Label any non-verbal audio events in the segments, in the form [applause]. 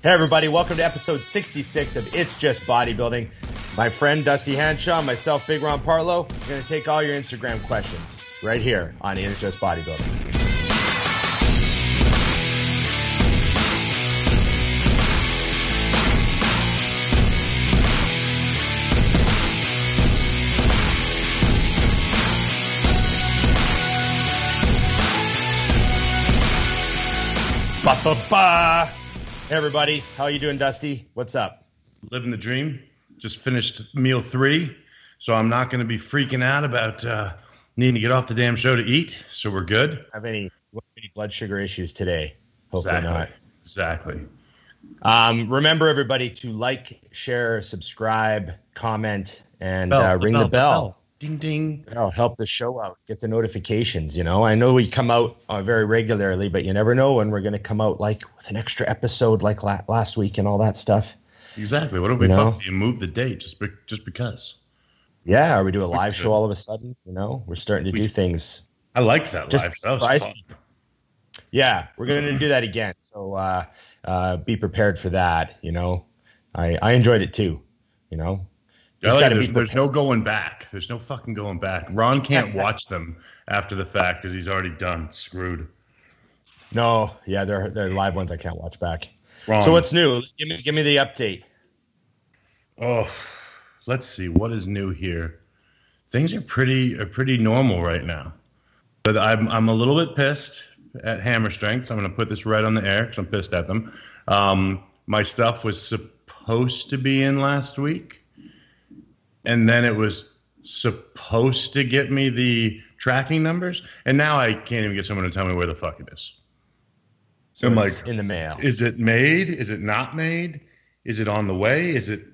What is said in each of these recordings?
Hey, everybody, welcome to episode 66 of It's Just Bodybuilding. My friend Dusty Hanshaw, myself, Big Ron Partlow, are going to take all your Instagram questions right here on It's Just Bodybuilding. Ba ba ba. Hey everybody, how you doing, Dusty? What's up? living the dream. Just finished meal three, so I'm not going to be freaking out about uh, needing to get off the damn show to eat. So we're good. Have any any blood sugar issues today? Hopefully exactly. not. Exactly. Um, remember, everybody, to like, share, subscribe, comment, and Bell, uh, ring the bell. Ding ding. That'll help the show out. Get the notifications. You know, I know we come out uh, very regularly, but you never know when we're going to come out like with an extra episode, like la- last week and all that stuff. Exactly. What if we You know? fuck you move the date just be- just because? Yeah, or we do a live show all of a sudden. You know, we're starting to We- do things. I like that Just live. That was fun. Yeah, we're going to do that again. So uh, uh, be prepared for that. You know, I I enjoyed it too. You know, I like there's, there's no going back. There's no fucking going back. Ron can't [laughs] watch them after the fact because he's already done. Screwed. no, yeah, they're they're live ones I can't watch back. Ron. So what's new? Give me give me the update. Oh, let's see what is new here. Things are pretty are pretty normal right now, but I'm I'm a little bit pissed at Hammer Strength. So I'm going to put this right on the air because I'm pissed at them. Um, my stuff was supposed to be in last week, and then it was supposed to get me the tracking numbers, and now I can't even get someone to tell me where the fuck it is. So I'm like, in the mail. is it made? Is it not made? Is it on the way? Is it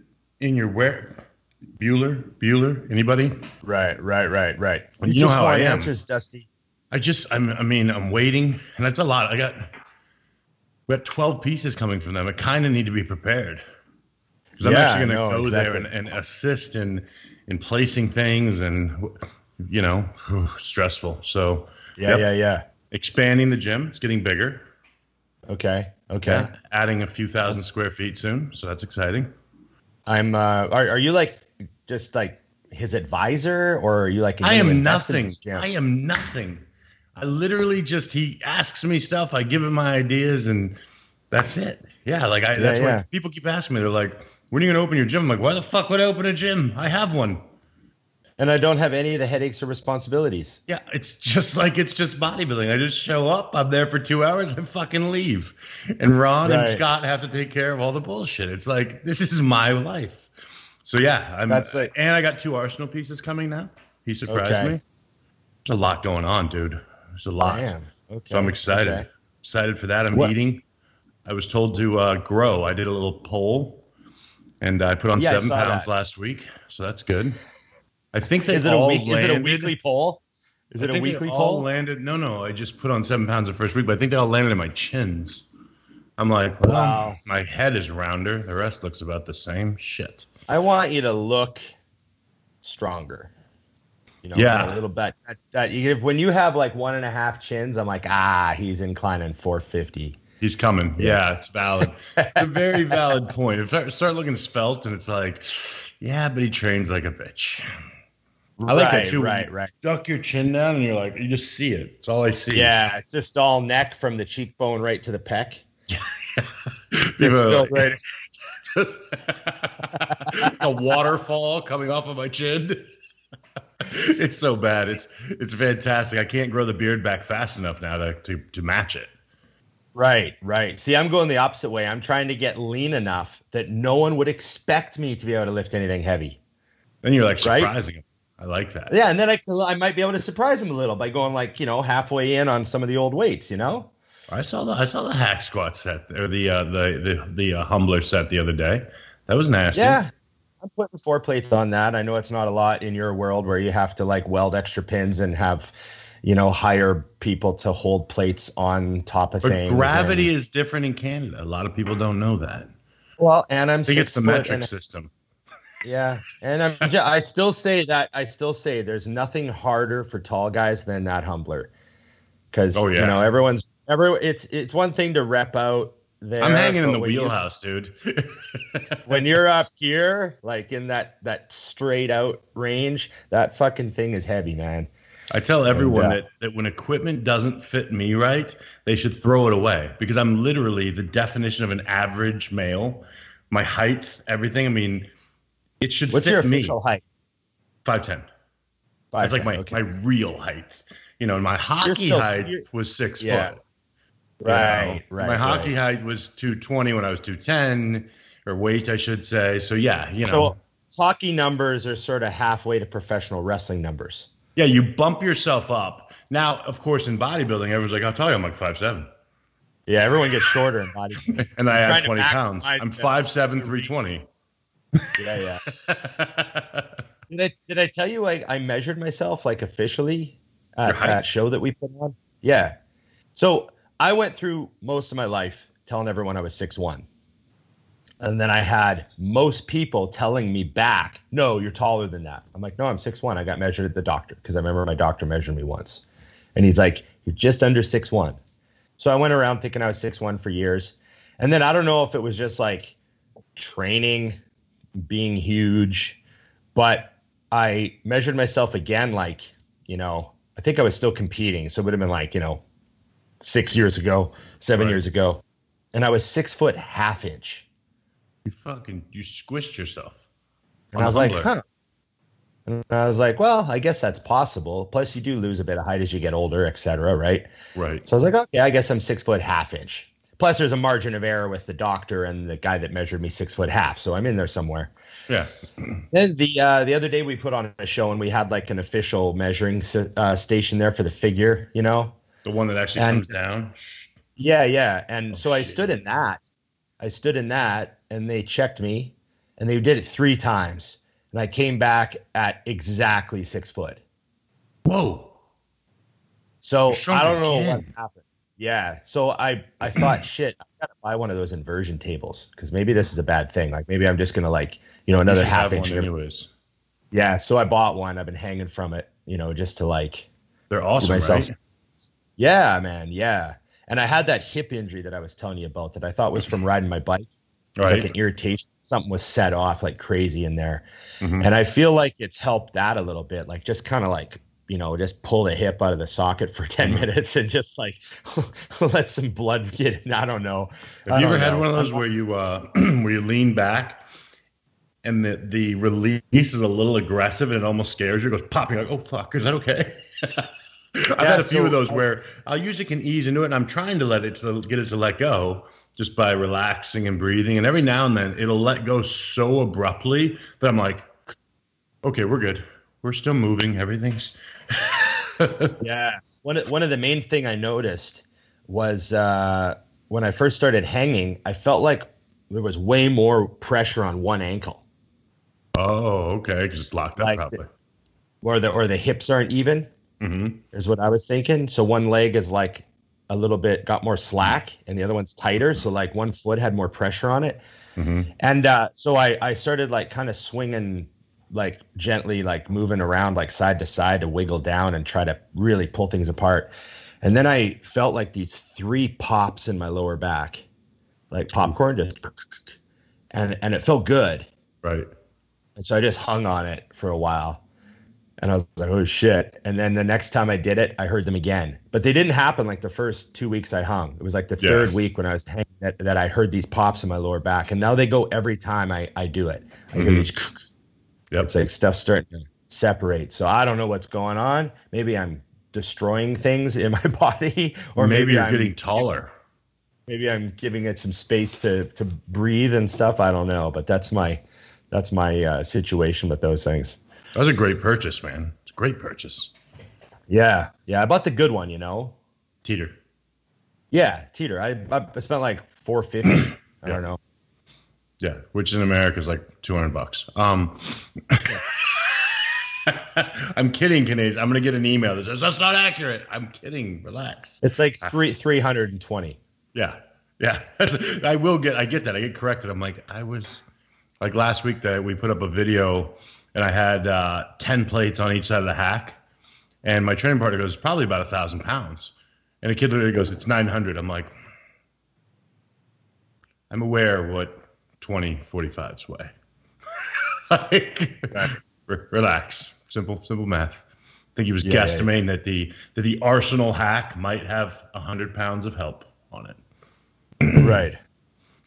in your where? Bueller? Bueller? Anybody? Right, right, right, right. Well, you know just how want I am. Answers, Dusty. I just, I'm, I mean, I'm waiting, and that's a lot. I got, we got 12 pieces coming from them. I kind of need to be prepared because I'm Yeah, actually going to go there and, and assist in in placing things, and you know, stressful. So Yeah, Yep. yeah, yeah. expanding the gym. It's getting bigger. Okay, okay. Adding a few thousand square feet soon, so that's exciting. I'm. Uh, are are you like just like his advisor, or are you like? I am nothing. I am nothing. I literally just he asks me stuff, I give him my ideas, and that's it. Yeah, like I that's yeah. why people keep asking me. They're like, "When are you gonna open your gym?" I'm like, "Why the fuck would I open a gym? I have one." and I don't have any of the headaches or responsibilities. Yeah, it's just [laughs] like it's just bodybuilding. I just show up, I'm there for two hours, and fucking leave. And Ron and Scott have to take care of all the bullshit. It's like this is my life. So yeah, I'm That's it. and I got two Arsenal pieces coming now. He surprised Okay. me. There's a lot going on, dude. There's a lot. Damn. Okay. So I'm excited. okay. Excited for that. I'm What- eating. I was told to uh, grow. I did a little poll, and I put on Yeah, seven pounds that. last week. So that's good. I think they Is it a all week? Is it a weekly poll? Is it a weekly poll? landed. No, no. I just put on seven pounds the first week, but I think they all landed in my chins. I'm like, well, Wow. my head is rounder. The rest looks about the same. Shit. I want you to look stronger. You know, Yeah. a little bit. That, that if when you have like one and a half chins, I'm like, ah, he's inclining 450. He's coming. Yeah, it's valid. it's a very [laughs] valid point. If I start looking svelte, and it's like, yeah, but he trains like a bitch. I like that too. when Right, you right. Duck your chin down, and you're like, you just see it. It's all I see. Yeah, it's just all neck from the cheekbone right to the pec. [laughs] People like, right. [laughs] just a waterfall coming off of my chin. it's so bad. It's it's fantastic. I can't grow the beard back fast enough now to to, to match it. Right, right. See, I'm going the opposite way. I'm trying to get lean enough that no one would expect me to be able to lift anything heavy. Then you're like Right? surprising him. I like that. Yeah, and then I, I might be able to surprise him a little by going like, you know, halfway in on some of the old weights, you know? I saw the I saw the hack squat set or the uh, the the the uh, humbler set the other day. That was nasty. Yeah. I'm putting four plates on that. I know it's not a lot in your world where you have to like weld extra pins and have, you know, hire people to hold plates on top of But things. gravity and- is different in Canada. A lot of people don't know that. well, and I'm I think it's the metric system. Yeah, and I'm I still say that I still say there's nothing harder for tall guys than that humbler, because Oh, yeah. you know everyone's every it's it's one thing to rep out there. I'm hanging in the when you- wheelhouse, dude. [laughs] when you're up here, like in that that straight out range, that fucking thing is heavy, man. I tell everyone uh, that, that when equipment doesn't fit me right, they should throw it away because I'm literally the definition of an average male. My height, everything. I mean, it should What's fit your me. official height? Five ten. That's like my, okay. my real height. You know, and my hockey still- height was six Yeah. foot. you know. Right, right. My hockey right. height was 220 when I was 210, or weight, I should say. So yeah, you know, So hockey numbers are sort of halfway to professional wrestling numbers. Yeah, you bump yourself up. Now, of course, in bodybuilding, everyone's like, "I'll tell you, I'm like five seven, Yeah, everyone gets shorter in bodybuilding. [laughs] and I Trying have to 20 pounds. I'm the- five seven, 320. yeah, yeah. [laughs] Did I did I tell you I, I measured myself like officially at height? that show that we put on? Yeah. So I went through most of my life telling everyone I was six one. And then I had most people telling me back, no, you're taller than that. I'm like, no, I'm six one. I got measured at the doctor because I remember my doctor measured me once. And he's like, you're just under six one. So I went around thinking I was six one for years. And then I don't know if it was just like training, being huge, but I measured myself again, like, you know, I think I was still competing. So it would have been like, you know, six years ago, seven Right. years ago. And I was six foot half inch. You fucking you squished yourself. And I was like, huh. And I was like, well, I guess that's possible. Plus, you do lose a bit of height as you get older, et cetera, right? Right. So I was like, okay, I guess I'm six foot half inch. Plus, there's a margin of error with the doctor and the guy that measured me six foot half. So I'm in there somewhere. Yeah. Then the uh, the other day we put on a show and we had like an official measuring uh, station there for the figure, you know. The one that actually And- comes down. Yeah, yeah. And Oh, so I stood in that. I stood in that, and they checked me, and they did it three times, and I came back at exactly six foot. Whoa. So I don't know again. what happened. Yeah. So I I thought, [clears throat] shit, I gotta buy one of those inversion tables because maybe this is a bad thing. Like maybe I'm just gonna like you know another should half inch. anyways. Yeah. So I bought one. I've been hanging from it, you know, just to like They're awesome, right? Yeah, man. Yeah. And I had that hip injury that I was telling you about that I thought was from riding my bike. Right. like an irritation. Something was set off like crazy in there. Mhm. And I feel like it's helped that a little bit. Like just kind of like, you know, just pull the hip out of the socket for [laughs] 10 Mhm. minutes and just like [laughs] let some blood get in. I don't know. Have you ever don't had know. one of those where you uh, [clears throat] where you lean back and the the release is a little aggressive and it almost scares you? It goes popping like, oh fuck, is that okay? [laughs] I've Yeah, had a few so- of those where I usually can ease into it, and I'm trying to let it to get it to let go just by relaxing and breathing. And every now and then it'll let go so abruptly that I'm like, okay, we're good. We're still moving. Everything's [laughs] Yeah. One of, one of the main thing I noticed was uh, when I first started hanging, I felt like there was way more pressure on one ankle. oh okay because it's locked up Like probably. or the or the hips aren't even hmm is what I was thinking. So one leg is like a little bit got more slack and the other one's tighter. So like one foot had more pressure on it. hmm And uh, so I, I started like kind of swinging like gently, like moving around like side to side to wiggle down and try to really pull things apart. And then I felt like these three pops in my lower back, like popcorn, just and and it felt good. Right. And so I just hung on it for a while. And I was like, oh shit. And then the next time I did it, I heard them again. But they didn't happen like the first two weeks I hung. It was like the Yeah. third week when I was hanging that, that I heard these pops in my lower back. And now they go every time I, I do it. I hear Mhm. these, Yep. it's like stuff starting to separate. So I don't know what's going on. Maybe I'm destroying things in my [laughs] body, or Or maybe, maybe, you're I'm, getting taller. maybe I'm giving it some space to, to breathe and stuff. I don't know, but that's my, that's my uh, situation with those things. That was a great purchase, man. It's a great purchase. Yeah, yeah. I bought the good one, you know. Teeter. Yeah, teeter. I I spent like four fifty. I [coughs] don't know. Yeah, which in America is like 200 bucks. Um, [laughs] I'm kidding, Canadians. I'm going to get an email that says that's not accurate. I'm kidding. Relax. It's like three three hundred and twenty. Yeah, yeah. [laughs] I will get. I get that. I get corrected. I'm like, I was like last week that we put up a video and I had uh, 10 plates on each side of the hack, and my training partner goes, probably about a thousand pounds, and a kid literally goes, it's 900. I'm like, I'm aware what 20 45s weigh. [laughs] like, re- relax. Simple, simple math. I think he was Yeah, guesstimating that the that the Arsenal hack might have 100 pounds of help on it. right. [clears throat]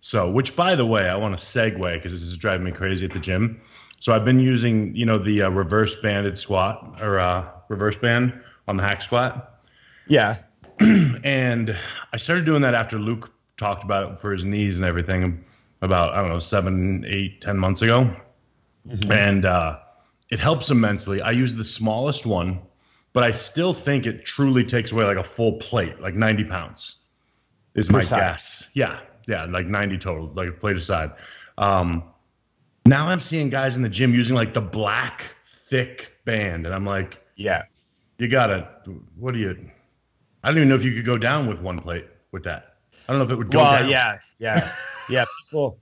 So, which by the way, I want to segue because this is driving me crazy at the gym. So I've been using, you know, the uh, reverse banded squat or uh, reverse band on the hack squat, Yeah. [clears throat] and I started doing that after Luke talked about it for his knees and everything about I don't know seven, eight, ten months ago, and uh, it helps immensely. I use the smallest one, but I still think it truly takes away like a full plate, like 90 pounds is my guess. Yeah, yeah, like 90 total, like a plate aside. Um, now I'm seeing guys in the gym using like the black thick band, and I'm like, Yeah. you gotta, what do you? I don't even know if you could go down with one plate with that. I don't know if it would go Well, down. yeah, yeah, [laughs] yeah. People,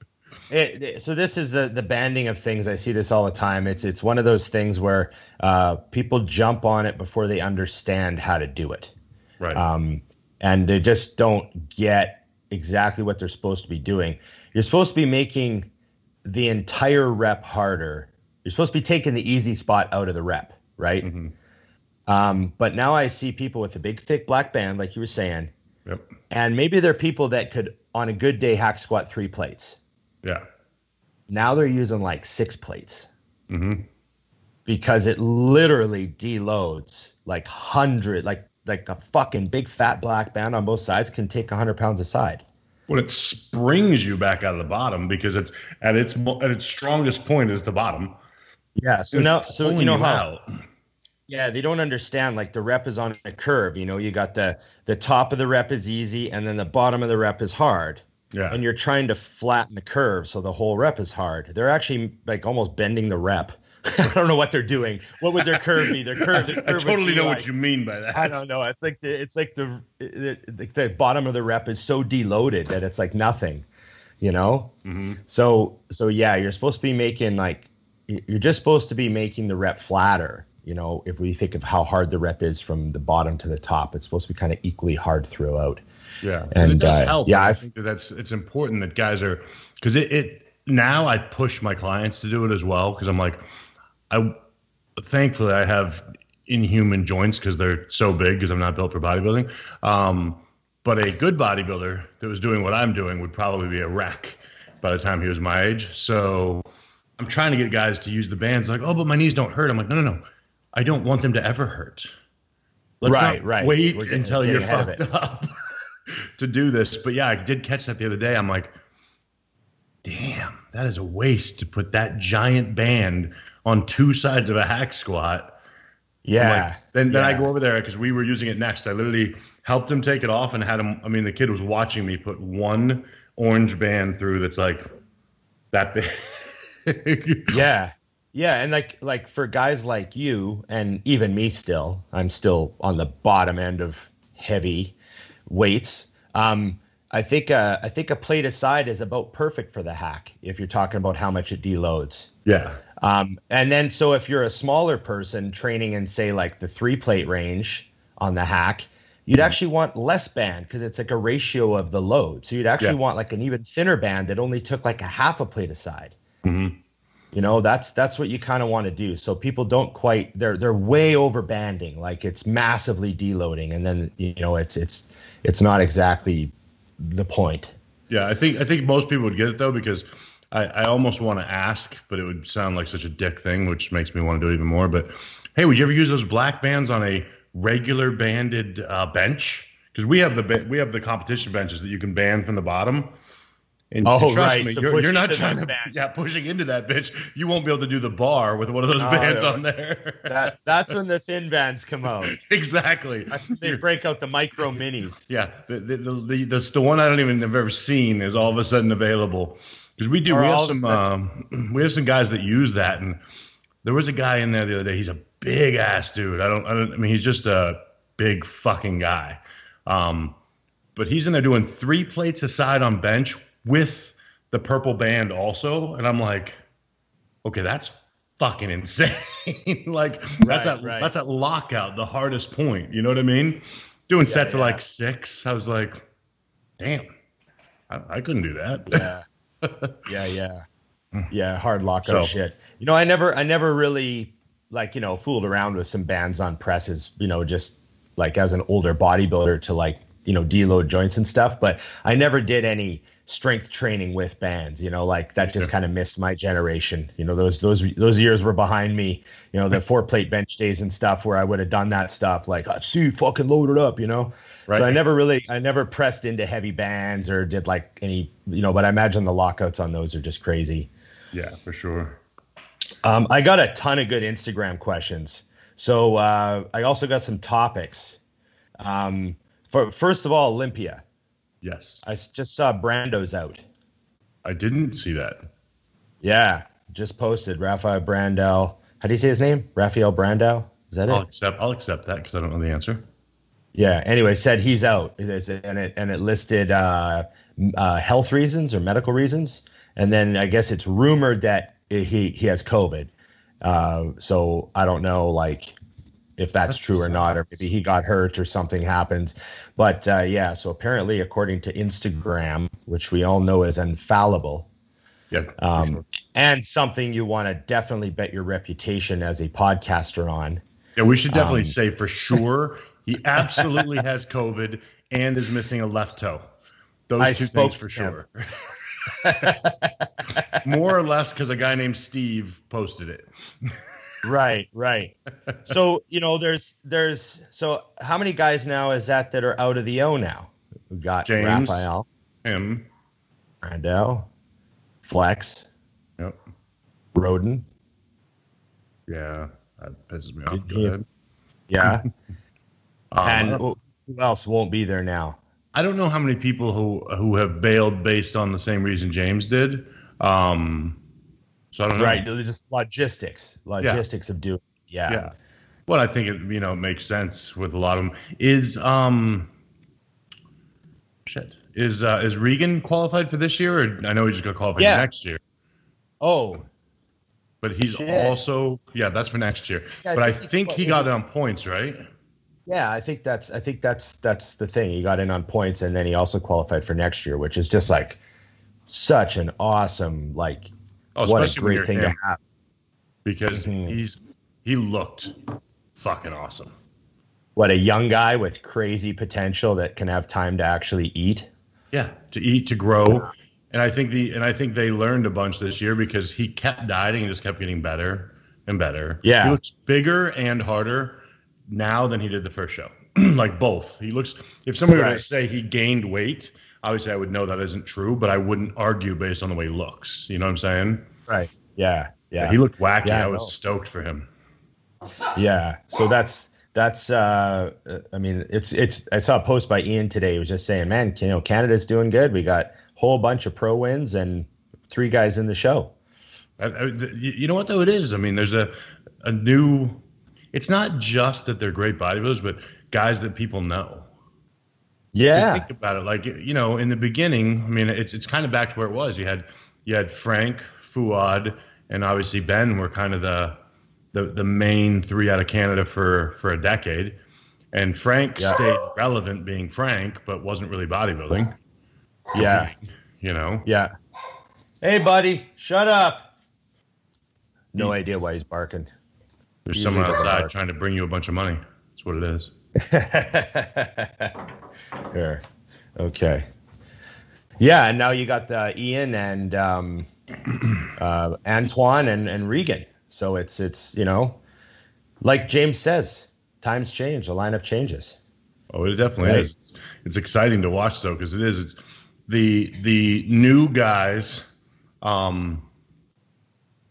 it, it- so this is the the banding of things. I see this all the time. It's it's one of those things where uh, people jump on it before they understand how to do it, right. um, and they just don't get exactly what they're supposed to be doing. You're supposed to be making the entire rep harder. You're supposed to be taking the easy spot out of the rep, right? Mhm. Um, but now I see people with a big thick black band, like you were saying, Yep. and maybe they're people that could, on a good day, hack squat three plates. Yeah. Now they're using like six plates Mm-hmm. because it literally deloads like hundred, like like a fucking big fat black band on both sides can take hundred pounds a side. Well, it springs you back out of the bottom because it's at its at its strongest point is the bottom. Yeah. So now, so you know how, out. yeah, they don't understand. Like the rep is on a curve. You know, you got the the top of the rep is easy, and then the bottom of the rep is hard. Yeah. and you're trying to flatten the curve so the whole rep is hard. They're actually like almost bending the rep. [laughs] I don't know what they're doing. What would their curve be? Their curve. Their I curve would totally know like- what you mean by that. I don't know. It's like the it's like the the, the bottom of the rep is so deloaded that it's like nothing, you know. hmm So so yeah, you're supposed to be making like you're just supposed to be making the rep flatter. You know, if we think of how hard the rep is from the bottom to the top, it's supposed to be kind of equally hard throughout. Yeah, And, it does uh, help. yeah, I I- think that that's it's important that guys are because it, it now I push my clients to do it as well because I'm like I thankfully I have inhuman joints because they're so big because I'm not built for bodybuilding. Um, but a good bodybuilder that was doing what I'm doing would probably be a wreck by the time he was my age. So I'm trying to get guys to use the bands like, oh, but my knees don't hurt. I'm like, no, no, no. I don't want them to ever hurt. Let's Right, right. wait getting- until you're fucked up [laughs] to do this. But yeah, I did catch that the other day. I'm like, damn, that is a waste to put that giant band on two sides of a hack squat. Yeah. like- then then I go over there because we were using it next. I literally helped him take it off and had him. I mean, the kid was watching me put one orange band through that's like that big. [laughs] yeah yeah and like like for guys like you and even me still i'm still on the bottom end of heavy weights um i think uh, i think a plate aside is about perfect for the hack if you're talking about how much it deloads yeah. Um and then so if you're a smaller person training in say like the three plate range on the hack you'd actually want less band because it's like a ratio of the load so you'd actually Yeah. want like an even thinner band that only took like a half a plate aside hmm you know, that's that's what you kind of want to do. So people don't quite they're they're way over banding, like it's massively deloading, and then you know it's it's it's not exactly the point. Yeah, I think I think most people would get it though because I, I almost want to ask, but it would sound like such a dick thing, which makes me want to do it even more. But hey, would you ever use those black bands on a regular banded uh, bench? Because we have the we have the competition benches that you can band from the bottom. And Oh, trust right, me, so you're, you're not trying to yeah pushing into that bitch. You won't be able to do the bar with one of those Oh, bands yeah. on there. [laughs] That that's when the thin bands come out. exactly. That's they break out the micro minis. Yeah, the the the, the, the, the one I don't even have ever seen is all of a sudden available because we do we have a some um, we have some guys that use that and there was a guy in there the other day. He's a big ass dude. I don't I don't I mean he's just a big fucking guy. Um, but he's in there doing three plates aside on bench with the purple band also, and I'm like, okay, that's fucking insane. [laughs] like that's Right, at right. that's at lockout, the hardest point. You know what I mean? Doing Yeah, sets of like six. I was like, damn. I, I couldn't do that. Yeah. Yeah, yeah. [laughs] Hmm. Yeah, hard lockout So- shit. You know, I never I never really like, you know, fooled around with some bands on presses, you know, just like as an older bodybuilder to like, you know, deload joints and stuff, but I never did any strength training with bands, you know, like that just Yeah. kind of missed my generation. You know, those those those years were behind me, you know, the [laughs] four plate bench days and stuff where I would have done that stuff like, I see fucking load it up, you know. Right. So I never really, I never pressed into heavy bands or did like any, you know. But I imagine the lockouts on those are just crazy. Yeah, for sure. Um, I got a ton of good Instagram questions. So uh, I also got some topics. Um, for first of all, Olympia. Yes. I just saw Brando's out. I didn't see that. Yeah, just posted Raphael Brandel. How do you say his name? Raphael Brandel. Is that I'll it? accept. I'll accept that because I don't know the answer. Yeah. Anyway, said he's out, and it and it listed uh, uh, health reasons or medical reasons, and then I guess it's rumored that he he has COVID. Uh, so I don't know like if that's That true or not, or maybe he got hurt or something happened. But uh, yeah, so apparently, according to Instagram, which we all know is infallible, Yeah. um, and something you want to definitely bet your reputation as a podcaster on. yeah. We should definitely um, say for sure he absolutely has COVID and is missing a left toe. Those I two things for sure. [laughs] [laughs] More or less because a guy named Steve posted it. right right so you know there's there's so how many guys now is that that are out of the o now we got James. raphael M, randall flex Yep. roden Yeah. That pisses me off. Did Go he- ahead. yeah [laughs] Um, and who else won't be there now I don't know how many people who who have bailed based on the same reason James did. Um, so I don't know. right just logistics logistics of doing yeah. Yeah. Well, I think it you know makes sense with a lot of them. Is um shit is uh, is Regan qualified for this year? Or I know he just got qualified Yeah. next year, oh but he's Shit. also yeah that's for next year. Yeah, but I he's- think he got it on points, right? Yeah i think that's i think that's that's the thing he got in on points and then he also qualified for next year which is just like such an awesome like Oh, what a great thing to have because Mhm. he's he looked fucking awesome. what a young guy with crazy potential that can have time to actually eat. Yeah, to eat, to grow, and I think the and I think they learned a bunch this year because he kept dieting and just kept getting better and better. Yeah. he looks bigger and harder now than he did the first show. [clears throat] like both, he looks. If somebody were to say he gained weight, obviously I would know that isn't true, but I wouldn't argue based on the way he looks. You know what I'm saying? Right. Yeah. Yeah. he looked wacky. Yeah, I I was stoked for him. yeah. So that's that's. uh I mean, it's it's. I saw a post by Ian today. He was just saying, man, you know, Canada's doing good. We got a whole bunch of pro wins and three guys in the show. I, I, you you know what though it is? I mean, there's a a new. It's not just that they're great bodybuilders, but guys that people know. Just Yeah. think about it. Like you know, in the beginning, I mean, it's it's kind of back to where it was. You had you had Frank, Fouad, and obviously Ben were kind of the the the main three out of Canada for for a decade. And Frank Yeah. stayed relevant, being Frank, but wasn't really bodybuilding. Yeah. You know. Yeah. Hey, buddy, shut up. No idea why he's barking. There's someone outside trying to bring you a bunch of money. That's what it is. [laughs] Here. Okay. Yeah, and now you got uh, Ian and um, [clears throat] uh, Antoine and, and Regan. So it's it's you know, like James says, times change, the lineup changes. Oh, it definitely Right. is. It's exciting to watch though, because it is. It's the the new guys, um,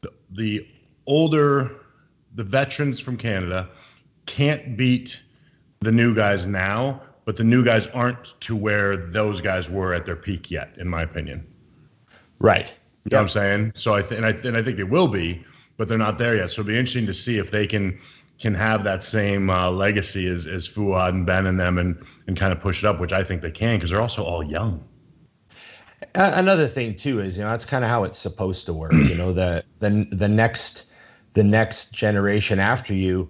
the, the older, the veterans from Canada can't beat the new guys now, but the new guys aren't to where those guys were at their peak yet, in my opinion. Right. You know what I'm saying? So I th- and I th- and I think they will be, but they're not there yet. So it'll be interesting to see if they can can have that same uh, legacy as as Fouad and Ben and them, and and kind of push it up, which I think they can because they're also all young. Another thing too is you know that's kind of how it's supposed to work. You know the the the next the next generation after you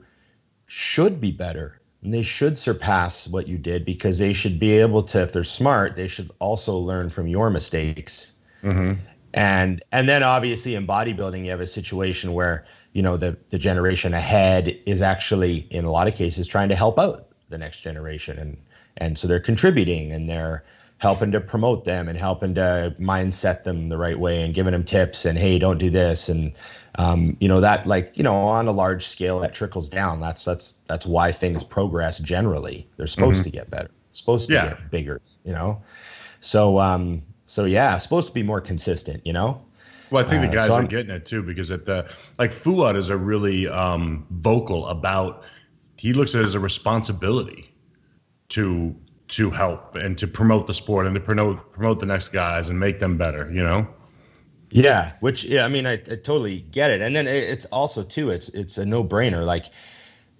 should be better And they should surpass what you did because they should be able to, if they're smart, they should also learn from your mistakes. Mm-hmm. And and then obviously in bodybuilding, you have a situation where you know the the generation ahead is actually in a lot of cases trying to help out the next generation, and and so they're contributing and they're helping to promote them and helping to mindset them the right way and giving them tips and hey, don't do this and um, you know that like you know on a large scale that trickles down that's that's that's why things progress generally they're supposed Mhm. to get better supposed to Yeah. get bigger you know so um so yeah supposed to be more consistent you know Well, I think Uh, the guys so are getting it too because at the like Fouad is a really um, vocal about. He looks at it as a responsibility to to help and to promote the sport and to promote promote the next guys and make them better. You know. Yeah, which yeah, I mean, I, I totally get it, and then it, it's also too, it's it's a no brainer. Like,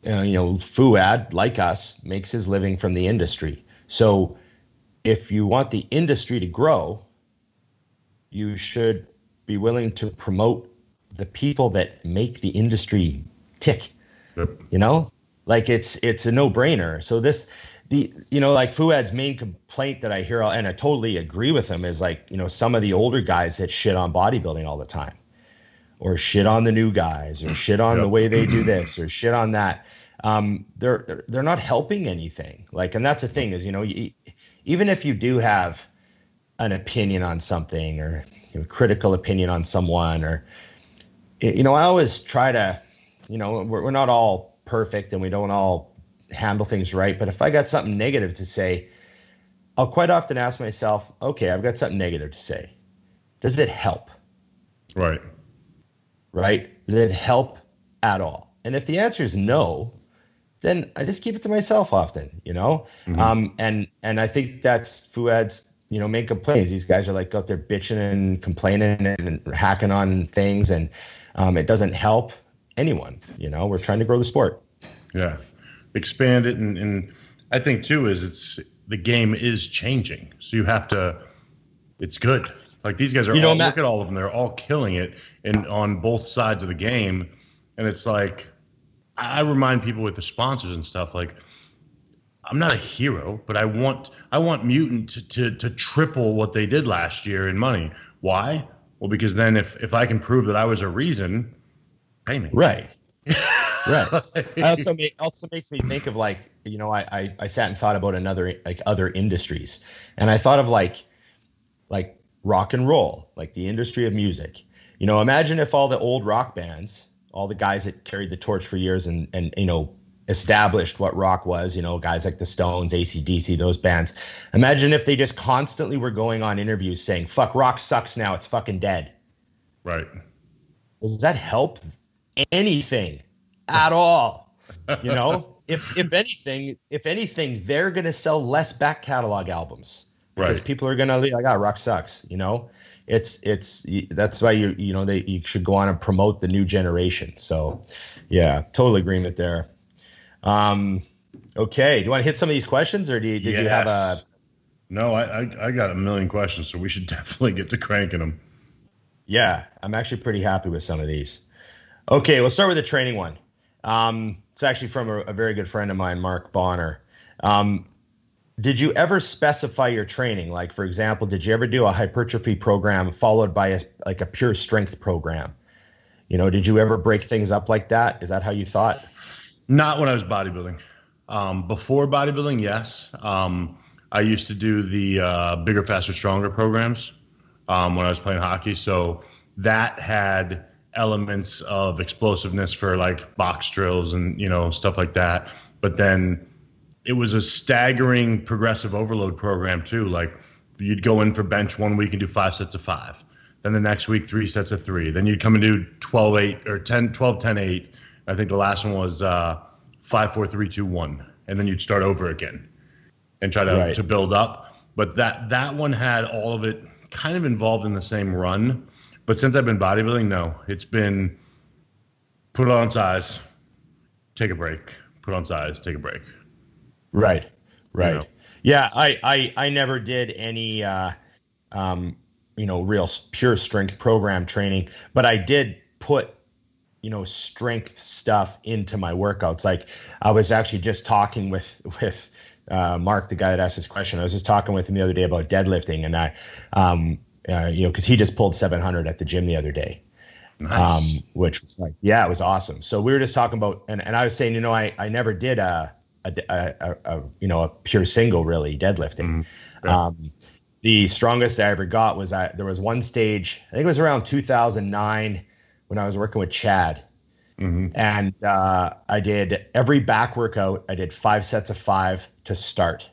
uh, you know, Fouad, like us, makes his living from the industry. So, if you want the industry to grow, you should be willing to promote the people that make the industry tick Yep. you know like it's it's a no-brainer so this the you know like fouad's main complaint that i hear and i totally agree with him is like you know some of the older guys that shit on bodybuilding all the time. Or shit on the new guys or shit on the way they do this or shit on that. Um they're they're, they're not helping anything. Like and that's the thing is you know you, even if you do have an opinion on something or you know, critical opinion on someone or you know i always try to you know we're, we're not all perfect and we don't all handle things right but if i got something negative to say i'll quite often ask myself okay i've got something negative to say. Does it help? Right. right? Does it help at all? And if the answer is no then i just keep it to myself often you know? Mhm. um and and i think that's fouad's you know main complaints. These guys are like out there bitching and complaining and hacking on things and um, it doesn't help anyone you know? We're trying to grow the sport. Yeah. Expand it and, and I think too is it's the game is changing. So you have to it's good. Like these guys are You know, all Matt- look at all of them, they're all killing it and on both sides of the game. And it's like I remind people with the sponsors and stuff like I'm not a hero, but I want I want Mutant to, to, to triple what they did last year in money. Why? Well, because then if if I can prove that I was a reason, pay me. right [laughs] right. [laughs] I also make, also makes me think of like you know I, I I sat and thought about another like other industries. And I thought of like like rock and roll like the industry of music. You know imagine if all the old rock bands all the guys that carried the torch for years and and you know established what rock was you know guys like the Stones ACDC those bands. Imagine if they just constantly were going on interviews saying fuck rock sucks now it's fucking dead. Right. does that help anything at [laughs] all you know [laughs] if if anything if anything they're going to sell less back catalog albums because Right. people are going to be like ah rock sucks you know it's it's that's why you you know they you should go on and promote the new generation so yeah total agreement there um okay do you want to hit some of these questions or do you did you have a No, I, I I got a million questions, so we should [laughs] definitely get to cranking them. Yeah, I'm actually pretty happy with some of these. Okay, we'll start with the training one. Um, it's actually from a, a very good friend of mine, Mark Bonner. Um, did you ever specify your training? Like, for example, did you ever do a hypertrophy program followed by a, like a pure strength program? You know, did you ever break things up like that? Is that how you thought? Not when I was bodybuilding. Um, before bodybuilding, yes. Um, I used to do the uh, bigger, faster, stronger programs um, when I was playing hockey. So that had elements of explosiveness for like box drills and you know stuff like that. But then it was a staggering progressive overload program too. Like you'd go in for bench one week and do five sets of five. Then the next week, three sets of three. Then you'd come and do 12, 8 or 10, 12, 10, 8. I think the last one was uh, 5, 4, 3, 2, 1. And then you'd start over again and try to, Right. to build up. But that, that one had all of it kind of involved in the same run. But since I've been bodybuilding, no, it's been put on size, take a break, put on size, take a break. Right. Right. know. Yeah, I, I I never did any uh um you know real pure strength program training, but I did put you know strength stuff into my workouts. Like I was actually just talking with with uh, Mark, the guy that asked this question. I was just talking with him the other day about deadlifting, and I, um, uh, you know, because he just pulled 700 at the gym the other day, Nice. um, which was like, yeah, it was awesome. So we were just talking about, and, and I was saying, you know, I, I never did a, a, a, a, you know, a pure single really deadlifting. Mhm. Um, the strongest I ever got was I, there was one stage, I think it was around 2009 when I was working with Chad Mhm. and uh, I did every back workout. I did five sets of five to start,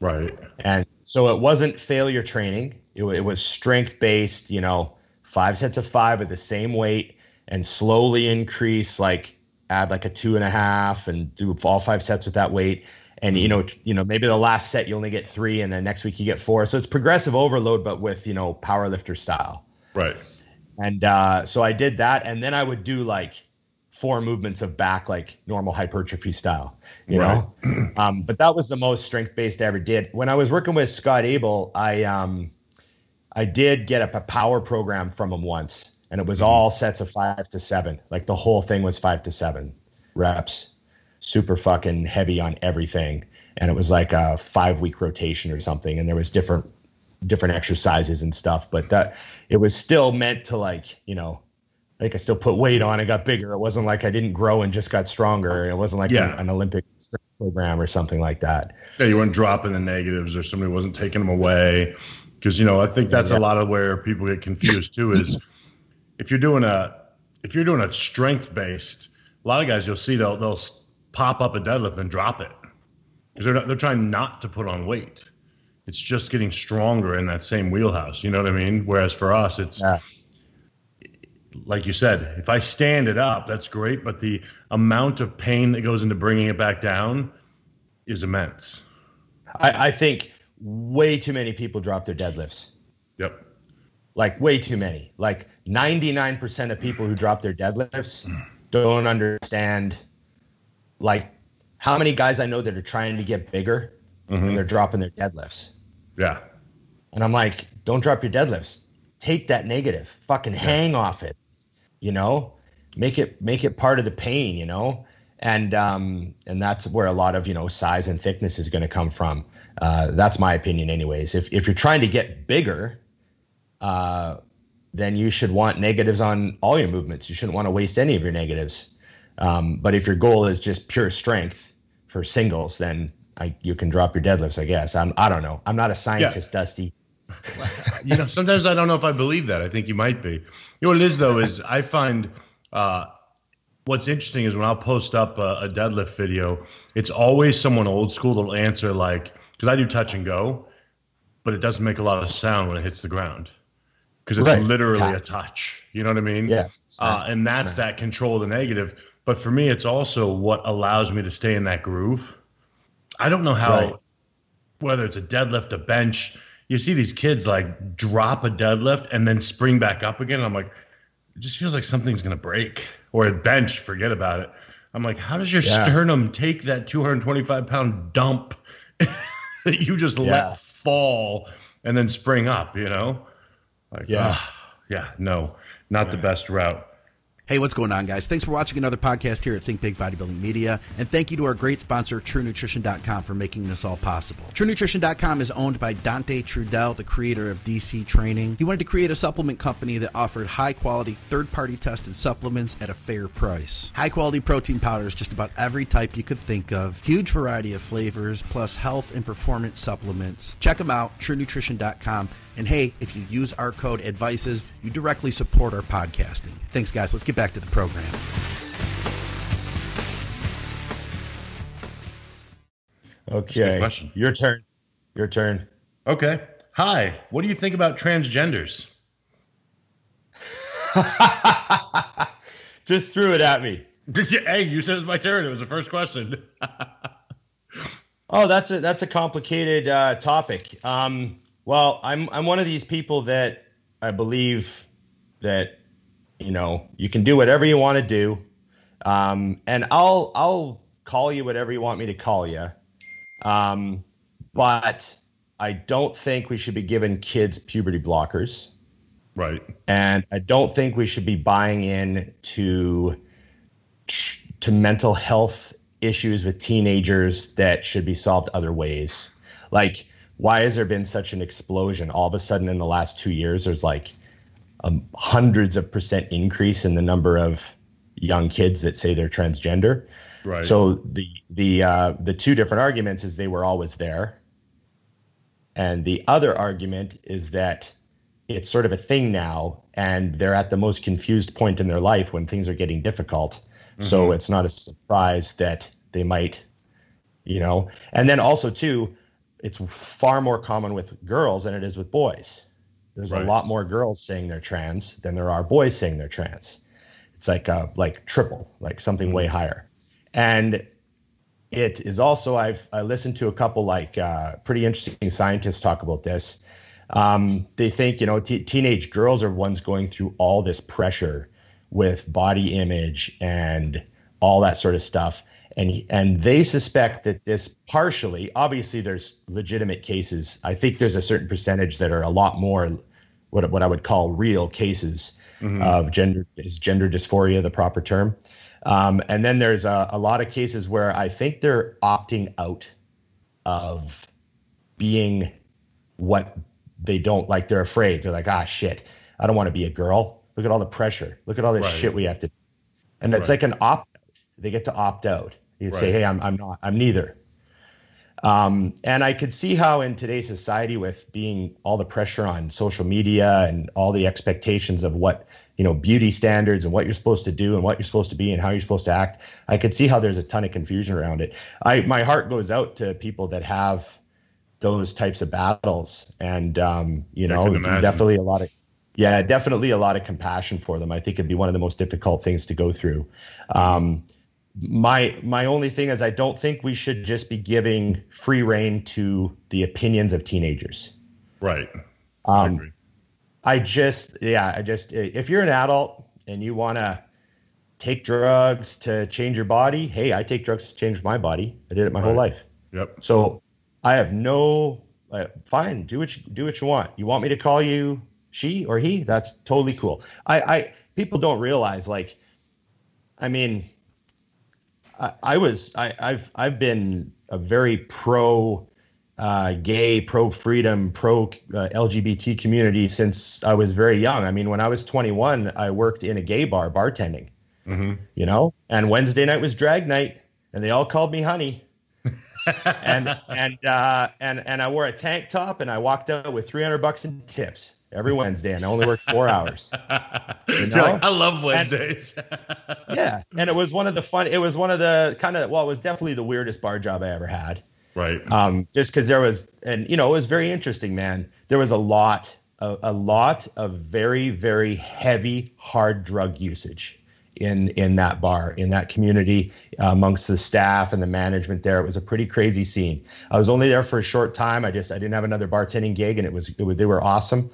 Right. and so it wasn't failure training. It, it was strength based. You know, five sets of five at the same weight, and slowly increase. Like add like a two and a half, and do all five sets with that weight. And you know, you know, maybe the last set you only get three, and then next week you get four. So it's progressive overload, but with you know powerlifter style. Right. And uh, so I did that, and then I would do like four movements of back, like normal hypertrophy style, you know. [clears throat] um, but that was the most strength based I ever did. When I was working with Scott Abel, I um, I did get a, a power program from him once, and it was mm-hmm. all sets of five to seven. Like the whole thing was five to seven reps, super fucking heavy on everything, and it was like a five week rotation or something, and there was different different exercises and stuff, but that it was still meant to like, you know, like I still put weight on, I got bigger. It wasn't like I didn't grow and just got stronger. It wasn't like Yeah. an, an Olympic program or something like that. Yeah, you weren't dropping the negatives or somebody wasn't taking them away. Because, you know, I think that's Yeah. a lot of where people get confused too is [coughs] if you're doing a if you're doing a strength based, a lot of guys you'll see they'll they'll pop up a deadlift and drop it. Because they're not, they're trying not to put on weight. It's just getting stronger in that same wheelhouse. You know what I mean? Whereas for us, it's Yeah. like you said, if I stand it up, that's great, but the amount of pain that goes into bringing it back down is immense. I, I think way too many people drop their deadlifts. Yep. Like way too many. Like 99% of people who drop their deadlifts [clears throat] don't understand like how many guys I know that are trying to get bigger Mhm. and they're dropping their deadlifts. Yeah. And I'm like, don't drop your deadlifts. Take that negative. Fucking hang off it. You know? Make it make it part of the pain, you know? And um and that's where a lot of, you know, size and thickness is gonna come from. Uh that's my opinion anyways. If if you're trying to get bigger, uh then you should want negatives on all your movements. You shouldn't want to waste any of your negatives. Um, but if your goal is just pure strength for singles, then I, you can drop your deadlifts, I guess. I'm, I don't know. I'm not a scientist, Dusty. you know, sometimes I don't know if I believe that. I think you might be. You know what it is though is I find uh, what's interesting is when I'll post up a, a deadlift video, it's always someone old school that'll answer like because I do touch and go, but it doesn't make a lot of sound when it hits the ground because it's Right. literally a touch. You know what I mean? Yes. Uh, and that's that control of the negative. But for me, it's also what allows me to stay in that groove. I don't know how, Right. whether it's a deadlift, a bench, you see these kids like drop a deadlift and then spring back up again. I'm like, it just feels like something's going to break. Or a bench, forget about it. I'm like, how does your Yeah. sternum take that 225 pound dump [laughs] that [laughs] you just Yeah. let fall and then spring up, you know? Like, Yeah. ah, yeah, no, not the best route. Hey, what's going on, guys? Thanks for watching another podcast here at Think Big Bodybuilding Media. And thank you to our great sponsor, TrueNutrition.com, for making this all possible. TrueNutrition.com is owned by Dante Trudell, the creator of DC Training. He wanted to create a supplement company that offered high quality, third party tested supplements at a fair price. High quality protein powders, just about every type you could think of. Huge variety of flavors, plus health and performance supplements. Check them out, TrueNutrition.com. And hey, if you use our code ADVICES, you directly support our podcasting. Thanks, guys. Let's get back to the program. Okay. question. Your turn. Your turn. Okay. Hi. What do you think about transgenders? [laughs] Just threw it at me. hey, you said it was my turn. It was the first question. [laughs] Oh, that's a that's a complicated uh, topic. Um, well, I'm I'm one of these people that I believe that you know you can do whatever you want to do, um, and I'll I'll call you whatever you want me to call you, um, but I don't think we should be giving kids puberty blockers. Right. And I don't think we should be buying in to to mental health issues with teenagers that should be solved other ways. Like, why has there been such an explosion? All of a sudden, in the last two years, there's like um, hundreds of percent increase in the number of young kids that say they're transgender. Right. So the the uh, the two different arguments is they were always there, and the other argument is that it's sort of a thing now, and they're at the most confused point in their life when things are getting difficult. Mm-hmm. So it's not a surprise that they might, you know. And then also too, it's far more common with girls than it is with boys. There's right. a lot more girls saying they're trans than there are boys saying they're trans. It's like uh, like triple, like something way higher. And it is also I've I listened to a couple like uh, pretty interesting scientists talk about this. Um, they think you know t- teenage girls are ones going through all this pressure with body image and all that sort of stuff, and and they suspect that this partially, obviously, there's legitimate cases. I think there's a certain percentage that are a lot more what what I would call real cases mm-hmm. of gender is gender dysphoria the proper term. Um, and then there's a, a, lot of cases where I think they're opting out of being what they don't like. They're afraid. They're like, ah, shit, I don't want to be a girl. Look at all the pressure. Look at all this right. shit we have to. do. And it's right. like an opt. They get to opt out. You right. say, hey, I'm I'm not. I'm neither. Um, and I could see how in today's society, with being all the pressure on social media and all the expectations of what you know beauty standards and what you're supposed to do and what you're supposed to be and how you're supposed to act i could see how there's a ton of confusion around it i my heart goes out to people that have those types of battles and um, you know definitely a lot of yeah definitely a lot of compassion for them i think it'd be one of the most difficult things to go through um, my my only thing is i don't think we should just be giving free reign to the opinions of teenagers right um, I just, yeah, I just, if you're an adult and you want to take drugs to change your body, hey, I take drugs to change my body. I did it my right. whole life. Yep. So I have no, uh, fine, do what you, do what you want. You want me to call you she or he? That's totally cool. I, I people don't realize like, I mean, I, I was, I, I've, I've been a very pro uh, gay, pro freedom, pro uh, LGBT community since I was very young. I mean, when I was 21, I worked in a gay bar bartending, mm-hmm. you know, and Wednesday night was drag night, and they all called me honey. And and uh, and and I wore a tank top, and I walked out with 300 bucks in tips every Wednesday, and I only worked four hours. [laughs] You know? Like, I love Wednesdays. And, [laughs] yeah, and it was one of the fun. It was one of the kind of well, it was definitely the weirdest bar job I ever had. Right. Um, just because there was, and you know, it was very interesting, man. There was a lot, a, a lot of very, very heavy, hard drug usage in in that bar, in that community, uh, amongst the staff and the management there. It was a pretty crazy scene. I was only there for a short time. I just I didn't have another bartending gig, and it was, it was they were awesome.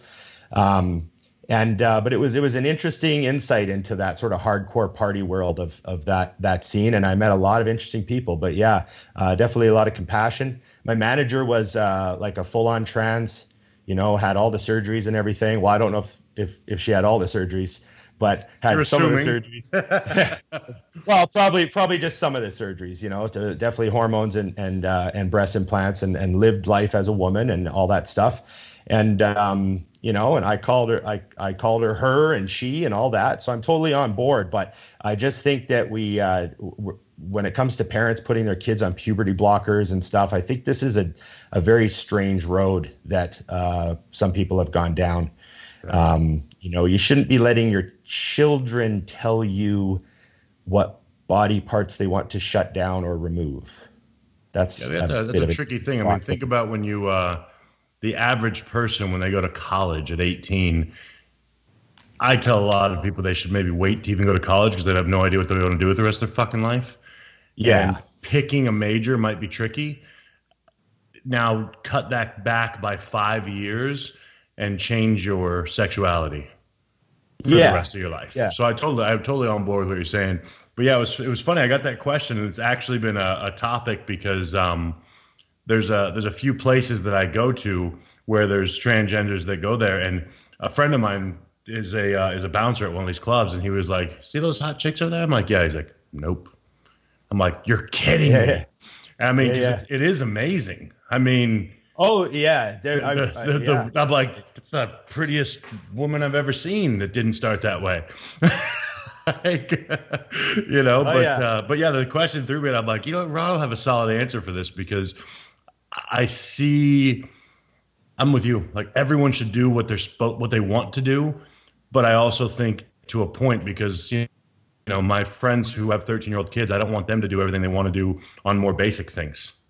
Um, and uh, but it was it was an interesting insight into that sort of hardcore party world of of that that scene, and I met a lot of interesting people. But yeah, uh, definitely a lot of compassion. My manager was uh, like a full on trans, you know, had all the surgeries and everything. Well, I don't know if if, if she had all the surgeries, but had You're some assuming. of the surgeries. [laughs] well, probably probably just some of the surgeries, you know, to definitely hormones and and uh, and breast implants and and lived life as a woman and all that stuff. And um, you know, and I called her, I, I called her her and she and all that. So I'm totally on board. But I just think that we, uh, when it comes to parents putting their kids on puberty blockers and stuff, I think this is a, a very strange road that uh, some people have gone down. Um, you know, you shouldn't be letting your children tell you what body parts they want to shut down or remove. That's, yeah, that's a, a, that's a tricky thing. I mean, think about when you, uh, the average person when they go to college at 18 i tell a lot of people they should maybe wait to even go to college because they have no idea what they're going to do with the rest of their fucking life. Yeah. And picking a major might be tricky. Now cut that back by five years and change your sexuality for yeah. the rest of your life. Yeah. So I totally, I'm totally on board with what you're saying. But yeah, it was, it was funny. I got that question, and it's actually been a, a topic because um, there's a there's a few places that I go to where there's transgenders that go there, and a friend of mine is a uh, is a bouncer at one of these clubs, and he was like, "See those hot chicks over there?" I'm like, "Yeah." He's like, "Nope." I'm like, "You're kidding Yeah, me." yeah. I mean, 'cause Yeah, It's, it is amazing. I mean, Oh yeah, there. I, the, the, the- yeah. I'm like, it's the prettiest woman I've ever seen that didn't start that way. [laughs] like, you know, Oh, but yeah. Uh, but yeah, the question threw me, and I'm like, you know, Ron will have a solid answer for this because I see. I'm with you. Like everyone should do what they're spo- what they want to do, but I also think to a point because you know my friends who have 13 year old kids, I don't want them to do everything they want to do on more basic things.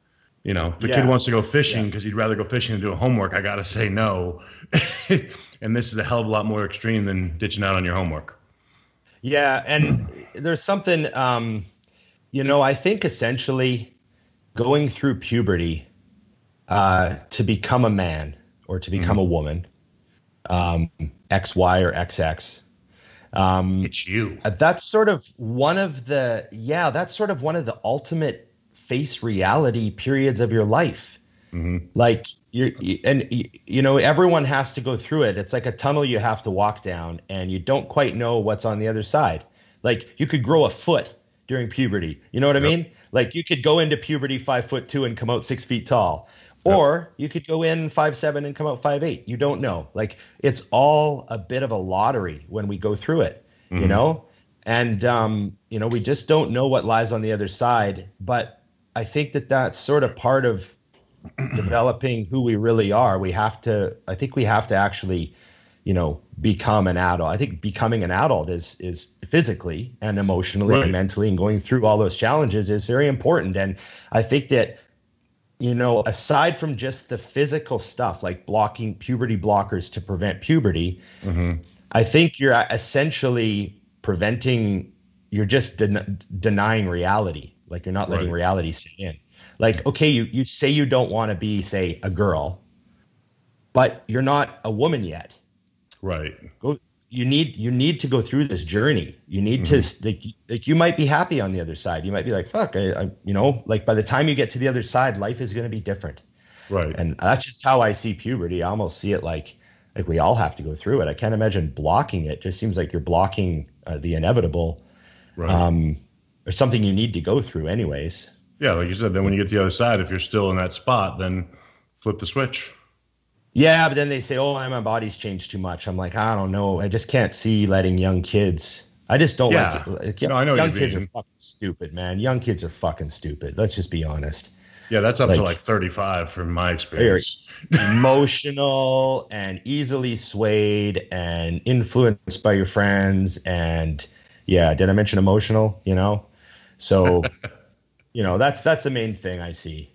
You know, if the Yeah. kid wants to go fishing Yeah. because he'd rather go fishing than do homework, I gotta say no. [laughs] and this is a hell of a lot more extreme than ditching out on your homework. Yeah, and there's something, um, you know, I think essentially going through puberty uh, to become a man or to become a woman, um, XY or XX, um, It's you. that's sort of one of the, yeah, that's sort of one of the ultimate face reality periods of your life. Like you and you, you know everyone has to go through it. It's like a tunnel you have to walk down, and you don't quite know what's on the other side. Like you could grow a foot during puberty. You know what I mean? Like you could go into puberty five foot two and come out six feet tall, or you could go in five seven and come out five eight. You don't know. Like it's all a bit of a lottery when we go through it. You know, and um, you know we just don't know what lies on the other side. But I think that that's sort of part of [clears throat] developing who we really are, we have to. I think we have to actually, you know, become an adult. I think becoming an adult is is physically and emotionally Right. and mentally and going through all those challenges is very important. And I think that, you know, aside from just the physical stuff like blocking puberty blockers to prevent puberty, mm-hmm. I think you're essentially preventing. You're just den- denying reality. Like you're not letting Right. reality sit in. Like, okay, you, you say you don't want to be, say, a girl, but you're not a woman yet. Right. Go, you need you need to go through this journey. You need to like, like you might be happy on the other side. You might be like, fuck, I, I you know, like by the time you get to the other side, life is going to be different. Right. And that's just how I see puberty. I almost see it like like we all have to go through it. I can't imagine blocking it. Just seems like you're blocking uh, the inevitable, right. um, or something you need to go through, anyways. yeah, like you said, then when you get to the other side, if you're still in that spot, then flip the switch. Yeah, but then they say, "Oh, my body's changed too much." I'm like, I don't know. I just can't see letting young kids. I just don't Yeah. like. like No, I know young you kids are fucking stupid, man. Young kids are fucking stupid. Let's just be honest. Yeah, that's up to Like- like 35 from my experience. [laughs] Emotional and easily swayed and influenced by your friends. And yeah, did I mention emotional? You know, so you know that's that's the main thing I see.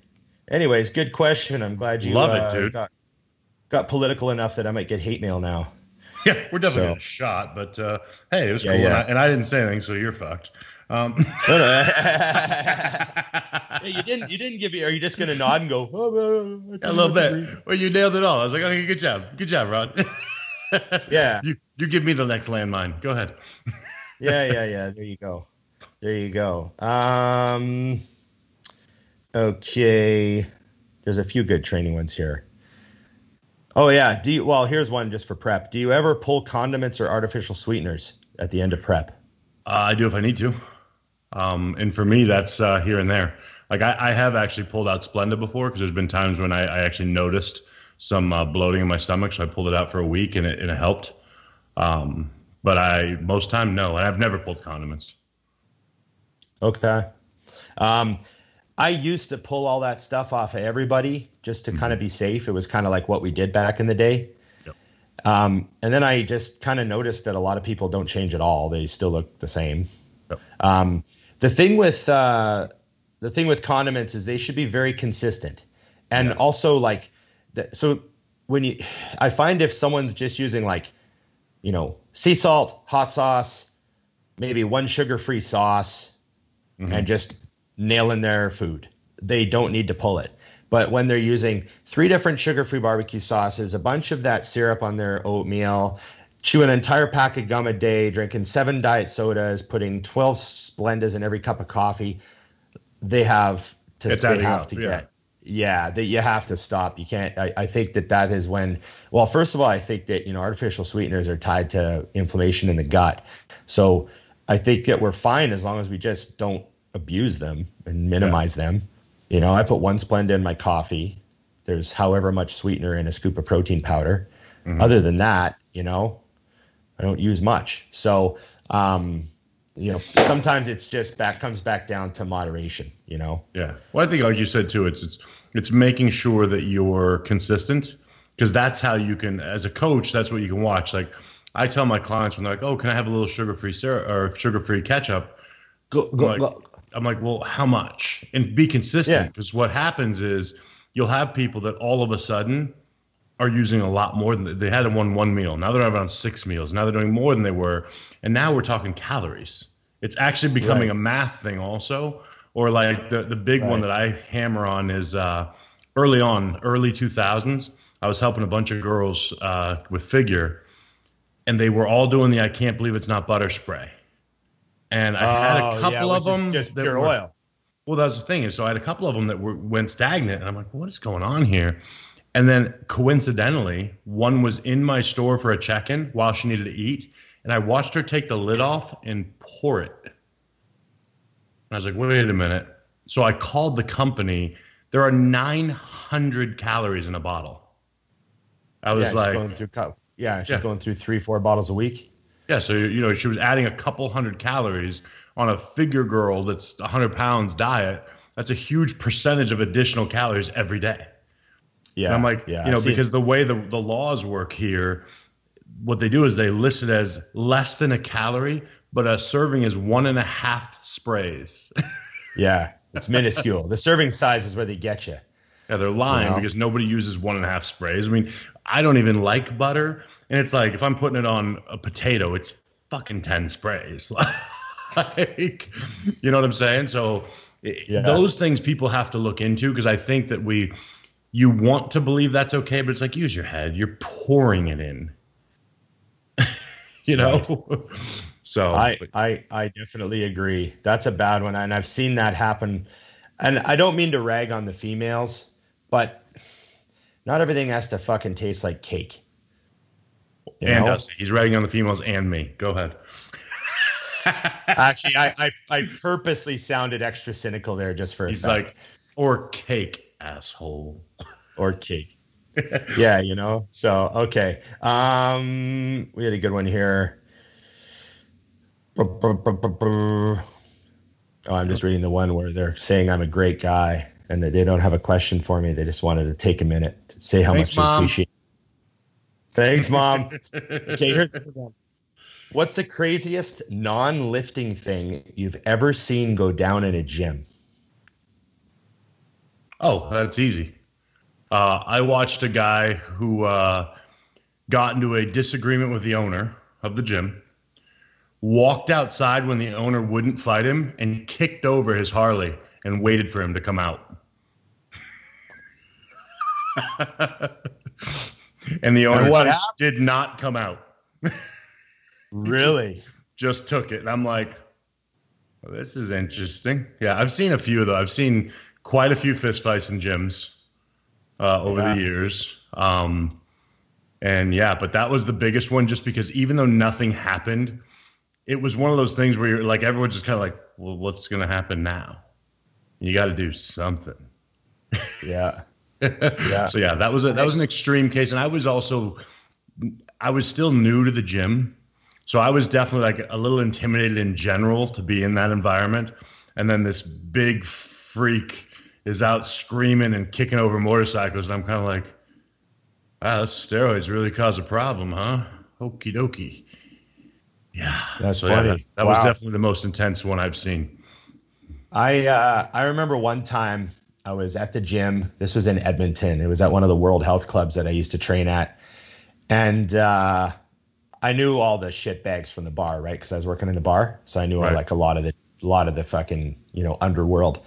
Anyways, good question. I'm glad you Love it, uh, dude. Got, got political enough that I might get hate mail now. Yeah, we're definitely So- getting shot, but uh, hey, it was Yeah, cool, yeah. And, I, and I didn't say anything, so you're fucked. Um. [laughs] [laughs] Yeah, you didn't. You didn't give me. Are you just gonna nod and go? Oh, a little bit. Well, you nailed it all. I was like, okay, good job, good job, Rod. Yeah. [laughs] you you give me the next landmine. Go ahead. Yeah, yeah, yeah. There you go. There you go. Um. Okay. There's a few good training ones here. Oh yeah. Do you? Well, here's one just for prep. Do you ever pull condiments or artificial sweeteners at the end of prep? Uh, I do if I need to. Um, and for me, that's uh, here and there. Like I, I have actually pulled out Splenda before because there's been times when I, I actually noticed some uh, bloating in my stomach, so I pulled it out for a week and it, and it helped. Um, but I most time no, and I've never pulled condiments. Okay. Um, I used to pull all that stuff off of everybody just to kind of be safe. It was kind of like what we did back in the day. Yep. Um, and then I just kind of noticed that a lot of people don't change at all. They still look the same. Yep. Um, the thing with uh, the thing with condiments is they should be very consistent, and Yes. also like, the, so when you, I find if someone's just using like, you know, sea salt, hot sauce, maybe one sugar-free sauce, and just nailing their food, they don't need to pull it. But when they're using three different sugar-free barbecue sauces, a bunch of that syrup on their oatmeal, chew an entire pack of gum a day, drinking seven diet sodas, putting 12 Splendas in every cup of coffee, they have to It's they have up, to yeah. get yeah, that you have to stop. You can't. I, I think that that is when. Well, first of all, I think that you know artificial sweeteners are tied to inflammation in the gut. So I think that we're fine as long as we just don't abuse them and minimize yeah. them. You know, I put one Splenda in my coffee. There's however much sweetener in a scoop of protein powder. Mm-hmm. Other than that, you know, I don't use much. So, um, you know, sometimes it's just back comes back down to moderation. You know. Yeah. Well, I think, like you said too, it's it's it's making sure that you're consistent because that's how you can, as a coach, that's what you can watch. Like I tell my clients when they're like, "Oh, can I have a little sugar-free syrup or sugar-free ketchup?" Go, go, I'm, like, go. I'm like, "Well, how much?" And be consistent because yeah. what happens is you'll have people that all of a sudden are using a lot more than they had in one one meal. Now they're around six meals. Now they're doing more than they were, and now we're talking calories. It's actually becoming right. a math thing also. Or like the the big right. one that I hammer on is uh, early on, early 2000s. I was helping a bunch of girls uh, with figure, and they were all doing the I can't believe it's not butter spray. And I oh, had a oh, couple yeah, of them just pure were, oil. Well, that's the thing is, so I had a couple of them that were went stagnant, and I'm like, what is going on here? And then coincidentally, one was in my store for a check-in while she needed to eat, and I watched her take the lid off and pour it. And I was like, wait a minute. So I called the company. There are 900 calories in a bottle. I was yeah, like, going through, yeah, she's yeah. going through three, four bottles a week. Yeah, so you know she was adding a couple hundred calories on a figure girl that's 100 pounds diet. That's a huge percentage of additional calories every day. Yeah, and I'm like, yeah, you know, because the way the the laws work here, what they do is they list it as less than a calorie, but a serving is one and a half sprays. [laughs] yeah, it's minuscule. the serving size is where they get you. Yeah, they're lying you know? because nobody uses one and a half sprays. I mean, I don't even like butter, and it's like if I'm putting it on a potato, it's fucking ten sprays. [laughs] like, you know what I'm saying? So yeah. those things people have to look into because I think that we, you want to believe that's okay, but it's like use your head. You're pouring it in. [laughs] you know. Right. [laughs] so I, I I definitely agree. That's a bad one, and I've seen that happen. And I don't mean to rag on the females, but not everything has to fucking taste like cake. You and us. He's writing on the females and me. Go ahead. [laughs] Actually, I, I, I purposely sounded extra cynical there just for a He's like, or cake, asshole. [laughs] Or cake. [laughs] yeah, you know. So okay. Um, we had a good one here. Oh, I'm just reading the one where they're saying I'm a great guy and they don't have a question for me. They just wanted to take a minute say how Thanks, much they appreciate. Thanks, mom. [laughs] okay, here's the one. What's the craziest non-lifting thing you've ever seen go down in a gym? Oh, that's easy. Uh, I watched a guy who uh, got into a disagreement with the owner of the gym, walked outside when the owner wouldn't fight him, and kicked over his Harley and waited for him to come out. [laughs] and the owner and just did not come out. [laughs] really? Just, just, took it. And I'm like, well, this is interesting. Yeah, I've seen a few, though. I've seen quite a few fistfights in gyms uh, over yeah. the years. Um, and yeah, but that was the biggest one just because even though nothing happened, it was one of those things where you're like, everyone's just kind of like, well, what's going to happen now? You got to do something. Yeah. Yeah. [laughs] So yeah, that was a, that was an extreme case, and I was also I was still new to the gym, so I was definitely like a little intimidated in general to be in that environment. And then this big freak is out screaming and kicking over motorcycles, and I'm kind of like, wow, those steroids really cause a problem, huh? Okie dokie. Yeah, that's so, funny. Yeah, that, that wow. was definitely the most intense one I've seen. I uh, I remember one time I was at the gym. This was in Edmonton. It was at one of the World Health Clubs that I used to train at, and uh, I knew all the shit bags from the bar, right? Because I was working in the bar, so I knew right. like a lot of the a lot of the fucking you know underworld.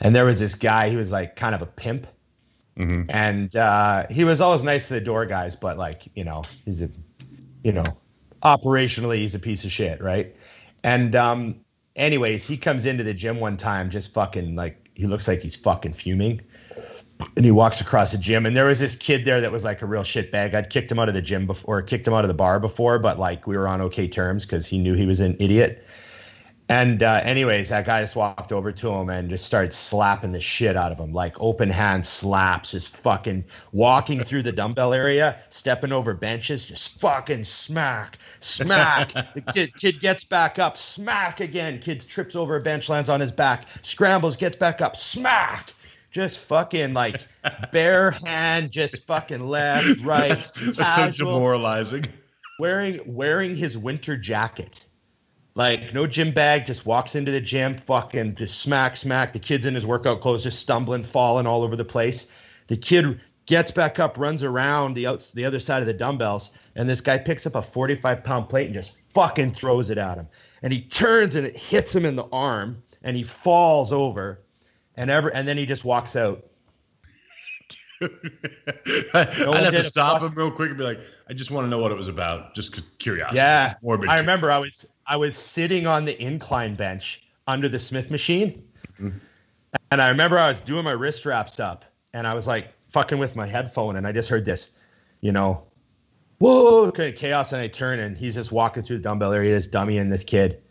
And there was this guy. He was like kind of a pimp, mm-hmm. and uh, he was always nice to the door guys, but like you know he's a you know operationally he's a piece of shit, right? And um, anyways, he comes into the gym one time just fucking like he looks like he's fucking fuming. and he walks across the gym and there was this kid there that was like a real shitbag i'd kicked him out of the gym before or kicked him out of the bar before but like we were on okay terms because he knew he was an idiot and uh, anyways that guy just walked over to him and just started slapping the shit out of him like open hand slaps just fucking walking through the dumbbell area stepping over benches just fucking smack smack [laughs] the kid kid gets back up smack again kid trips over a bench lands on his back scrambles gets back up smack just fucking like bare hand, just fucking left, [laughs] right. That's, that's so demoralizing. Wearing wearing his winter jacket. Like no gym bag, just walks into the gym, fucking just smack, smack. The kid's in his workout clothes, just stumbling, falling all over the place. The kid gets back up, runs around the outs, the other side of the dumbbells, and this guy picks up a 45 pound plate and just fucking throws it at him. And he turns and it hits him in the arm, and he falls over and ever and then he just walks out. I, [laughs] no I'd have to stop him real quick and be like, I just want to know what it was about, just curiosity. Yeah, I remember I was I was sitting on the incline bench under the Smith machine, mm-hmm. and I remember I was doing my wrist wraps up, and I was like fucking with my headphone, and I just heard this, you know, whoa, okay, chaos, and I turn, and he's just walking through the dumbbell area, this dummy and this kid,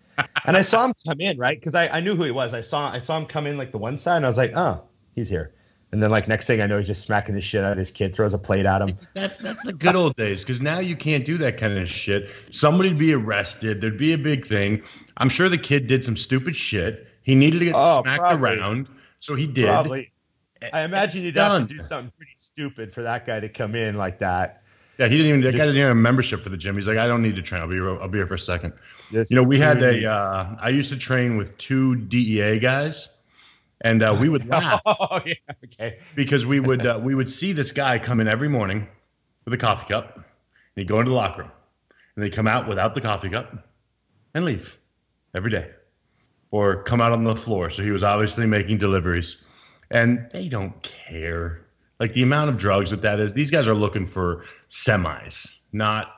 and I saw him come in, right? Because I, I knew who he was. I saw I saw him come in like the one side, and I was like, oh, he's here. And then like next thing I know, he's just smacking the shit out of his kid, throws a plate at him. That's that's the good old days, because now you can't do that kind of shit. Somebody'd be arrested. There'd be a big thing. I'm sure the kid did some stupid shit. He needed to get oh, smacked probably. around, so he did. Probably. I imagine you'd done. have to do something pretty stupid for that guy to come in like that. Yeah, he didn't even. That guy didn't even have a membership for the gym. He's like, I don't need to train. I'll be. I'll be here for a second. You know, we had a. Uh, I used to train with two DEA guys, and uh, we would laugh. [laughs] oh yeah, okay. Because we would [laughs] uh, we would see this guy come in every morning with a coffee cup, and he'd go into the locker room, and they'd come out without the coffee cup, and leave every day, or come out on the floor. So he was obviously making deliveries, and they don't care like the amount of drugs that that is, these guys are looking for semis, not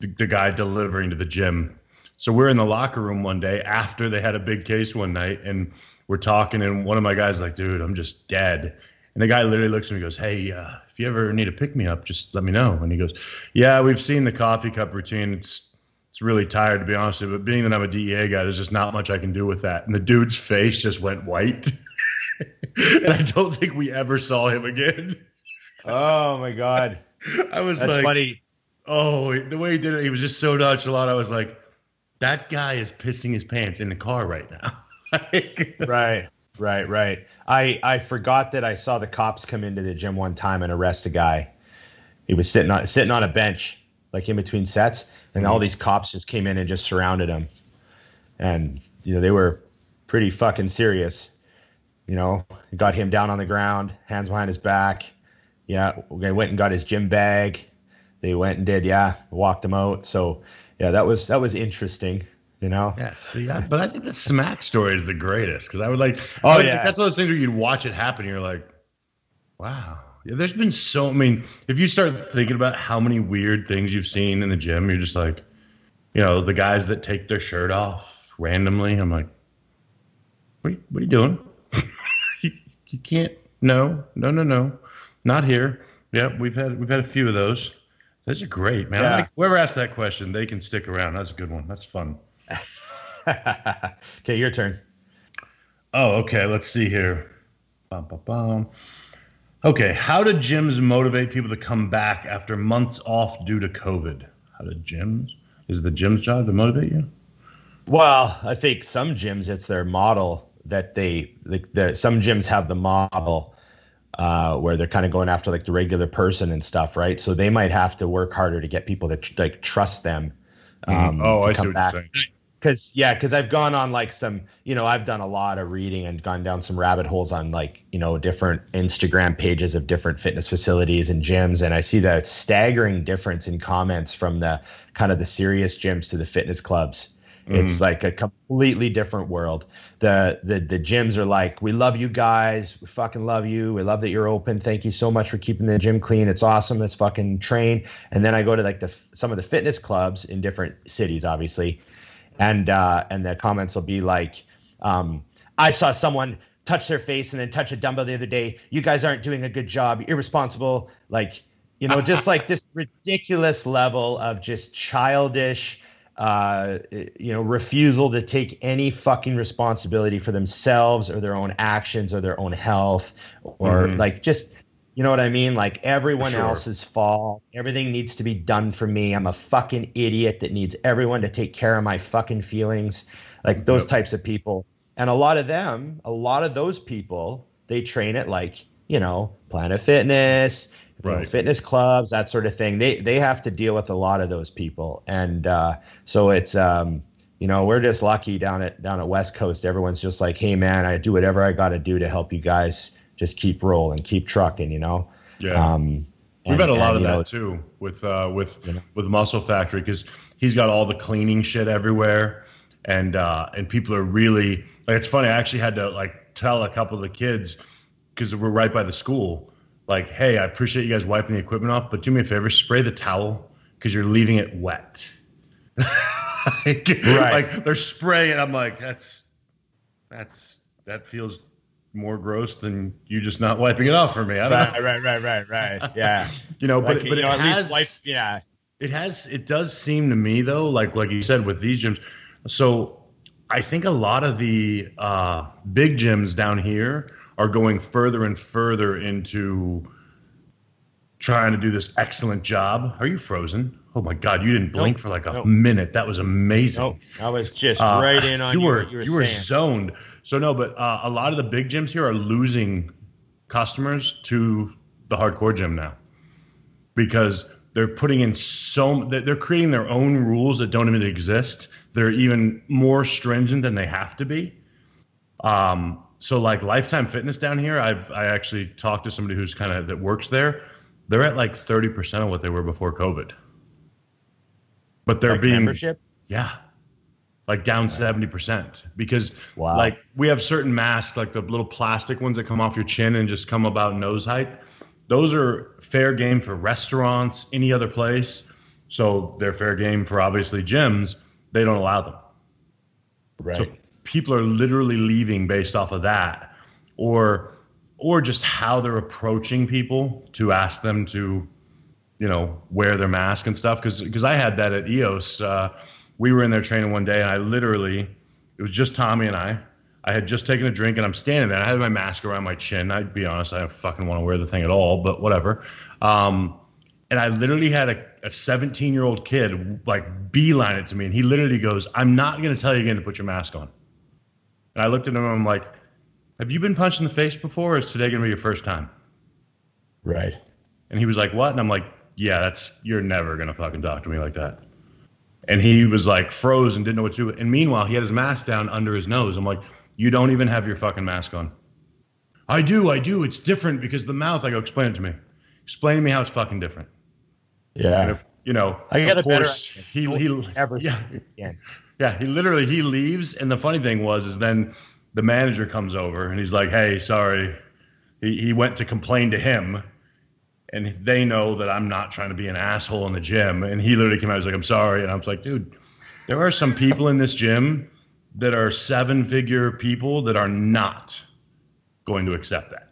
the, the guy delivering to the gym. So we're in the locker room one day after they had a big case one night, and we're talking, and one of my guys is like, "Dude, I'm just dead." And the guy literally looks at me and goes, "Hey, uh, if you ever need a pick me up, just let me know." And he goes, "Yeah, we've seen the coffee cup routine. It's it's really tired to be honest with you, but being that I'm a DEA guy, there's just not much I can do with that." And the dude's face just went white. [laughs] and I don't think we ever saw him again. Oh my god! [laughs] I was That's like, funny. Oh, the way he did it, he was just so nonchalant. I was like, that guy is pissing his pants in the car right now. [laughs] right, right, right. I I forgot that I saw the cops come into the gym one time and arrest a guy. He was sitting on sitting on a bench, like in between sets, and mm-hmm. all these cops just came in and just surrounded him. And you know they were pretty fucking serious. You know, got him down on the ground, hands behind his back. Yeah, they went and got his gym bag. They went and did, yeah, walked him out. So, yeah, that was that was interesting. You know. Yeah. See, yeah, but I think the smack story is the greatest because I would like. Oh would, yeah. That's one of those things where you'd watch it happen. And you're like, wow. Yeah, there's been so. I mean, if you start thinking about how many weird things you've seen in the gym, you're just like, you know, the guys that take their shirt off randomly. I'm like, what are you, what are you doing? [laughs] you can't. No, no, no, no, not here. Yep, we've had we've had a few of those. Those are great, man. Yeah. Whoever asked that question, they can stick around. That's a good one. That's fun. [laughs] okay, your turn. Oh, okay. Let's see here. Bum, bum, bum. Okay, how did gyms motivate people to come back after months off due to COVID? How did gyms? Is the gym's job to motivate you? Well, I think some gyms it's their model that they like the, some gyms have the model uh, where they're kind of going after like the regular person and stuff, right? So they might have to work harder to get people to like trust them. Mm-hmm. Um, mm. Oh, I see what back. you're saying. Because yeah, because I've gone on like some, you know, I've done a lot of reading and gone down some rabbit holes on like, you know, different Instagram pages of different fitness facilities and gyms, and I see the staggering difference in comments from the kind of the serious gyms to the fitness clubs it's mm-hmm. like a completely different world. The, the the gyms are like, we love you guys, we fucking love you, we love that you're open. Thank you so much for keeping the gym clean. It's awesome. Let's fucking train. And then I go to like the some of the fitness clubs in different cities, obviously, and uh, and the comments will be like, um, I saw someone touch their face and then touch a dumbbell the other day. You guys aren't doing a good job. Irresponsible. Like, you know, just like this ridiculous level of just childish, uh, you know, refusal to take any fucking responsibility for themselves or their own actions or their own health or Mhm. like just, you know what I mean? Like everyone Sure. else's fault. Everything needs to be done for me. I'm a fucking idiot that needs everyone to take care of my fucking feelings. Like those Yep. types of people. And a lot of them, a lot of those people, they train at like, you know, Planet Fitness, you know, fitness clubs, that sort of thing. They they have to deal with a lot of those people. And uh, so it's um, you know, we're just lucky down at down at West Coast. Everyone's just like, hey man, I do whatever I gotta do to help you guys just keep rolling, keep trucking, you know? Yeah. Um We've had a lot and, of that know, too with uh, with You know. with Muscle Factory because he's got all the cleaning shit everywhere, and uh, and people are really like it's funny. I actually had to like tell a couple of the kids because we're right by the school, like, hey, I appreciate you guys wiping the equipment off, but do me a favor, spray the towel because you're leaving it wet. [laughs] like, Right. like they're spraying. I'm like, that's that's that feels more gross than you just not wiping it off for me. I don't know. Right, right, right, right, right. Yeah. [laughs] You know, but, Like, but you know, it at has, least wipe, yeah. it has it does seem to me though like like you said with these gyms so i think a lot of the uh, big gyms down here are going further and further into trying to do this excellent job are you frozen oh my god you didn't blink Nope. for like a Nope. minute that was amazing Nope. I was just Uh, right in on you you, were you were, zoned so no but uh, a lot of the big gyms here are losing customers to the hardcore gym now because they're putting in so they're they're creating their own rules that don't even exist they're even more stringent than they have to be um, so like lifetime fitness down here i've i actually talked to somebody who's kind of that works there they're at like 30% of what they were before covid but they're Like being membership. yeah. Like down 70% because Wow. like we have certain masks like the little plastic ones that come off your chin and just come about nose height. Those are fair game for restaurants, any other place. So they're fair game for obviously gyms. They don't allow them. Right. So people are literally leaving based off of that, or or just how they're approaching people to ask them to, you know, wear their mask and stuff. Because because I had that at EOS. Uh, we were in there training one day, and I literally it was just Tommy and I. I had just taken a drink, and I'm standing there. I had my mask around my chin. I'd be honest, I don't fucking want to wear the thing at all, but whatever. Um, and I literally had a, a 17 year old kid like beeline it to me, and he literally goes, "I'm not going to tell you again to put your mask on." And I looked at him, and I'm like, "Have you been punched in the face before, or is today going to be your first time?" right. And he was like, "What?" And I'm like, "Yeah, that's you're never going to fucking talk to me like that." And he was like froze and didn't know what to do. And meanwhile, he had his mask down under his nose. I'm like, "You don't even have your fucking mask on." I do, I do. It's different because the mouth. I go, explain it to me. Explain to me how it's fucking different. And Yeah. if you know, I got of a better course, he he ever yeah, again. yeah, he literally he leaves, and the funny thing was is then the manager comes over and he's like, "Hey, sorry." He he went to complain to him, and they know that I'm not trying to be an asshole in the gym, and he literally came out and was like, "I'm sorry," and I was like, "Dude, there are some people in this gym that are seven-figure people that are not going to accept that.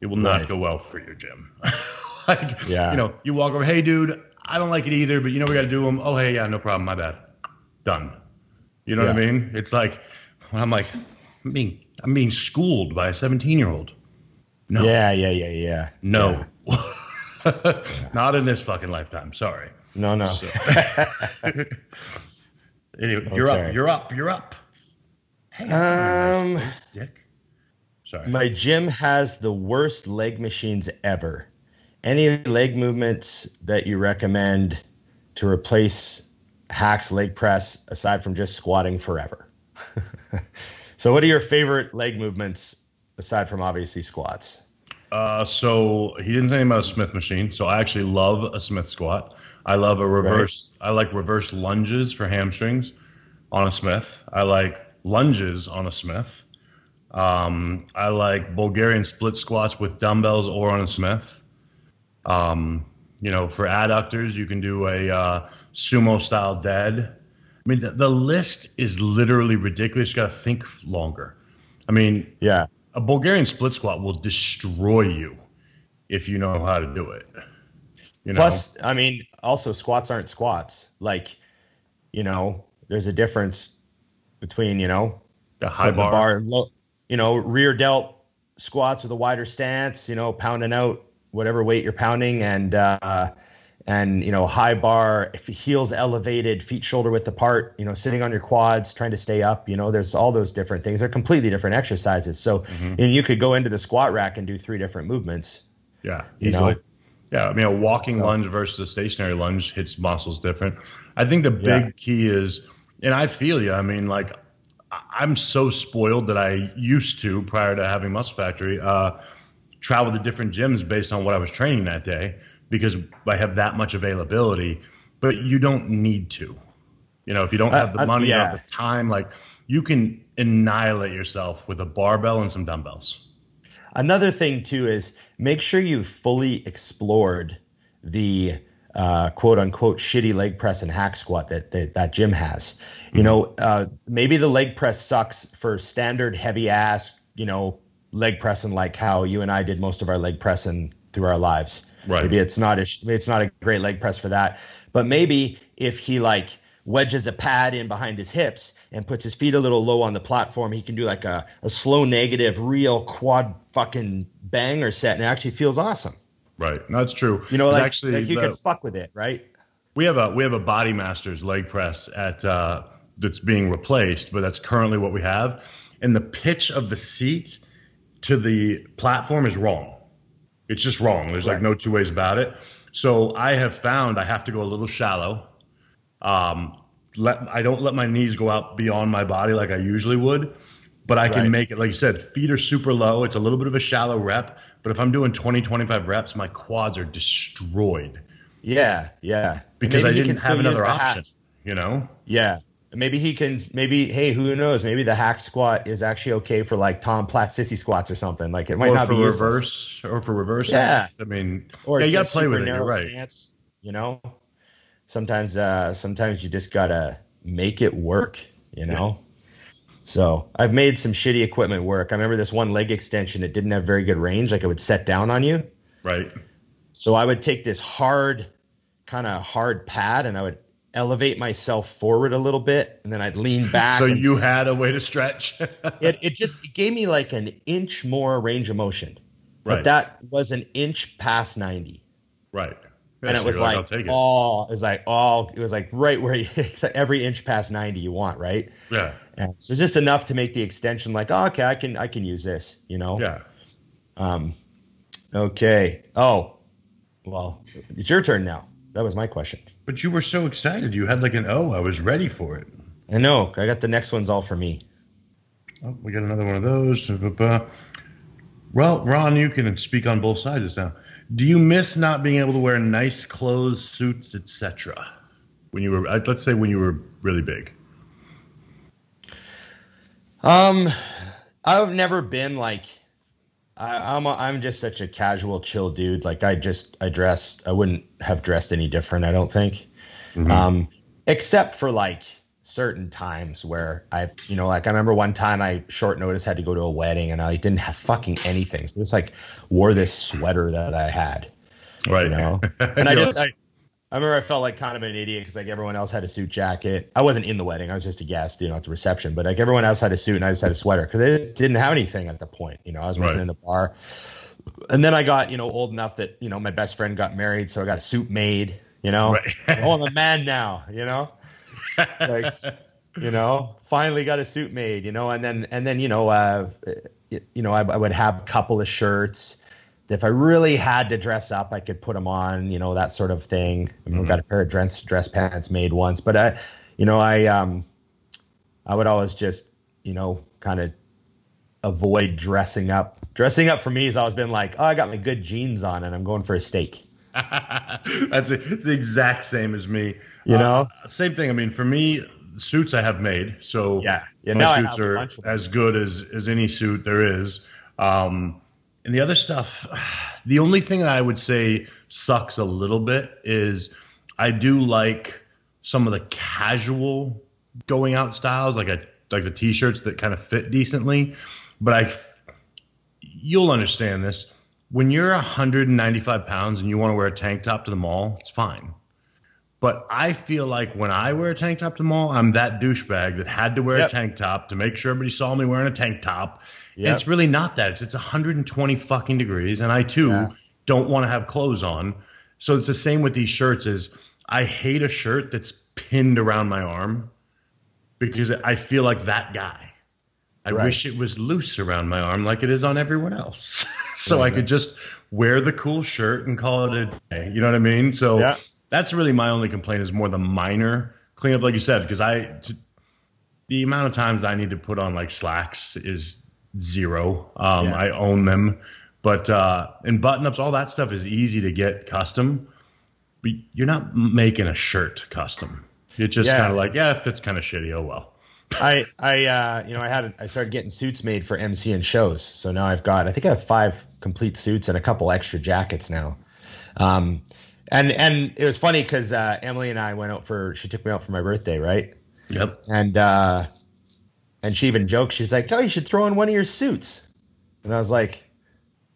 It will not Right. go well for your gym." [laughs] like, Yeah. you know, you walk over, "Hey, dude." I don't like it either, but you know we got to do them. Oh, hey, yeah, no problem. My bad. Done. You know what I mean? It's like I'm like I'm being I'm being schooled by a 17 year old. No, Yeah, yeah, yeah, yeah. no, Yeah. [laughs] not in this fucking lifetime. Sorry. No, no. So- [laughs] anyway, you're up. You're up. You're up. Hey, Um, nice dick. Sorry. My gym has the worst leg machines ever. Any leg movements that you recommend to replace Hack's leg press aside from just squatting forever? [laughs] so, what are your favorite leg movements aside from obviously squats? Uh, so he didn't say anything about a Smith machine. So I actually love a Smith squat. I love a reverse. I like reverse lunges for hamstrings on a Smith. I like lunges on a Smith. Um, I like Bulgarian split squats with dumbbells or on a Smith. Um, you know, for adductors, you can do a uh, sumo style dead. I mean, the, the list is literally ridiculous. You got to think longer. I mean, Yeah. A Bulgarian split squat will destroy you if you know how to do it. You know? Plus, I mean, also squats aren't squats. Like, you know, there's a difference between you know the high putting the bar. low, you know, rear delt squats with a wider stance, you know, pounding out whatever weight you're pounding, and uh, and you know, high bar, heels elevated, feet shoulder width apart, you know, sitting on your quads, trying to stay up. You know, there's all those different things. They're completely different exercises. So, Mm-hmm. and you could go into the squat rack and do three different movements. Yeah, easily. know? Yeah, I mean, a walking So- lunge versus a stationary lunge hits muscles different. I think the big Yeah. key is, and I feel you. I mean, like, I'm so spoiled that I used to, prior to having Muscle Factory, uh, travel to different gyms based on what I was training that day because I have that much availability. But you don't need to. You know, if you don't Uh, have the uh, money yeah. or the time, like, you can annihilate yourself with a barbell and some dumbbells. Another thing too is make sure you've fully explored the uh, quote unquote shitty leg press and hack squat that that, that gym has. You know, uh, maybe the leg press sucks for standard heavy ass, you know, leg pressing like how you and I did most of our leg pressing through our lives. Right. Maybe it's not a it's not a great leg press for that, but maybe if he like wedges a pad in behind his hips and puts his feet a little low on the platform, he can do like a, a slow negative, real quad fucking banger set, and it actually feels awesome. Right. No, that's true. You know, like, actually like you the- can fuck with it, right? we have a we have a Body Masters leg press at uh, that's being replaced, but that's currently what we have. And the pitch of the seat to the platform is wrong. It's just wrong. There's like no two ways about it. So I have found I have to go a little shallow. Um, let I don't let my knees go out beyond my body like I usually would, but I can Right. make it like you said. Feet are super low. It's a little bit of a shallow rep, but if I'm doing 20, 25 reps, my quads are destroyed Yeah, yeah. because Maybe I didn't have another option. You know. Yeah. Maybe he can. Maybe hey, who knows? Maybe the hack squat is actually okay for like Tom Platz sissy squats or something. Like it might or not for be useless. reverse or for reverse Yeah. I mean, or yeah, you gotta play with it. You're right. Stance, you know, sometimes uh, sometimes you just gotta make it work. You know. So I've made some shitty equipment work. I remember this one leg extension. It didn't have very good range. Like it would set down on you. Right. So I would take this hard, kind of hard pad, and I would elevate myself forward a little bit, and then I'd lean [laughs] back. So and- you had a way to stretch. [laughs] it, it just it gave me like an inch more range of motion. Right. But that was an inch past 90. right. Yeah, and it was you're like, take it. all, it was like all, it was like right where you, [laughs] every inch past 90 you want, right? yeah. And so just enough to make the extension like, oh, okay, I can, I can use this, you know? Yeah. Um, okay. Oh, well, it's your turn now. That was my question. But you were so excited. You had like an oh, I was ready for it. I know. I got the next one's all for me. Oh, we got another one of those. Well, Ron, you can speak on both sides of this now. Do you miss not being able to wear nice clothes, suits, etc. When you were, let's say, when you were really big. Um, I've never been like, I, I'm a, I'm just such a casual, chill dude. Like I just I dress. I wouldn't have dressed any different. I don't think. Um, except for like certain times where I, you know, like I remember one time I short notice had to go to a wedding and I didn't have fucking anything. So just like wore this sweater that I had, Right. you know, [laughs] and I just I. I remember I felt like kind of an idiot because like everyone else had a suit jacket. I wasn't in the wedding; I was just a guest, you know, at the reception. But like everyone else had a suit, and I just had a sweater because I didn't have anything at the point. You know, I was working Right. in the bar, and then I got you know old enough that you know my best friend got married, so I got a suit made. You know, Right. oh, I'm a man now. You know, [laughs] like you know, finally got a suit made. You know, and then and then you know, uh, you know, I, I would have a couple of shirts. If I really had to dress up, I could put them on, you know, that sort of thing. I mean, we got a pair of dress dress pants made once, but I, you know, I um, I would always just, you know, kind of avoid dressing up. Dressing up for me has always been like, oh, I got my good jeans on and I'm going for a steak. [laughs] That's it. It's the exact same as me. You know? Uh, same thing. I mean, for me, suits I have made, so Yeah. Yeah, my suits are bunch of them. as good as as any suit there is. Um, and the other stuff, [sighs] the only thing that I would say sucks a little bit is I do like some of the casual going out styles, like a like the t-shirts that kind of fit decently, but I you'll understand this. When you're 195 pounds and you want to wear a tank top to the mall, it's fine. But I feel like when I wear a tank top to the mall, I'm that douchebag that had to wear Yep. a tank top to make sure everybody saw me wearing a tank top. And Yep. it's really not that. It's it's 120 fucking degrees, and I too Yeah. don't want to have clothes on. So it's the same with these shirts. Is I hate a shirt that's pinned around my arm because I feel like that guy. I Right. wish it was loose around my arm like it is on everyone else. [laughs] so I could just wear the cool shirt and call it a day. You know what I mean? So Yeah. That's really my only complaint is more the minor cleanup, like you said, because I t- the amount of times I need to put on like slacks is zero. Um, Yeah. I own them, but uh, and button ups, all that stuff is easy to get custom. But you're not making a shirt custom. It's just Yeah. kind of like, yeah, if it's kind of shitty, oh well. [laughs] I I uh, you know I had I started getting suits made for MC and shows. So now I've got I think I have five complete suits and a couple extra jackets now. Um, and and it was funny because uh, Emily and I went out for she took me out for my birthday, right? Yep. And uh, and she even joked, she's like, "Oh, you should throw on one of your suits." And I was like,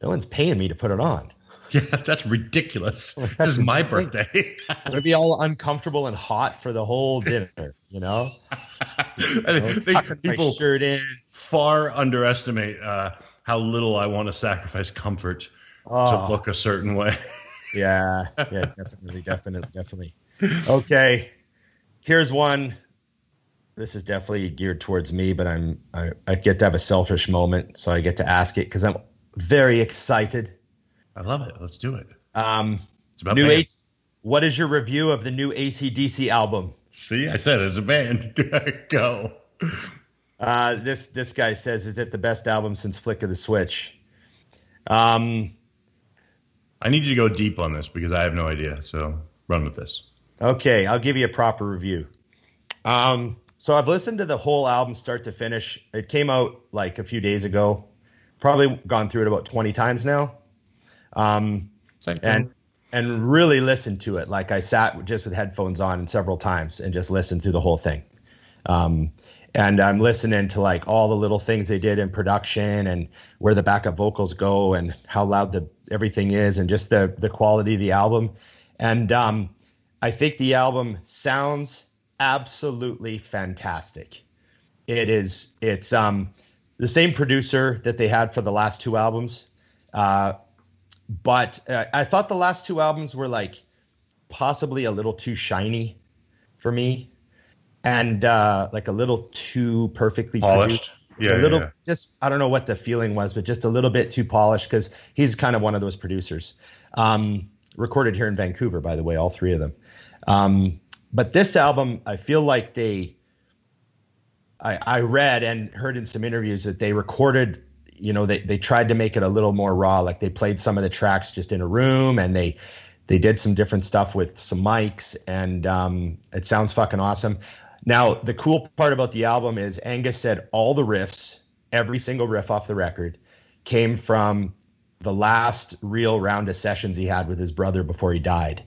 "No one's paying me to put it on. [laughs] Yeah, that's ridiculous. [laughs] this that's is my insane. birthday. I'm gonna be all uncomfortable and hot for the whole dinner, you know." [laughs] I think Tucking my people shirt in. far underestimate uh, how little I want to sacrifice comfort to Oh. look a certain way. Yeah, yeah, definitely, definitely, definitely. Okay, here's one. This is definitely geared towards me, but I'm I, I get to have a selfish moment, so I get to ask it because I'm very excited. I love it. Let's do it. Um, It's about new. AC, what is your review of the new ACDC album? See, I said it's a band. [laughs] Go. Uh, this this guy says, "Is it the best album since Flick of the Switch?" Um, I need you to go deep on this because I have no idea. So run with this. Okay, I'll give you a proper review. Um, so I've listened to the whole album start to finish. It came out like a few days ago. Probably gone through it about 20 times now. Um, and and really listened to it. Like I sat just with headphones on several times and just listened through the whole thing. Um, and I'm listening to like all the little things they did in production and where the backup vocals go and how loud the everything is and just the the quality of the album. And um, I think the album sounds absolutely fantastic. It is it's um the same producer that they had for the last two albums. Uh, but uh, I thought the last two albums were like possibly a little too shiny for me, and uh, like a little too perfectly Polished. produced. Yeah, a little yeah. just I don't know what the feeling was, but just a little bit too polished because he's kind of one of those producers. Um, recorded here in Vancouver, by the way, all three of them. Um, but this album, I feel like they I, I read and heard in some interviews that they recorded, you know, they, they tried to make it a little more raw. Like they played some of the tracks just in a room and they they did some different stuff with some mics and um, it sounds fucking awesome. Now the cool part about the album is Angus said all the riffs, every single riff off the record, came from the last real round of sessions he had with his brother before he died,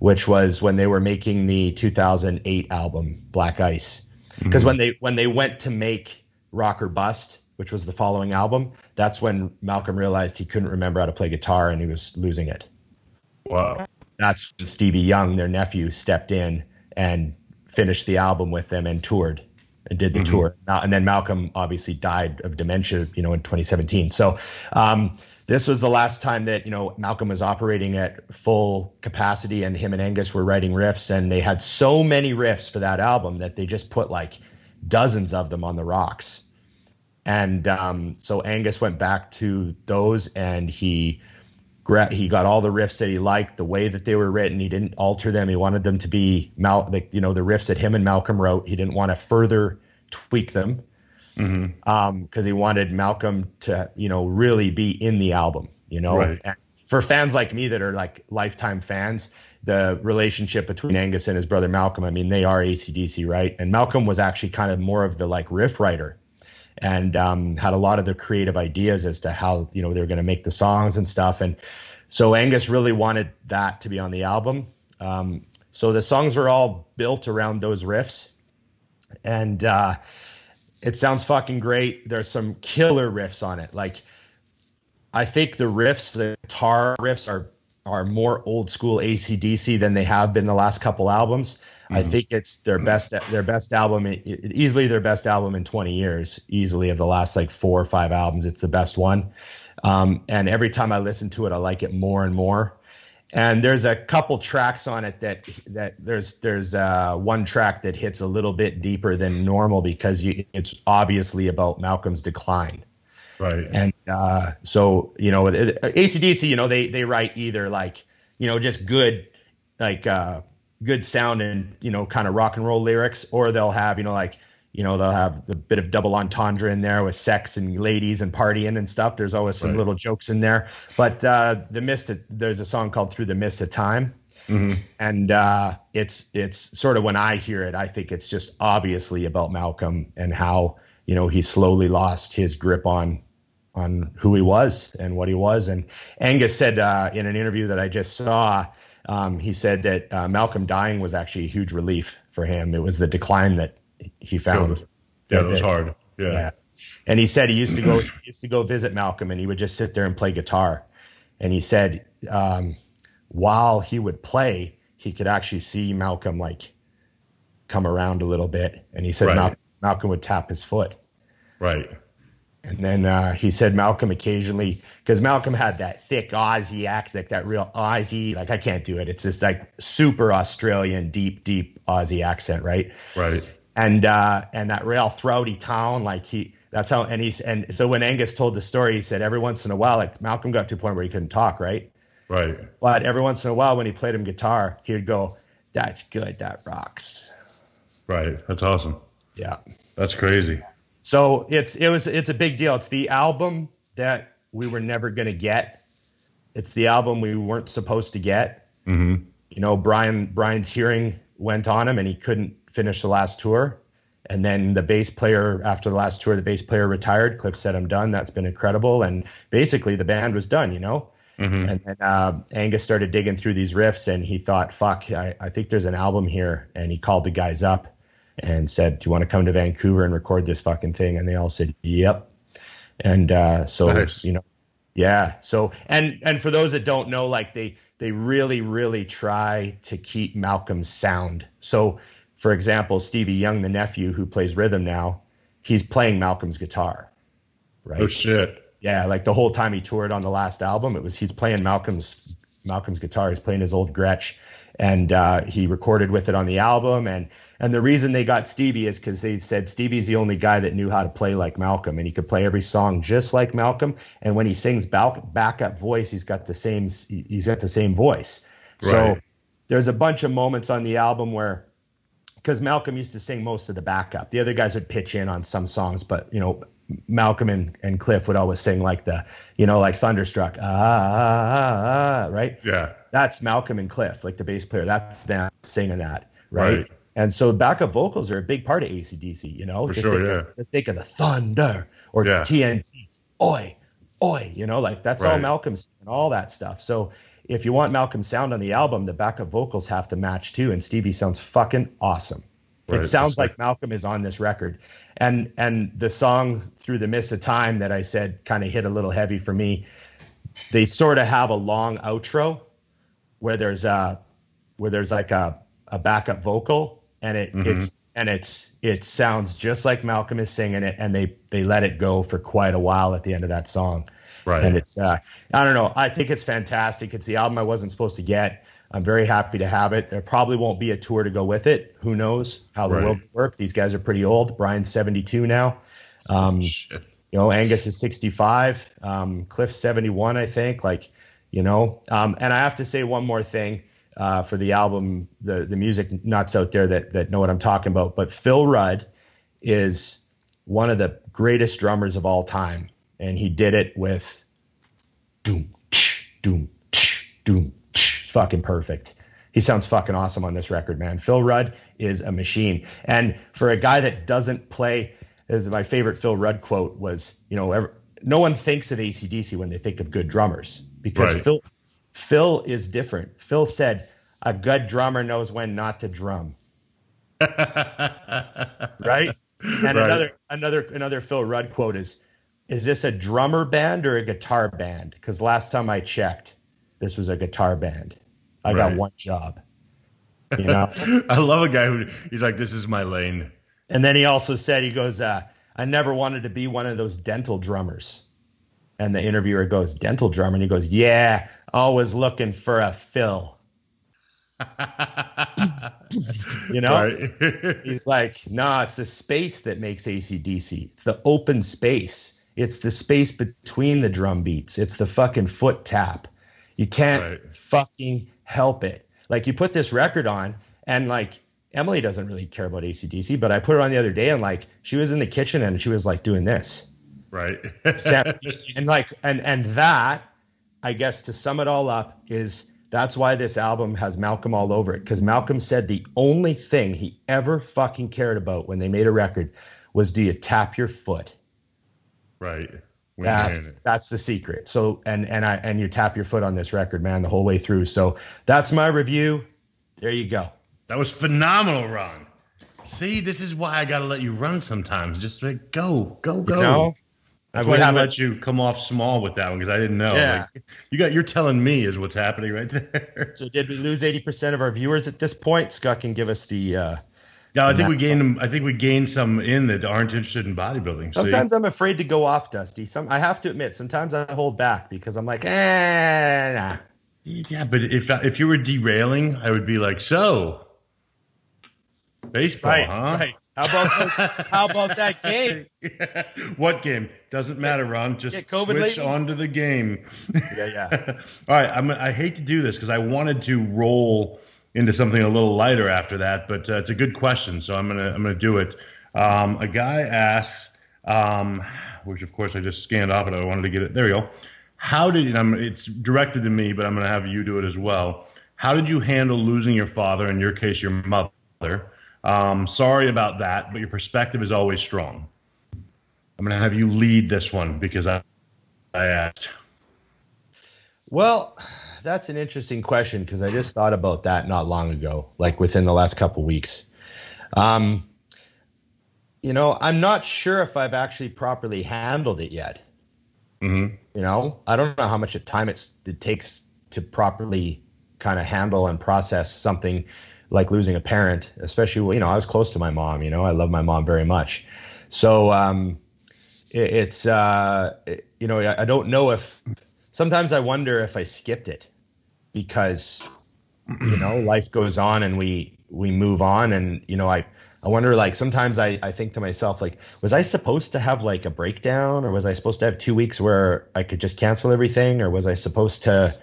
which was when they were making the 2008 album Black Ice mm-hmm. because when they when they went to make Rock or Bust, which was the following album, that's when Malcolm realized he couldn't remember how to play guitar and he was losing it. Wow. That's when Stevie Young, their nephew, stepped in and finished the album with them and toured and did the tour. Now, and then Malcolm obviously died of dementia, you know, in 2017. So um, this was the last time that you know Malcolm was operating at full capacity, and him and Angus were writing riffs, and they had so many riffs for that album that they just put like dozens of them on the rocks. And um, so Angus went back to those, and he he got all the riffs that he liked, the way that they were written. He didn't alter them. He wanted them to be Mal, like you know, the riffs that him and Malcolm wrote. He didn't want to further tweak them mm-hmm. um, because he wanted Malcolm to, you know, really be in the album. You know, Right. And for fans like me that are like lifetime fans, the relationship between Angus and his brother Malcolm, I mean, they are ACDC, right? And Malcolm was actually kind of more of the like riff writer and um, had a lot of the creative ideas as to how you know they were going to make the songs and stuff. And so Angus really wanted that to be on the album. Um, so the songs are all built around those riffs, and uh, it sounds fucking great. There's some killer riffs on it. Like I think the riffs, the guitar riffs, are are more old school ACDC than they have been the last couple albums. I think it's their best their best album, easily their best album in 20 years. Easily of the last like four or five albums, it's the best one. Um, and every time I listen to it, I like it more and more. And there's a couple tracks on it that that there's there's uh, one track that hits a little bit deeper than normal because you, it's obviously about Malcolm's decline. Right. And uh, so, you know, it, ACDC, you know, they they write either like, you know, just good, like uh, good sound and you know, kind of rock and roll lyrics, or they'll have, you know, like, you know, they'll have a bit of double entendre in there with sex and ladies and partying and stuff. There's always some Right. little jokes in there. But uh, the mist, of, there's a song called "Through the Mist of Time." Mhm. and uh, it's it's sort of when I hear it, I think it's just obviously about Malcolm and how you know he slowly lost his grip on on who he was and what he was. And Angus said uh, in an interview that I just saw, um, he said that uh, Malcolm dying was actually a huge relief for him. It was the decline that he found. Yeah, it was hard. Yeah. yeah. And he said he used to go he used to go visit Malcolm and he would just sit there and play guitar. And he said um, while he would play, he could actually see Malcolm like come around a little bit. And he said Right. Mal- Malcolm would tap his foot. Right. And then uh, he said Malcolm occasionally, because Malcolm had that thick Aussie accent, like that real Aussie, like I can't do it. It's just like super Australian, deep, deep Aussie accent, right? Right. and uh, and that real throaty tone, like he that's how and he's and so when Angus told the story, he said every once in a while, like Malcolm got to a point where he couldn't talk, right? Right. But every once in a while, when he played him guitar, he would go, "That's good, that rocks." Right. That's awesome. Yeah. That's crazy. So it's it was it's a big deal. It's the album that we were never gonna get. It's the album we weren't supposed to get. Mm-hmm. you know, Brian Brian's hearing went on him and he couldn't finish the last tour. And then the bass player after the last tour, the bass player retired. Cliff said, "I'm done." That's been incredible. And basically, the band was done. You know. Mm-hmm. And then uh, Angus started digging through these riffs, and he thought, "Fuck, I, I think there's an album here." And he called the guys up and said, "Do you want to come to Vancouver and record this fucking thing?" And they all said, "Yep." And uh, so Nice. you know, yeah. So and and for those that don't know, like they they really really try to keep Malcolm's sound. So for example, Stevie Young, the nephew who plays rhythm now, he's playing Malcolm's guitar, right? Oh shit. Yeah, like the whole time he toured on the last album, it was he's playing Malcolm's Malcolm's guitar. He's playing his old Gretsch, and uh, he recorded with it on the album. And and the reason they got Stevie is because they said Stevie's the only guy that knew how to play like Malcolm, and he could play every song just like Malcolm. And when he sings back, backup voice, he's got the same he's got the same voice. So there's a bunch of moments on the album where because Malcolm used to sing most of the backup. The other guys would pitch in on some songs, but you know, Malcolm and, and Cliff would always sing like the, you know, like Thunderstruck, ah, ah, ah, ah, right? Yeah. That's Malcolm and Cliff, like the bass player. That's them singing that, right? Right. And so backup vocals are a big part of ACDC, you know? For Just sure, think yeah. Of, just think of the thunder or Yeah. TNT, oi, oi, you know, like that's all Malcolm's and all that stuff. So if you want Malcolm's sound on the album, the backup vocals have to match too. And Stevie sounds fucking awesome. Right, It sounds that's like Malcolm is on this record. And and the song Through the Mist of Time that I said kind of hit a little heavy for me. They sort of have a long outro where there's a where there's like a, a backup vocal and it Mhm. it's and it's it sounds just like Malcolm is singing it and they they let it go for quite a while at the end of that song. Right. And it's uh I don't know, I think it's fantastic. It's the album I wasn't supposed to get. I'm very happy to have it. There probably won't be a tour to go with it. Who knows how the Right. world will work? These guys are pretty old. Brian's 72 now. Um, Shit. you know, Angus is 65, um, Cliff's 71, I think. Like, you know, um, and I have to say one more thing uh, for the album, the the music nuts out there that that know what I'm talking about. But Phil Rudd is one of the greatest drummers of all time, and he did it with doom, tsh, doom, tsh, doom, tsh. It's fucking perfect. He sounds fucking awesome on this record, man. Phil Rudd is a machine. And for a guy that doesn't play, is my favorite Phil Rudd quote was, you know, ever, no one thinks of ACDC when they think of good drummers because Right. Phil Phil is different. Phil said, a good drummer knows when not to drum. [laughs] Right? And Right. another another another Phil Rudd quote is, is this a drummer band or a guitar band? Because last time I checked, this was a guitar band. I got one job. You [laughs] know. I love a guy who he's like, "This is my lane." and then he also said, he goes, uh, I never wanted to be one of those dental drummers. And the interviewer goes, dental drummer, and he goes, Yeah, always looking for a fill. [laughs] You know. [laughs] He's like, no, it's the space that makes ACDC. It's the open space. It's the space between the drum beats. It's the fucking foot tap. You can't Right. fucking help it. Like you put this record on and like Emily doesn't really care about ACDC, but I put it on the other day and like she was in the kitchen and she was like doing this. right. And like and and that, I guess to sum it all up, is that's why this album has Malcolm all over it. Because Malcolm said the only thing he ever fucking cared about when they made a record was do you tap your foot? right. When That's you're in it. that's the secret. So and and I and you tap your foot on this record, man, the whole way through. So that's my review. There you go. That was phenomenal, Ron. See, this is why I gotta let you run sometimes. Just like go, go, go. You know? That's we why I let you come off small with that one because I didn't know. Yeah. Like, you got you're telling me is what's happening right there. So did we lose eighty percent of our viewers at this point? Scott can give us the. uh Yeah, I think we gained them. I think we gained some in that aren't interested in bodybuilding. See? Sometimes I'm afraid to go off, Dusty. Some I have to admit, sometimes I hold back because I'm like, eh, nah. Yeah, but if if you were derailing, I would be like, so baseball, Right, huh? right. How about how about that [laughs] game? what game? Doesn't matter, Ron. Just Get COVID switch lately? on to the game. Yeah, yeah. [laughs] All right, I'm, I hate to do this because I wanted to roll into something a little lighter after that, but uh, it's a good question, so I'm gonna I'm gonna do it. Um, a guy asks, um, which of course I just scanned off it. I wanted to get it. There we go. How did and I'm, it's directed to me, but I'm gonna have you do it as well. How did you handle losing your father? In your case, your mother. Um, sorry about that, but your perspective is always strong. I'm gonna have you lead this one because I I asked. Well, that's an interesting question because I just thought about that not long ago, like within the last couple weeks. Um, you know, I'm not sure if I've actually properly handled it yet. hmm You know, I don't know how much time it's, it takes to properly kind of handle and process something like losing a parent, especially, you know, I was close to my mom, you know, I love my mom very much. So, um, it, it's, uh, it- you know, I, I don't know if sometimes I wonder if I skipped it because, you know, [clears throat] life goes on and we, we move on and, you know, I, I wonder like sometimes I, I think to myself like was I supposed to have like a breakdown or was I supposed to have two weeks where I could just cancel everything or was I supposed to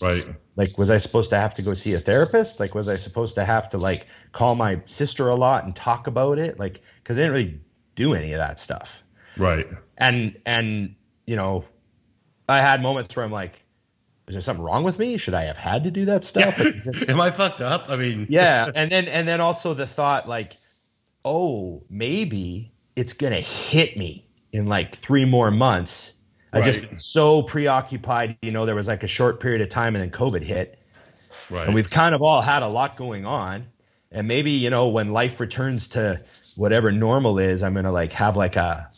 Right. like was I supposed to have to go see a therapist? Like was I supposed to have to like call my sister a lot and talk about it? Like because I didn't really do any of that stuff. Right. and and you know I had moments where I'm like is there something wrong with me? Should I have had to do that stuff? It- [laughs] Am I fucked up? I mean, [laughs] yeah. And then and then also the thought like oh maybe it's gonna hit me in like three more months i just been so preoccupied you know there was like a short period of time and then covid hit right. and we've kind of all had a lot going on and maybe you know when life returns to whatever normal is i'm gonna like have like a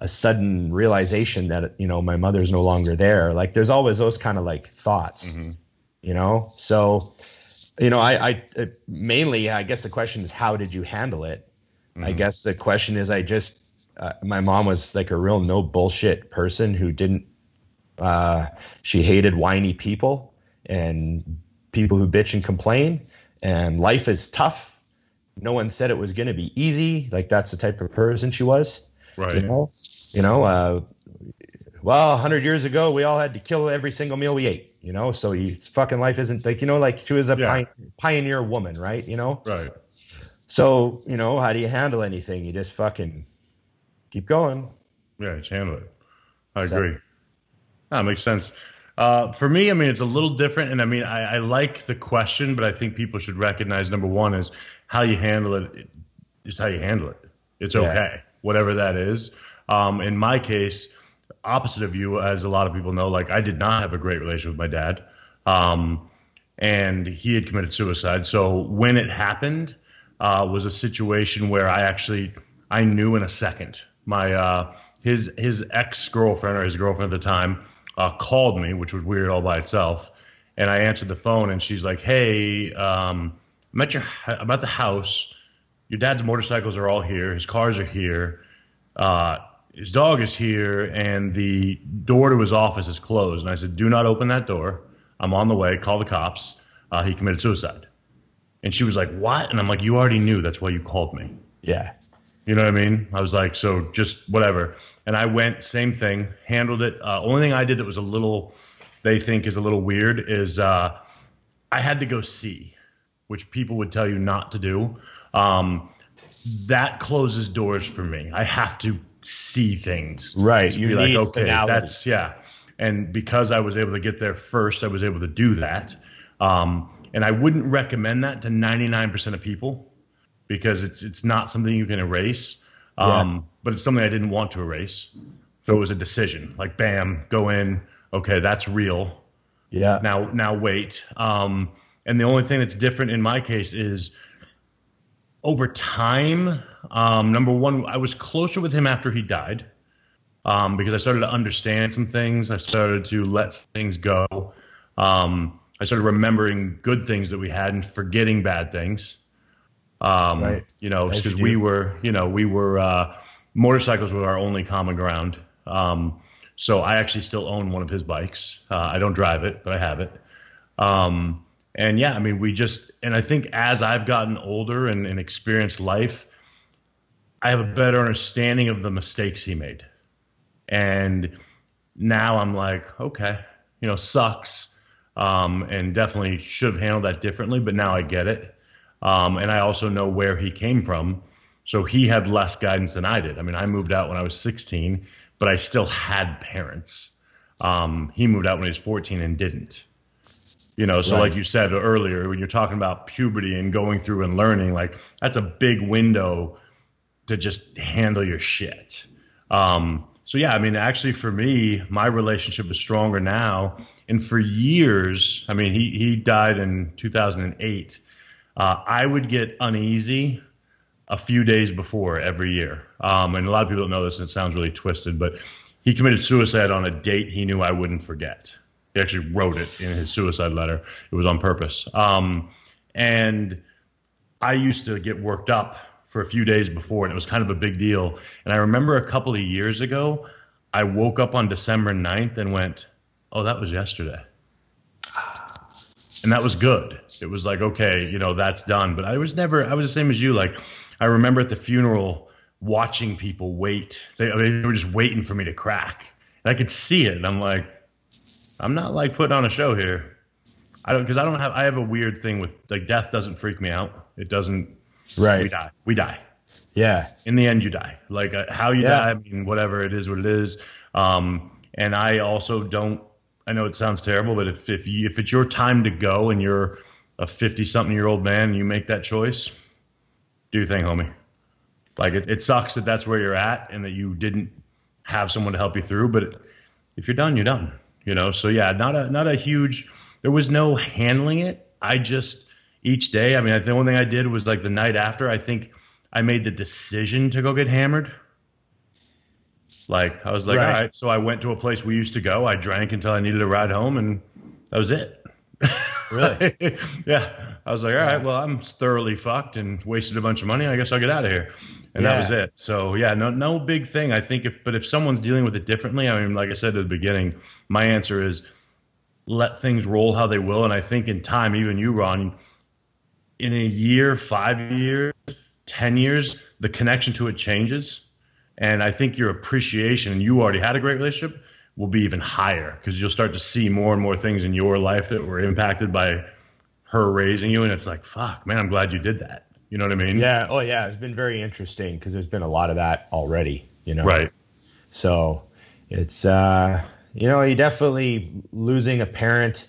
a sudden realization that you know my mother's no longer there like there's always those kind of like thoughts Mhm. you know so you know i i mainly i guess the question is how did you handle it i Mhm. guess the question is i just uh, my mom was like a real no bullshit person who didn't uh she hated whiny people and people who bitch and complain. And life is tough. No one said it was going to be easy. Like that's the type of person she was. Right. you know? You know uh well 100 years ago we all had to kill every single meal we ate you know? So you fucking life isn't like you know like she was a Yeah. pi- pioneer woman right? You know? Right. so you know how do you handle anything? You just fucking keep going Yeah, just handle it. I So- agree. That makes sense. Uh, for me, I mean, it's a little different, and I mean, I, I like the question, but I think people should recognize number one is how you handle it is how you handle it. It's Yeah. okay, whatever that is. Um, in my case, opposite of you, as a lot of people know, like I did not have a great relationship with my dad, um, and he had committed suicide. So when it happened, uh, was a situation where I actually I knew in a second. My uh, his his ex girlfriend or his girlfriend at the time uh, called me, which was weird all by itself. And I answered the phone, and she's like, "Hey, um, I'm at your I'm at the house. Your dad's motorcycles are all here. His cars are here. Uh, his dog is here, and the door to his office is closed." And I said, "Do not open that door. I'm on the way. Call the cops. Uh, he committed suicide." And she was like, "What?" And I'm like, "You already knew. That's why you called me." Yeah. You know what I mean? I was like, so just whatever. And I went, same thing, handled it. Uh, only thing I did that was a little, they think is a little weird is uh, I had to go see, which people would tell you not to do. Um, that closes doors for me. I have to see things. Right. You be like, okay, finality. that's, yeah. And because I was able to get there first, I was able to do that. Um, and I wouldn't recommend that to 99% of people because it's it's not something you can erase. Um, But it's something I didn't want to erase. So it was a decision. Like, bam, go in. Okay, that's real. Yeah. Now, now wait. Um, and the only thing that's different in my case is over time. Um, number one, I was closer with him after he died um, because I started to understand some things. I started to let things go. Um, I started remembering good things that we had and forgetting bad things. Um, Right. You know, because we were, you know, we were uh, motorcycles were our only common ground. Um, so I actually still own one of his bikes. Uh, I don't drive it, but I have it. Um, and yeah, I mean, we just, and I think as I've gotten older and, and experienced life, I have a better understanding of the mistakes he made. And now I'm like, okay, you know, sucks. Um, and definitely should have handled that differently, but now I get it. Um, and I also know where he came from. So he had less guidance than I did. I mean, I moved out when I was 16, but I still had parents. Um, he moved out when he was 14 and didn't. You know, so Right. like you said earlier, when you're talking about puberty and going through and learning, like that's a big window to just handle your shit. Um, so yeah, I mean, actually, for me, my relationship is stronger now. And for years, I mean, he he died in 2008. Uh, I would get uneasy a few days before every year. Um, and a lot of people don't know this, and it sounds really twisted, but he committed suicide on a date he knew I wouldn't forget. He actually wrote it in his suicide letter. It was on purpose. Um, and I used to get worked up for a few days before, and it was kind of a big deal. And I remember a couple of years ago, I woke up on December 9th and went, oh, that was yesterday. And that was good. It was like, okay, you know, that's done. But I was never, I was the same as you. Like, I remember at the funeral watching people wait. They, I mean, they were just waiting for me to crack. And I could see it. And I'm like, I'm not like putting on a show here. I don't, because I don't have, I have a weird thing with, like, death doesn't freak me out. It doesn't, right? we die. We die. Yeah. In the end, you die. Like uh, how you Yeah. die, I mean, whatever it is, what it is. Um, and I also don't. I know it sounds terrible, but if if you, if it's your time to go and you're a fifty something year old man and you make that choice, do your thing, homie. Like it, it sucks that that's where you're at and that you didn't have someone to help you through. But if you're done, you're done. You know. So yeah, not a not a huge. There was no handling it. I just each day. I mean, the only thing I did was like the night after. I think I made the decision to go get hammered. Like I was like, Right. all right. So I went to a place we used to go. I drank until I needed a ride home, and that was it. Really? [laughs] yeah. I was like, all right, well, I'm thoroughly fucked and wasted a bunch of money. I guess I'll get out of here. And that was it. So yeah, no, no big thing. I think if, but if someone's dealing with it differently, I mean, like I said at the beginning, my answer is let things roll how they will. And I think in time, even you, Ron, in a year, five years, 10 years, the connection to it changes. And I think your appreciation, and you already had a great relationship, will be even higher because you'll start to see more and more things in your life that were impacted by her raising you. And it's like, fuck, man, I'm glad you did that. You know what I mean? Yeah. Oh, yeah. It's been very interesting because there's been a lot of that already. You know. Right. So it's uh, you know, you definitely losing a parent.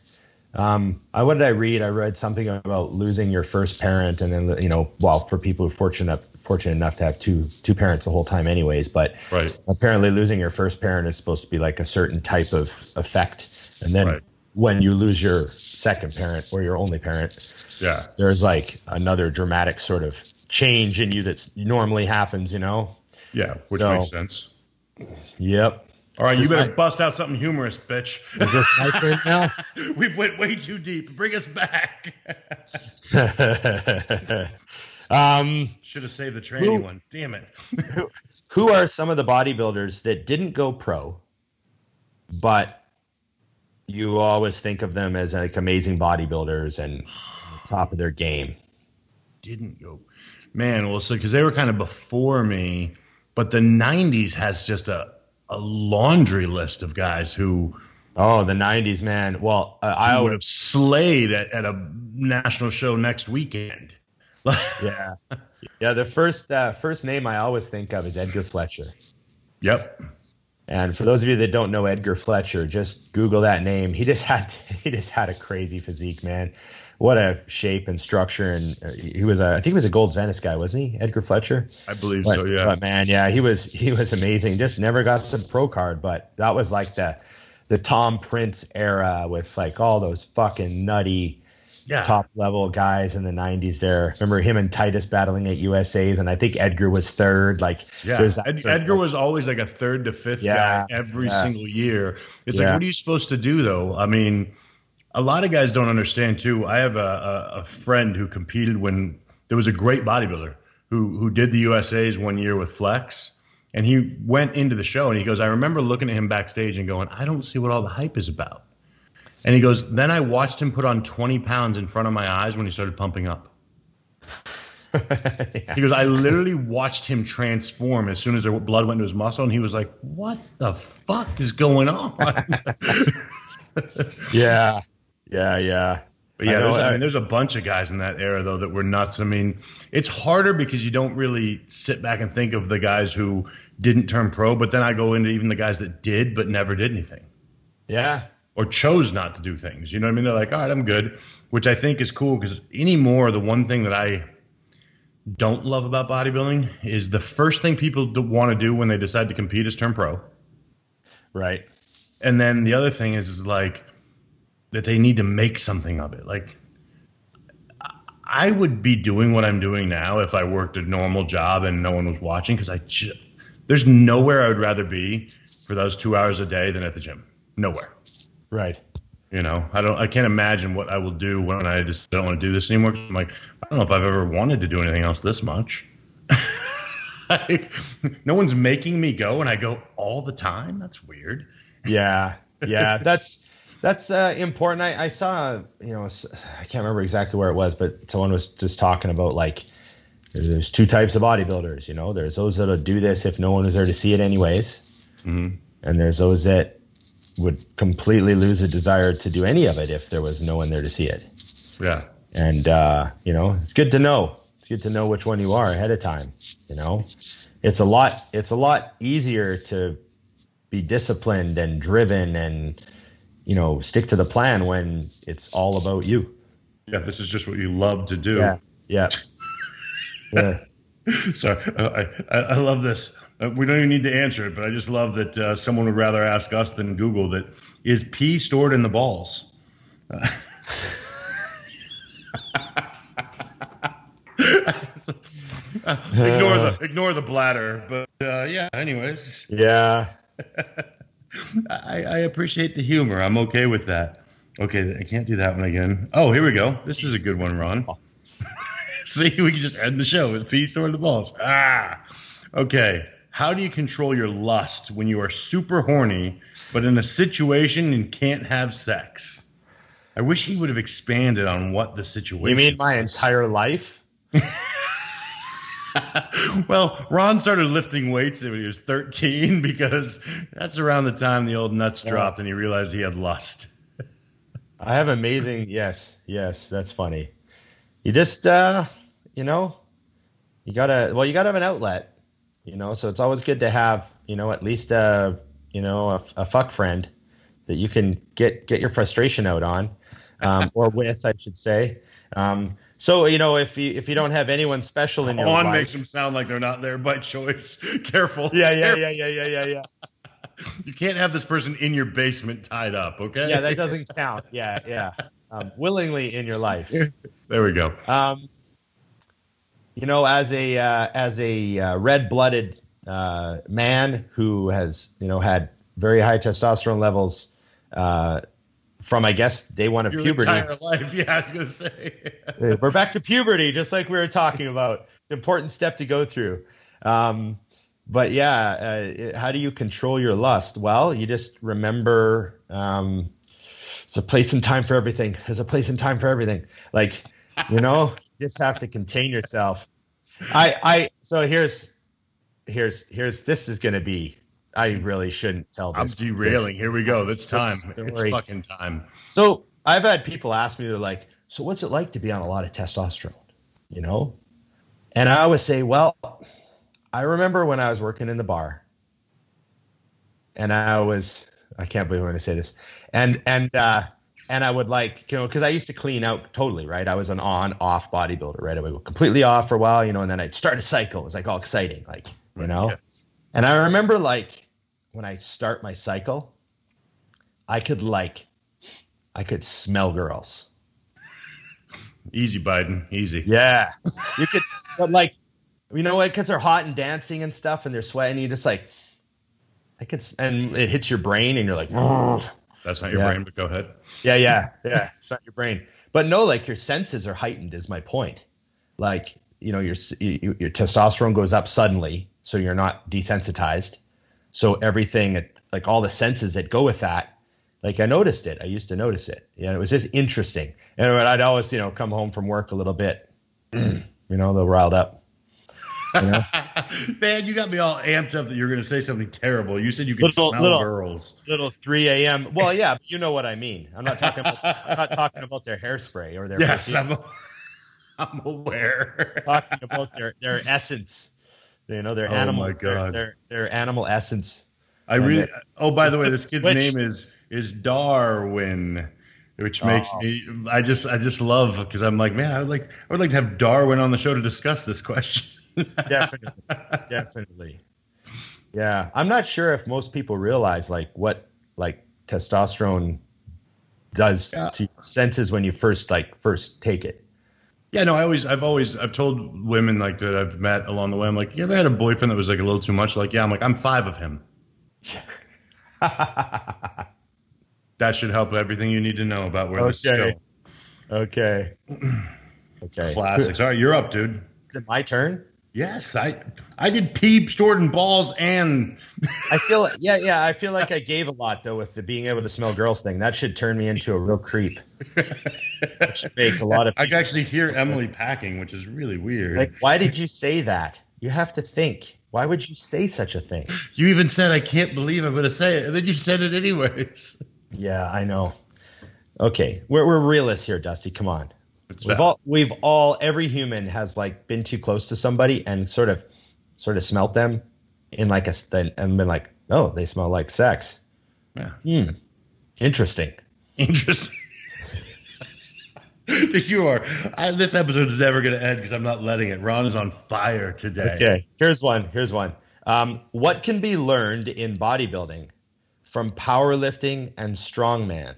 Um, I what did I read? I read something about losing your first parent, and then you know, well, for people who are fortunate fortunate enough to have two two parents the whole time, anyways. But Right. apparently, losing your first parent is supposed to be like a certain type of effect, and then Right. when you lose your second parent or your only parent, Yeah. there's like another dramatic sort of change in you that normally happens. You know. Yeah. Which So- makes sense. Yep. All right, you better my- bust out something humorous, bitch. Is this my [laughs] now? We've went way too deep. Bring us back. [laughs] um, Should have saved the tranny Who- one. Damn it. [laughs] who are some of the bodybuilders that didn't go pro, but you always think of them as like amazing bodybuilders and top of their game? Didn't go. Man, well, so because they were kind of before me, but the 90s has just a, a laundry list of guys who, Oh, the '90s, man. Well, uh, I would would have slayed at, at a national show next weekend. [laughs] yeah, yeah. The first uh, first name I always think of is Edgar Fletcher. Yep. And for those of you that don't know Edgar Fletcher, just Google that name. He just had [laughs] he just had a crazy physique, man. What a shape and structure, and uh, he was a I think he was a Gold's Venice guy, wasn't he? Edgar Fletcher. I believe But, so, yeah. but man, yeah, he was he was amazing. Just never got the pro card, but that was like the the Tom Prince era with like all those fucking nutty yeah. top level guys in the 90s there. Remember him and Titus battling at USA's, and I think Edgar was third. Like, Yeah, Ed, sort of- Edgar was always like a third to fifth Yeah, guy every yeah. single year. It's like, what are you supposed to do though? I mean, a lot of guys don't understand too. I have a, a, a friend who competed when there was a great bodybuilder who who did the USA's one year with Flex, and he went into the show and he goes, I remember looking at him backstage and going, I don't see what all the hype is about. And he goes, then I watched him put on 20 pounds in front of my eyes when he started pumping up. [laughs] yeah. He goes, I literally watched him transform as soon as the blood went to his muscle, and he was like, "What the fuck is going on?" [laughs] [laughs] yeah, yeah, yeah. But yeah, I know, there's, I I- mean, there's a bunch of guys in that era though that were nuts. I mean, it's harder because you don't really sit back and think of the guys who didn't turn pro, but then I go into even the guys that did but never did anything Yeah, or chose not to do things. You know what I mean? They're like, all right, I'm good, which I think is cool because anymore, the one thing that I don't love about bodybuilding is the first thing people want to do when they decide to compete is turn pro. right. And then the other thing is, is like that they need to make something of it. Like I would be doing what I'm doing now if I worked a normal job and no one was watching because I ju- there's nowhere I would rather be for those two hours a day than at the gym. Nowhere. Right. You know, I don't. I can't imagine what I will do when I just don't want to do this anymore. I'm like, I don't know if I've ever wanted to do anything else this much. [laughs] like, no one's making me go, and I go all the time. That's weird. Yeah, yeah. [laughs] that's that's uh, important. I, I saw, you know, I can't remember exactly where it was, but someone was just talking about like there's, two types of bodybuilders. You know, there's those that'll do this if no one was there to see it anyways, Mhm. and there's those that would completely lose a desire to do any of it if there was no one there to see it. Yeah. And uh, you know, it's good to know. It's good to know which one you are ahead of time. You know, it's a lot. It's a lot easier to be disciplined and driven and you know stick to the plan when it's all about you. Yeah. This is just what you love to do. Yeah. Yeah. yeah. [laughs] Sorry, I, I, I love this. Uh, we don't even need to answer it, but I just love that uh, someone would rather ask us than Google that is pee stored in the balls? Uh, [laughs] ignore the ignore the bladder, but uh, yeah. Anyways, Yeah. [laughs] I, I appreciate the humor. I'm okay with that. Okay, I can't do that one again. Oh, here we go. This is a good one, Ron. [laughs] See, we can just end the show. Is pee stored in the balls? Ah. Okay. How do you control your lust when you are super horny, but in a situation and can't have sex? I wish he would have expanded on what the situation. You mean my entire life? [laughs] well, Ron started lifting weights when he was 13 [laughs] because that's around the time the old nuts dropped and he realized he had lust. I have amazing. Yes. Yes. That's funny. You just, uh, you know, you gotta. Well, you gotta have an outlet. You know, so it's always good to have, you know, at least a, you know, a, a fuck friend that you can get get your frustration out on, um, [laughs] or with, I should say. Um, so you know, if you if you don't have anyone special in your life, On life, makes them sound like they're not there by choice. [laughs] Careful. yeah, yeah, yeah, yeah, yeah, yeah, yeah. You can't have this person in your basement tied up, okay? Yeah, that doesn't count. Yeah, yeah. Um, willingly in your [laughs] life. there we go. Um, you know, as a uh, as a uh, red-blooded uh, man who has you know had very high testosterone levels uh, from I guess day one of Your puberty. entire life. [laughs] Yeah, I was gonna say. [laughs] We're back to puberty, just like we were talking about. Important step to go through. Um, but yeah, uh, how do you control your lust? Well, you just remember um, it's a place and time for everything. There's a place and time for everything. Like, you know, just have to contain yourself. I, I, so here's, here's, here's, this is going to be, I really shouldn't tell this. I'm derailing. Here we go. It's time. It's fucking time. So I've had people ask me, they're like, so what's it like to be on a lot of testosterone? You know? And I always say, well, I remember when I was working in the bar and I was, I can't believe I'm going to say this. And, and, uh, and I would like, you know, because I used to clean out totally, right? I was an on off bodybuilder, right? I would go completely off for a while, you know, and then I'd start a cycle. It was like all exciting, like, you know? yeah. And I remember like when I start my cycle, I could like, I could smell girls. Easy, Biden. Easy. Yeah, you could, but like, you know what? Because they're hot and dancing and stuff, and they're sweating. You just like, I could, and it hits your brain, and you're like, That's not your Yeah. brain, but go ahead. yeah, yeah, yeah. It's not your brain, but no, like your senses are heightened. Is my point. Like, you know, your your testosterone goes up suddenly, so you're not desensitized. So everything, like all the senses that go with that, like I noticed it. I used to notice it. Yeah, it was just interesting. And I'd always, you know, come home from work a little bit, [clears throat] you know, a little riled up. You know? [laughs] [laughs] Man, you got me all amped up that you're going to say something terrible. You said you could Little- smell little- girls. little 3 a.m. Well, yeah, but you know what I mean. I'm not talking about I'm not talking about their hairspray or their Yes, perfume. I'm, [laughs] I'm aware. I'm talking about their their essence. You know, their Oh animal my God. Their, their their animal essence. I really. Oh, by the way, this kid's Switch. name is is Darwin, which makes Oh. me. I just I just love because I'm like, man, I would like I would like to have Darwin on the show to discuss this question. [laughs] [laughs] Definitely. Definitely. Yeah, I'm not sure if most people realize like what like testosterone does Yeah. to senses when you first like first take it. Yeah, no, I always, I've always, I've told women like that I've met along the way. I'm like, you ever had a boyfriend that was like a little too much? Like, yeah, I'm like, I'm five of him. [laughs] That should help everything you need to know about where this is Okay. going. okay. [clears throat] Okay. Classics. All right, you're up, dude. Is it my turn? Yes, I, I did peeps, Jordan balls, and [laughs] I feel yeah, yeah. I feel like I gave a lot though with the being able to smell girls thing. That should turn me into a real creep. That should make a lot of. [laughs] I can actually hear Emily packing, which is really weird. Like, why did you say that? You have to think. Why would you say such a thing? [gasps] you even said, I can't believe I'm going to say it, and then you said it anyways. [laughs] Yeah, I know. Okay, we're we're realists here, Dusty. Come on. It's We've valid. all we've all every human has like been too close to somebody and sort of sort of smelt them in like a and been like, oh, they smell like sex. Yeah. Hmm. Interesting. Interesting. [laughs] you are. I, this episode is never going to end because I'm not letting it. Ron is on fire today. Okay, here's one. Here's one. Um, what can be learned in bodybuilding from powerlifting and strongman?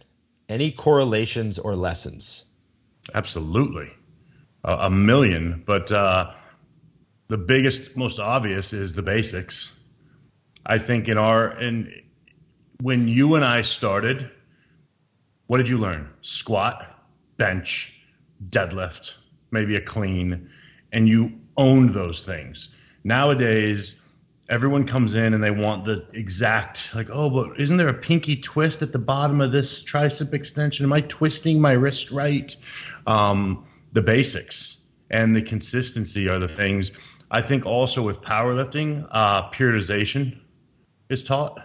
Any correlations or lessons? Absolutely. A, million. But uh, the biggest, most obvious is the basics. I think in our, in, when you and I started, what did you learn? Squat, bench, deadlift, maybe a clean, and you owned those things. Nowadays, everyone comes in and they want the exact, like, oh, but isn't there a pinky twist at the bottom of this tricep extension? Am I twisting my wrist right? Um, the basics and the consistency are the things. I think also with powerlifting, uh, periodization is taught.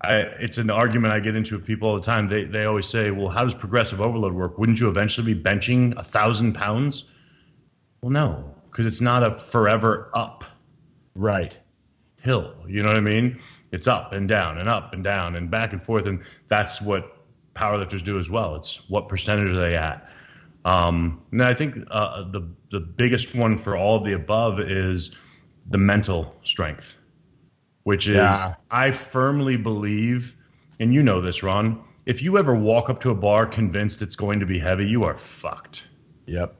I, it's an argument I get into with people all the time. They, they always say, well, how does progressive overload work? Wouldn't you eventually be benching a thousand pounds? Well, no, because it's not a forever up Right. Hill. You know what I mean? It's up and down and up and down and back and forth. And that's what powerlifters do as well. It's what percentage are they at? Um, and I think uh, the, the biggest one for all of the above is the mental strength, which is, Yeah. I firmly believe, and you know this, Ron, if you ever walk up to a bar convinced it's going to be heavy, you are fucked Yep.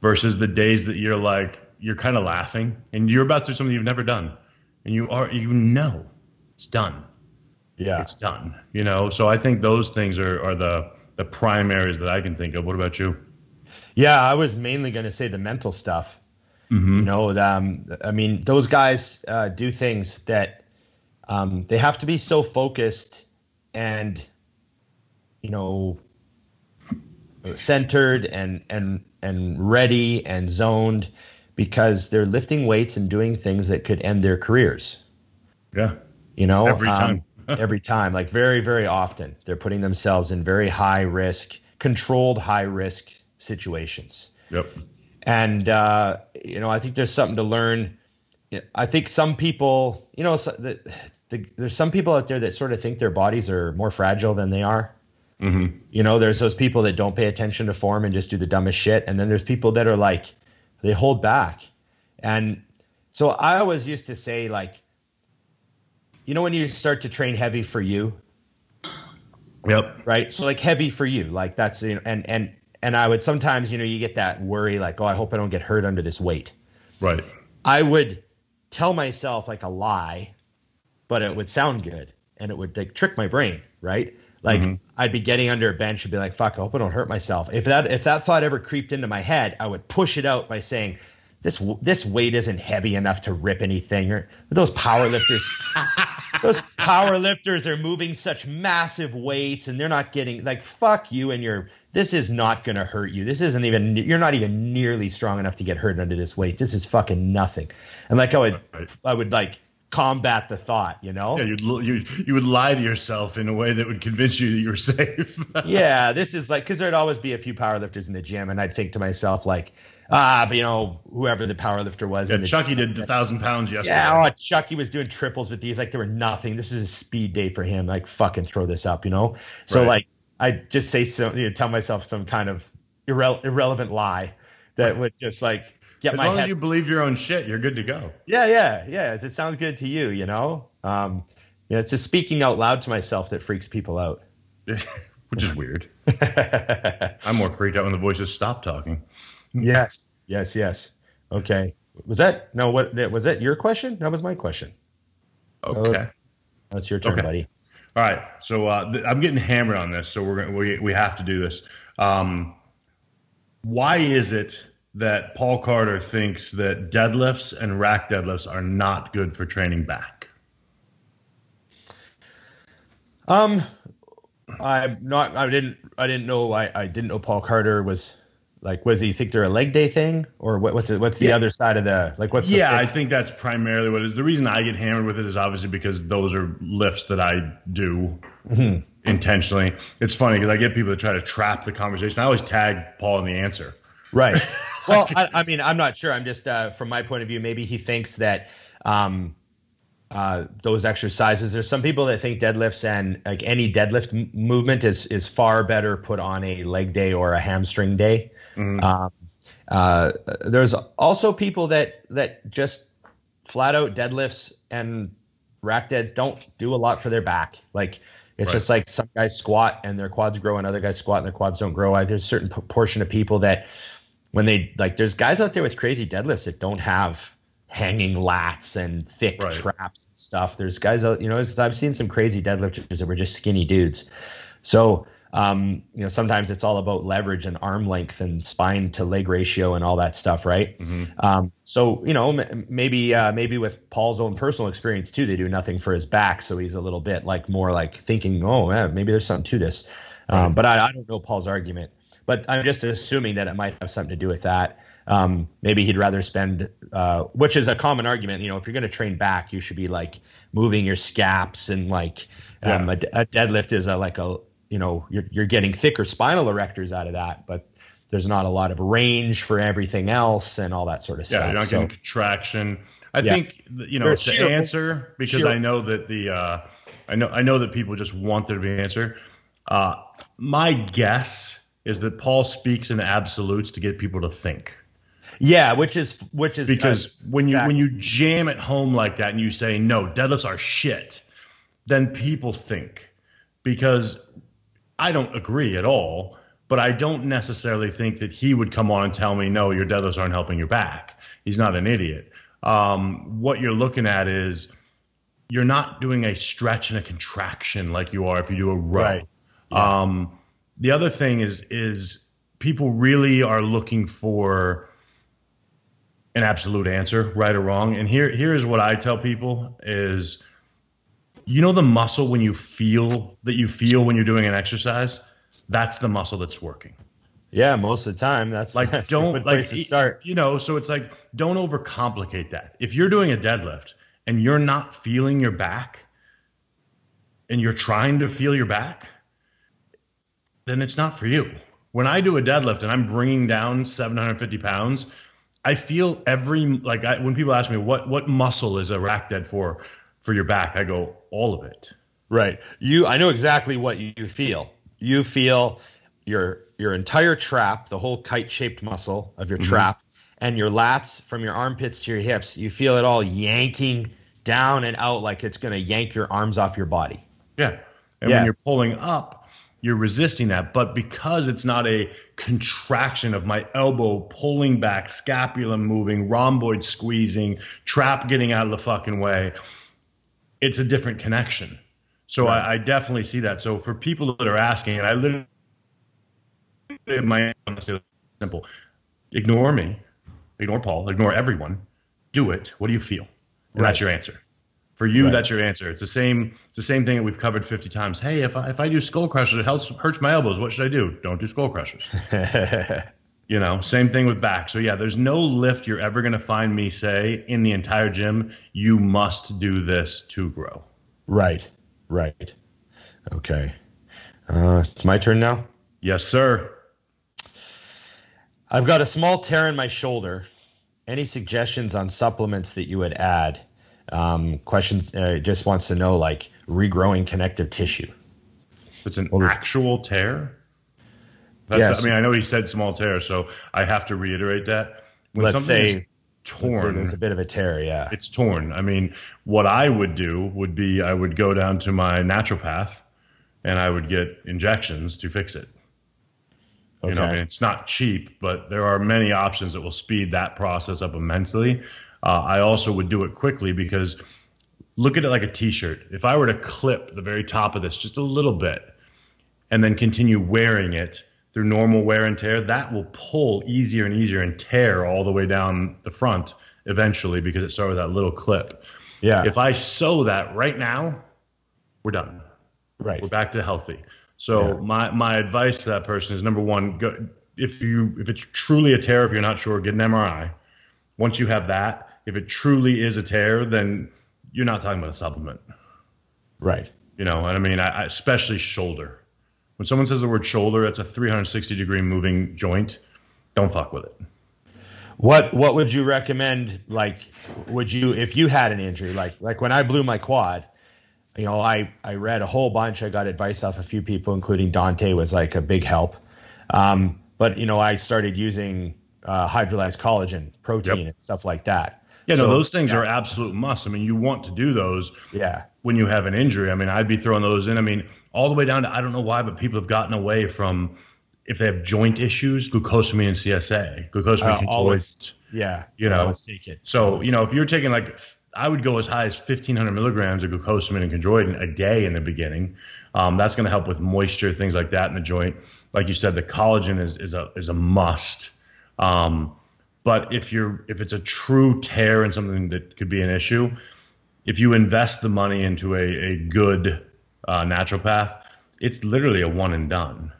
versus the days that you're like you're kind of laughing and you're about to do something you've never done and you are you know it's done. Yeah. It's done. You know, so I think those things are, are the the prime areas that I can think of. What about you? Yeah, I was mainly going to say the mental stuff. Mm-hmm. You know, um, I mean, those guys uh, do things that um, they have to be so focused and, you know, centered and and and ready and zoned because they're lifting weights and doing things that could end their careers. Yeah. You know, Every Um, time. [laughs] every time, like very very often, they're putting themselves in very high risk, controlled high risk situations. Yep. And uh, you know, I think there's something to learn. I think some people, you know, so the, the, there's some people out there that sort of think their bodies are more fragile than they are. Mm-hmm. You know, there's those people that don't pay attention to form and just do the dumbest shit, and then there's people that are like, they hold back. And so I always used to say, like, you know, when you start to train heavy for you, Yep. right? So like heavy for you, like that's you know, and and and I would sometimes, you know, you get that worry, like, oh, I hope I don't get hurt under this weight. Right. I would tell myself like a lie, but it would sound good and it would like trick my brain, right? Like Mhm. I'd be getting under a bench and be like, fuck, I hope I don't hurt myself. If that if that thought ever creeped into my head, I would push it out by saying, this this weight isn't heavy enough to rip anything. Or those power lifters, [laughs] those power lifters are moving such massive weights and they're not getting like fuck you and your this is not going to hurt you. This isn't even you're not even nearly strong enough to get hurt under this weight. This is fucking nothing. And like I would Right. I would like combat the thought, you know? Yeah, you'd you you would lie to yourself in a way that would convince you that you were [laughs] safe. yeah, this is like because there'd always be a few powerlifters in the gym, and I'd think to myself like, ah, but you know, whoever the powerlifter was, yeah, in the Chucky did a thousand pounds yesterday. Yeah, oh, Chucky was doing triples with these like they were nothing. This is a speed day for him. Like fucking throw this up, you know. So Right. like I just say so, you know, tell myself some kind of irre- irrelevant lie that would just like get as my long head. as you believe your own shit, you're good to go. yeah, yeah, yeah. It sounds good to you, you know. Um, you know, it's just speaking out loud to myself that freaks people out. [laughs] Which is weird. [laughs] I'm more freaked out when the voices stop talking. yes, yes, yes. Okay. Was that no? What was that? Your question? That was my question. Okay. That's your turn, Okay. buddy. All right. So uh, th- I'm getting hammered on this, so we're gonna, we we have to do this. Um, why is it that Paul Carter thinks that deadlifts and rack deadlifts are not good for training back? Um, I'm not. I didn't. I didn't know. I, I didn't know Paul Carter was like. Was he think they're a leg day thing, or what, what's the, what's the Yeah. other side of the like? What's Yeah, I think that's primarily what it is. The reason I get hammered with it is obviously because those are lifts that I do Mm-hmm. intentionally. It's funny because I get people that try to trap the conversation. I always tag Paul in the answer. Right. [laughs] Well, I, I mean, I'm not sure. I'm just uh, from my point of view. Maybe he thinks that um, uh, those exercises. There's some people that think deadlifts and like any deadlift m- movement is is far better put on a leg day or a hamstring day. Um, uh, there's also people that that just flat out deadlifts and rack deads don't do a lot for their back. Like it's Right. just like some guys squat and their quads grow, and other guys squat and their quads don't grow. I, there's a certain proportion of people that when they like, there's guys out there with crazy deadlifts that don't have hanging lats and thick Right. traps and stuff. There's guys out, you know, I've seen some crazy deadlifters that were just skinny dudes. So, um, you know, sometimes it's all about leverage and arm length and spine to leg ratio and all that stuff, right? Um, so, you know, m- maybe uh, maybe with Paul's own personal experience too, they do nothing for his back, so he's a little bit like more like thinking, oh, yeah, maybe there's something to this. Um, but I, I don't know Paul's argument. But I'm just assuming that it might have something to do with that. Um, maybe he'd rather spend, uh, which is a common argument. You know, if you're going to train back, you should be like moving your scaps and like um, Yeah. a, a deadlift is a like a you know you're you're getting thicker spinal erectors out of that, but there's not a lot of range for everything else and all that sort of Yeah, stuff. you're not So- getting contraction. I Yeah. think you know to answer because sheer- I know that the uh, I know I know that people just want there to be an answer. Uh, my guess is that Paul speaks in absolutes to get people to think. yeah, which is which is Because uh, when you when you jam it home like that and you say no, deadlifts are shit, then people think. Because I don't agree at all, but I don't necessarily think that he would come on and tell me no, your deadlifts aren't helping your back. He's not an idiot. um, what you're looking at is you're not doing a stretch and a contraction like you are if you do a row. Right. Yeah. Um, the other thing is is people really are looking for an absolute answer, right or wrong. And here here is what I tell people is you know the muscle when you feel that you feel when you're doing an exercise, that's the muscle that's working. Yeah, most of the time that's Like [laughs] that's don't like place to start. You know, so it's like don't overcomplicate that. If you're doing a deadlift and you're not feeling your back and you're trying to feel your back, then it's not for you. When I do a deadlift and I'm bringing down 750 pounds, I feel every like I, when people ask me what what muscle is a rack dead for for your back, I go all of it. Right. You I know exactly what you feel. You feel your your entire trap, the whole kite shaped muscle of your Mhm. trap, and your lats from your armpits to your hips. You feel it all yanking down and out like it's gonna yank your arms off your body. Yeah. And Yeah. when you're pulling up, you're resisting that. But because it's not a contraction of my elbow pulling back, scapula moving, rhomboid squeezing, trap getting out of the fucking way, it's a different connection. So Right. I, I definitely see that. So for people that are asking, and I literally, my answer is simple: ignore me, ignore Paul, ignore everyone, do it. What do you feel? And Right. that's your answer. For you, Right. that's your answer. It's the same. It's the same thing that we've covered 50 times. Hey, if I if I do skull crushers, it helps hurts my elbows. What should I do? Don't do skull crushers. [laughs] You know, same thing with back. So yeah, there's no lift you're ever gonna find me say in the entire gym. You must do this to grow. right. Right. Okay. Uh, it's my turn now. Yes, sir. I've got a small tear in my shoulder. Any suggestions on supplements that you would add? Um, questions uh, just wants to know like regrowing connective tissue. It's an actual tear. That's, Yes. I mean, I know he said small tear, so I have to reiterate that. When Let's say torn, there's a bit of a tear, yeah. it's torn. I mean, what I would do would be I would go down to my naturopath and I would get injections to fix it. Okay. You know, I mean, it's not cheap, but there are many options that will speed that process up immensely. Uh, I also would do it quickly because look at it like a t-shirt. If I were to clip the very top of this just a little bit and then continue wearing it through normal wear and tear, that will pull easier and easier and tear all the way down the front eventually because it started with that little clip. yeah. If I sew that right now, we're done right. we're back to healthy. So Yeah. my my advice to that person is number one, go, if you if it's truly a tear, if you're not sure, get an MRI. Once you have that, if it truly is a tear, then you're not talking about a supplement. Right. You know, and I mean, I, I, especially shoulder. When someone says the word shoulder, it's a 360 degree moving joint. Don't fuck with it. What what would you recommend? Like, would you if you had an injury, like like when I blew my quad, you know, I I read a whole bunch. I got advice off a few people, including Dante was like a big help. Um, but you know, I started using uh, hydrolyzed collagen, protein, Yep. and stuff like that. Yeah, no, So- those things yeah. are absolute must. I mean, you want to do those Yeah. when you have an injury. I mean, I'd be throwing those in. I mean, all the way down to I don't know why, but people have gotten away from if they have joint issues, glucosamine and CSA. Glucosamine Uh, always. Yeah. You know, let's take it. So you know, if you're taking like, I would go as high as 1,500 milligrams of glucosamine and chondroitin a day in the beginning. Um, that's going to help with moisture, things like that in the joint. Like you said, the collagen is is a is a must. Um, but if you're if it's a true tear and something that could be an issue, if you invest the money into a a good uh, naturopath, it's literally a one and done.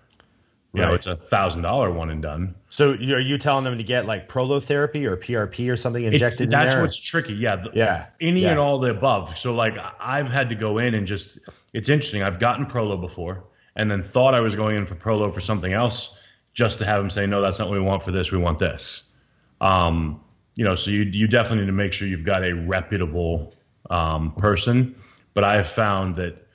You know, it's a thousand dollar one and done. So are you telling them to get like prolotherapy or PRP or something It- injected in that's there? what's tricky. Yeah. the- Yeah, Any yeah. and all the above. So like I've had to go in and just it's interesting. I've gotten Prolo before and then thought I was going in for Prolo for something else just to have them say, no, that's not what we want for this. We want this. Um, you know, so you you definitely need to make sure you've got a reputable um, person. But I have found that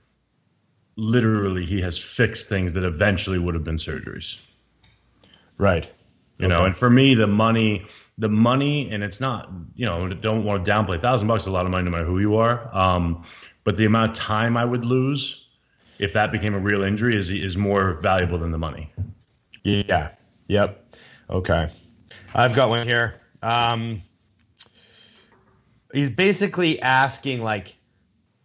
literally he has fixed things that eventually would have been surgeries right. you know and for me the money the money and it's not you know don't want to downplay a thousand bucks a lot of money no matter who you are um, but the amount of time i would lose if that became a real injury is is more valuable than the money Yeah. Yep. Okay. I've got one here. Um, he's basically asking like,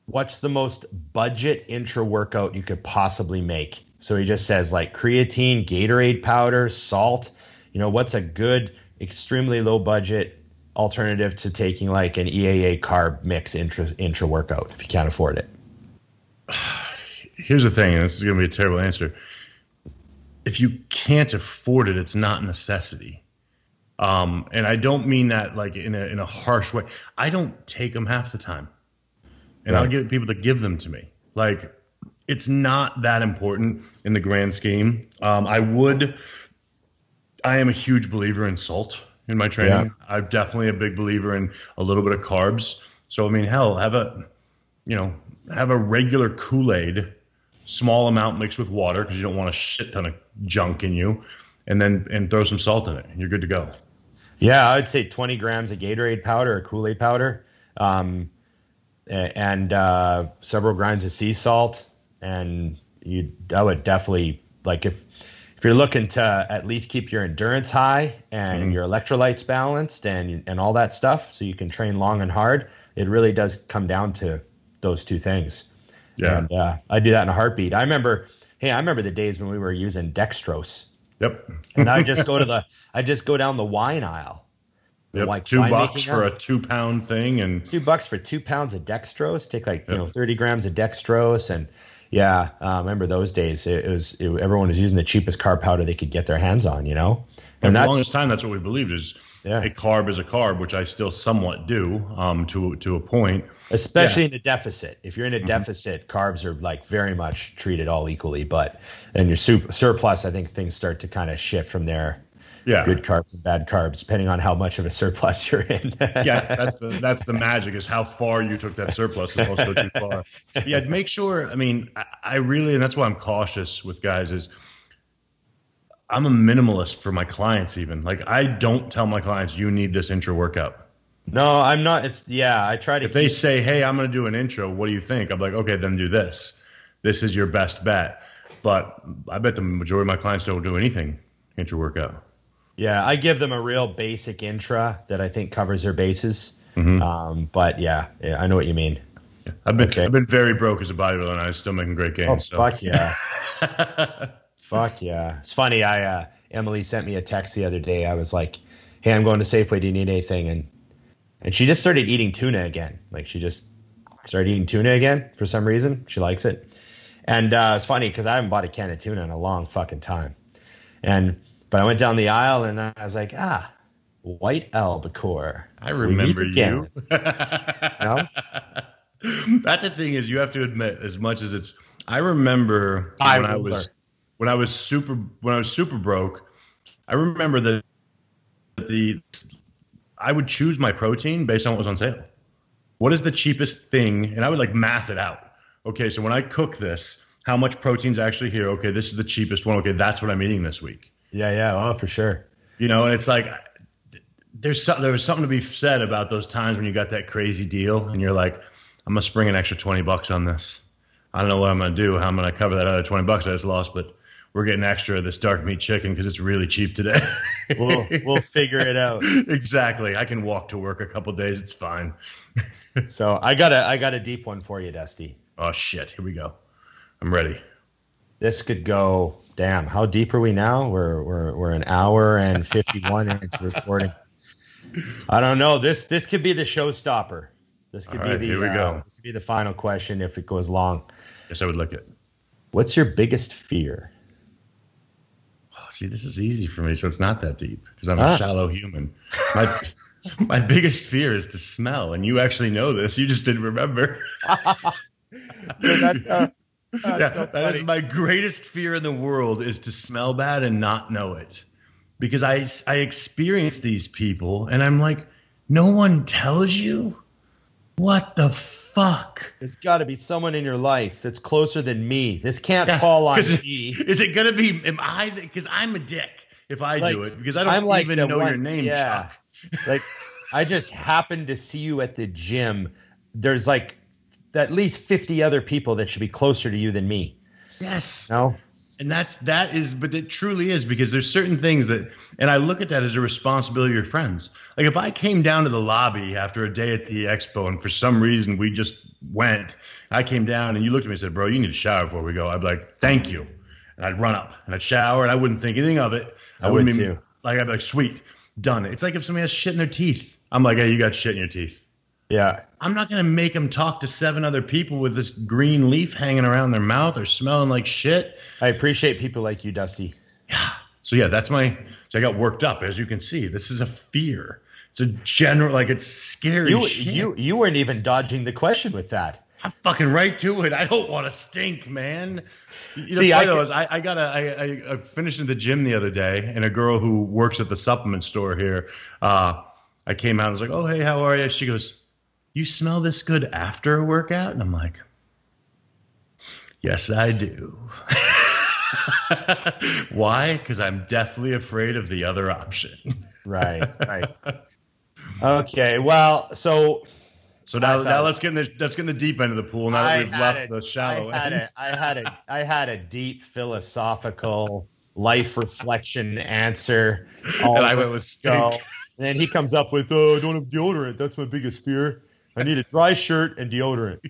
what's the most budget intra workout you could possibly make? So he just says like creatine, Gatorade powder, salt. You know, what's a good, extremely low budget alternative to taking like an EAA carb mix intra intra workout if you can't afford it? Here's the thing, and this is going to be a terrible answer. If you can't afford it, it's not a necessity. Um, and I don't mean that like in a in a harsh way. I don't take them half the time, and Right. I'll get people to give them to me. Like it's not that important in the grand scheme. Um, I would. I am a huge believer in salt in my training. I'm definitely a big believer in a little bit of carbs. So I mean, hell, have a you know have a regular Kool Aid, small amount mixed with water because you don't want a shit ton of junk in you, and then and throw some salt in it. and You're good to go. Yeah, I would say 20 grams of Gatorade powder or Kool Aid powder, um, and uh, several grinds of sea salt. And you, I would definitely like if if you're looking to at least keep your endurance high and Mhm. your electrolytes balanced and and all that stuff, so you can train long and hard. It really does come down to those two things. Yeah. And uh, I do that in a heartbeat. I remember, hey, I remember the days when we were using dextrose, Yep. and I just go to the, I just go down the wine aisle. Yep. Like two bucks for up. a two pound thing, and two bucks for two pounds of dextrose. Take like you know thirty grams of dextrose, and yeah, uh, remember those days. It, it was it, everyone was using the cheapest carb powder they could get their hands on. You know, and and for the longest time, that's what we believed is Yeah. a carb is a carb, which I still somewhat do um, to to a point. especially in a deficit. If you're in Mm-hmm. a deficit, carbs are like very much treated all equally. But in your super, surplus, I think things start to kind of shift from there. Yeah. Good carbs and bad carbs, depending on how much of a surplus [laughs] you're in. yeah, that's the that's the magic is how far you took that surplus and also too far. [laughs] Yeah, make sure. I mean, I, I really, and that's why I'm cautious with guys is I'm a minimalist for my clients. Even like I don't tell my clients you need this intro workout. no, I'm not. It's yeah. I try to. If they say, hey, I'm going to do an intro, what do you think? I'm like, okay, then do this. This is your best bet. But I bet the majority of my clients don't do anything intro workout. Yeah, I give them a real basic intra that I think covers their bases. Mhm. Um, but yeah, yeah, I know what you mean. I've been Okay. I've been very broke as a bodybuilder, and I'm still making great Oh gains. so. fuck yeah, [laughs] fuck yeah. It's funny. I uh, Emily sent me a text the other day. I was like, "Hey, I'm going to Safeway. Do you need anything?" And and she just started eating tuna again. Like she just started eating tuna again for some reason. She likes it. And uh, it's funny because I haven't bought a can of tuna in a long fucking time. And but I went down the aisle and I was like, ah, white albacore. I remember you. [laughs] No? That's the thing is you have to admit as much as it's. I remember I when I was when I was super when I was super broke. I remember that the I would choose my protein based on what was on sale. What is the cheapest thing? And I would like math it out. Okay, so when I cook this, how much protein's actually here? Okay, this is the cheapest one. Okay, that's what I'm eating this week. Yeah, yeah, oh for sure. You know, and it's like there's so, there was something to be said about those times when you got that crazy deal and you're like, I'm gonna spring an extra twenty bucks on this. I don't know what I'm gonna do. How I'm gonna cover that other twenty bucks I just lost, but we're getting extra of this dark meat chicken because it's really cheap today. [laughs] We'll we'll figure it out. [laughs] exactly. I can walk to work a couple days. It's fine. [laughs] So I got a I got a deep one for you, Dusty. Oh shit. Here we go. I'm ready. This could go. Damn, how deep are we now? We're we're we're an hour and fifty one into recording. I don't know. This this could be the showstopper. This could All be right, the here we uh, go. this could be the final question if it goes long. Yes, I would lick it. What's your biggest fear? See, this is easy for me, so it's not that deep because I'm Ah. a shallow human. My [laughs] my biggest fear is to smell, and you actually know this. You just didn't remember. [laughs] That, uh, yeah, so that is my greatest fear in the world is to smell bad and not know it, because I I experience these people, and I'm like, no one tells you. What the fuck? There's got to be someone in your life that's closer than me. This can't Yeah, fall on 'cause me. Is it gonna be? Am I? Because I'm a dick if I do it because I don't I'm like even the know your name, yeah. Chuck. [laughs] Like, I just happened to see you at the gym. There's like at least 50 other people that should be closer to you than me. Yes. No? And that's that is, but it truly is because there's certain things that, and I look at that as a responsibility of your friends. Like if I came down to the lobby after a day at the expo, and for some reason we just went, I came down and you looked at me and said, "Bro, you need to shower before we go." I'd be like, "Thank you," and I'd run up and I'd shower and I wouldn't think anything of it. I, I wouldn't would even too. like I'd be like, "Sweet, done." It's like if somebody has shit in their teeth. I'm like, "Hey, you got shit in your teeth." Yeah. I'm not gonna make them talk to seven other people with this green leaf hanging around their mouth or smelling like shit. I appreciate people like you, Dusty. Yeah. So yeah, that's my. So I got worked up, as you can see. This is a fear. It's a general, like it's scary You shit. you you weren't even dodging the question with that. I'm fucking right to it. I don't want to stink, man. See, I is I, I got a, I, I, I finished in the gym the other day, and a girl who works at the supplement store here, uh, I came out and was like, "Oh, hey, how are you?" She goes, "You smell this good after a workout?" And I'm like, "Yes, I do." [laughs] Why? Because I'm deathly afraid of the other option. Right. [laughs] Right. okay. Well, so So now, now let's get in the let's get in the deep end of the pool. Now that we've left a- the shallow end. I had end. a, I had a, I had a deep philosophical life reflection answer. And I went with stink. And then he comes up with, "Oh, I don't have deodorant. That's my biggest fear. I need a dry shirt and deodorant."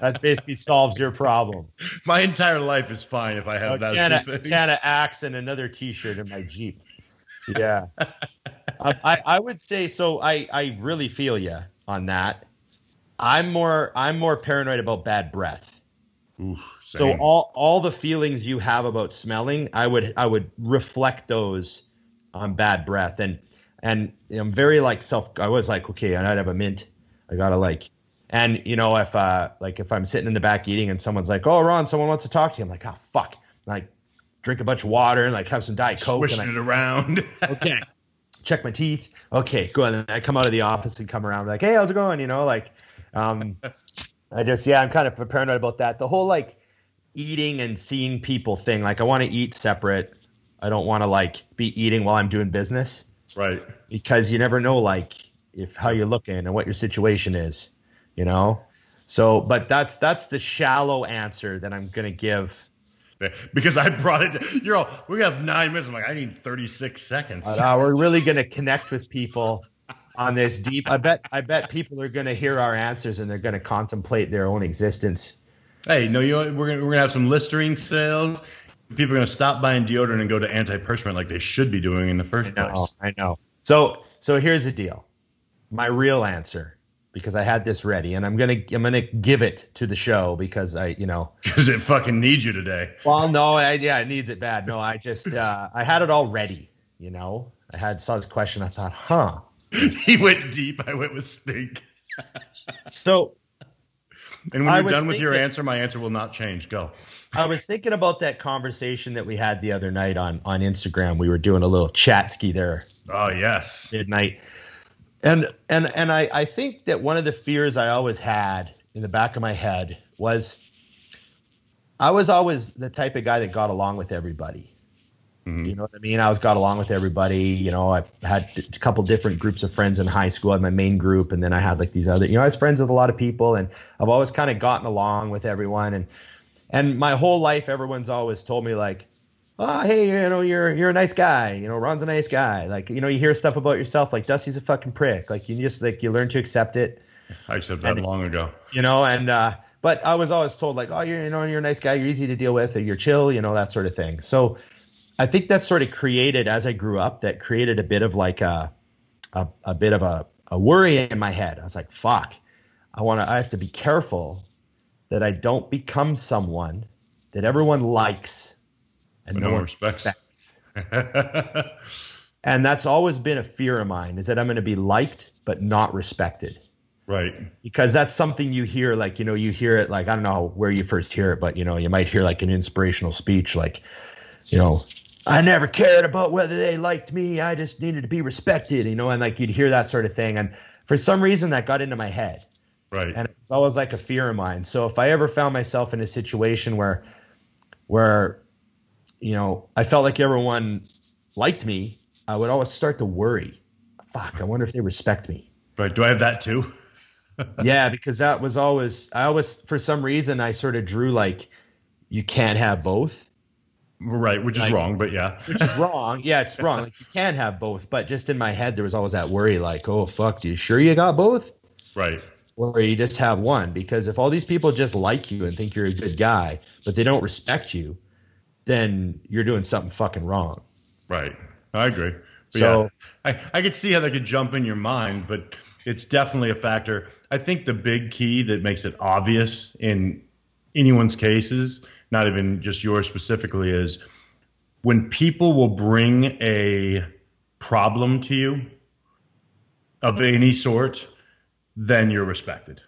That basically solves your problem. My entire life is fine if I have A can, of, can of Axe and another T-shirt in my Jeep. Yeah, I, I, I would say so. I, I really feel you on that. I'm more I'm more paranoid about bad breath. Oof, So all all the feelings you have about smelling, I would I would reflect those on bad breath and and I'm very like self. I was like, okay, I'd have a mint. I gotta like, and you know if uh like if I'm sitting in the back eating and someone's like, oh Ron, someone wants to talk to you. I'm like, oh fuck, like drink a bunch of water and like have some diet coke swishing and it around. [laughs] Okay, check my teeth. Okay, good. And I come out of the office and come around like, hey, how's it going? You know, like, um, I just yeah, I'm kind of paranoid about that. The whole like eating and seeing people thing. Like, I want to eat separate. I don't want to like be eating while I'm doing business right. because you never know like if how you're looking and what your situation is, you know. So, but that's that's the shallow answer that I'm gonna give. Because I brought it. You're all. We have nine minutes. I'm like, I need 36 seconds. But, uh, we're really gonna connect with people on this deep. I bet I bet people are gonna hear our answers and they're gonna contemplate their own existence. Hey, no, you know we're gonna we're gonna have some Listerine sales. People are gonna stop buying deodorant and go to antiperspirant like they should be doing in the I first know, place. I know. So so here's the deal. My real answer, because I had this ready, and I'm gonna I'm gonna give it to the show because I you know [laughs] Because it fucking needs you today. Well, no, I, yeah, it needs it bad. No, I just uh, I had it all ready. You know, I had saw this question. I thought, huh. [laughs] he went deep. I went with stink. So And when I you're done with your answer, my answer will not change. Go. I was thinking about that conversation that we had the other night on on Instagram. We were doing a little chat ski there Oh yes. midnight, and and and I I think that one of the fears I always had in the back of my head was I was always the type of guy that got along with everybody. Mhm. You know what I mean? I was got along with everybody. You know, I had a couple different groups of friends in high school. I had my main group, and then I had like these other. You know, I was friends with a lot of people, and I've always kind of gotten along with everyone. And and my whole life, everyone's always told me like, "Oh, hey, you know, you're you're a nice guy. You know, Ron's a nice guy." Like, you know, you hear stuff about yourself like Dusty's a fucking prick. Like, you just like you learn to accept it I accept that And- long ago. you know and uh but i was always told like oh you're you know you're a nice guy you're easy to deal with you're chill you know that sort of thing so i think that sort of created as i grew up that created a bit of like a a, a bit of a, a worry in my head i was like fuck i want to i have to be careful that i don't become someone that everyone likes and no no one respects. respects [laughs] and that's always been a fear of mine is that i'm going to be liked but not respected right. because that's something you hear like you know you hear it like i don't know where you first hear it but you know you might hear like an inspirational speech like you know i never cared about whether they liked me i just needed to be respected you know and like you'd hear that sort of thing and for some reason that got into my head Right. and it's always like a fear of mine so if i ever found myself in a situation where where you know i felt like everyone liked me i would always start to worry fuck i wonder if they respect me right. Do I have that too? [laughs] yeah, because that was always I always for some reason I sort of drew like you can't have both. Right, which is wrong, but yeah. which is wrong. Yeah, it's wrong. Like you can have both, but just in my head there was always that worry, like, oh fuck, you sure you got both? Right. Or you just have one? Because if all these people just like you and think you're a good guy, but they don't respect you, then you're doing something fucking wrong. Right. I agree. But So- yeah, I, I could see how that could jump in your mind, but it's definitely a factor. I think the big key that makes it obvious in anyone's cases, not even just yours specifically, is when people will bring a problem to you of any sort, then you're respected.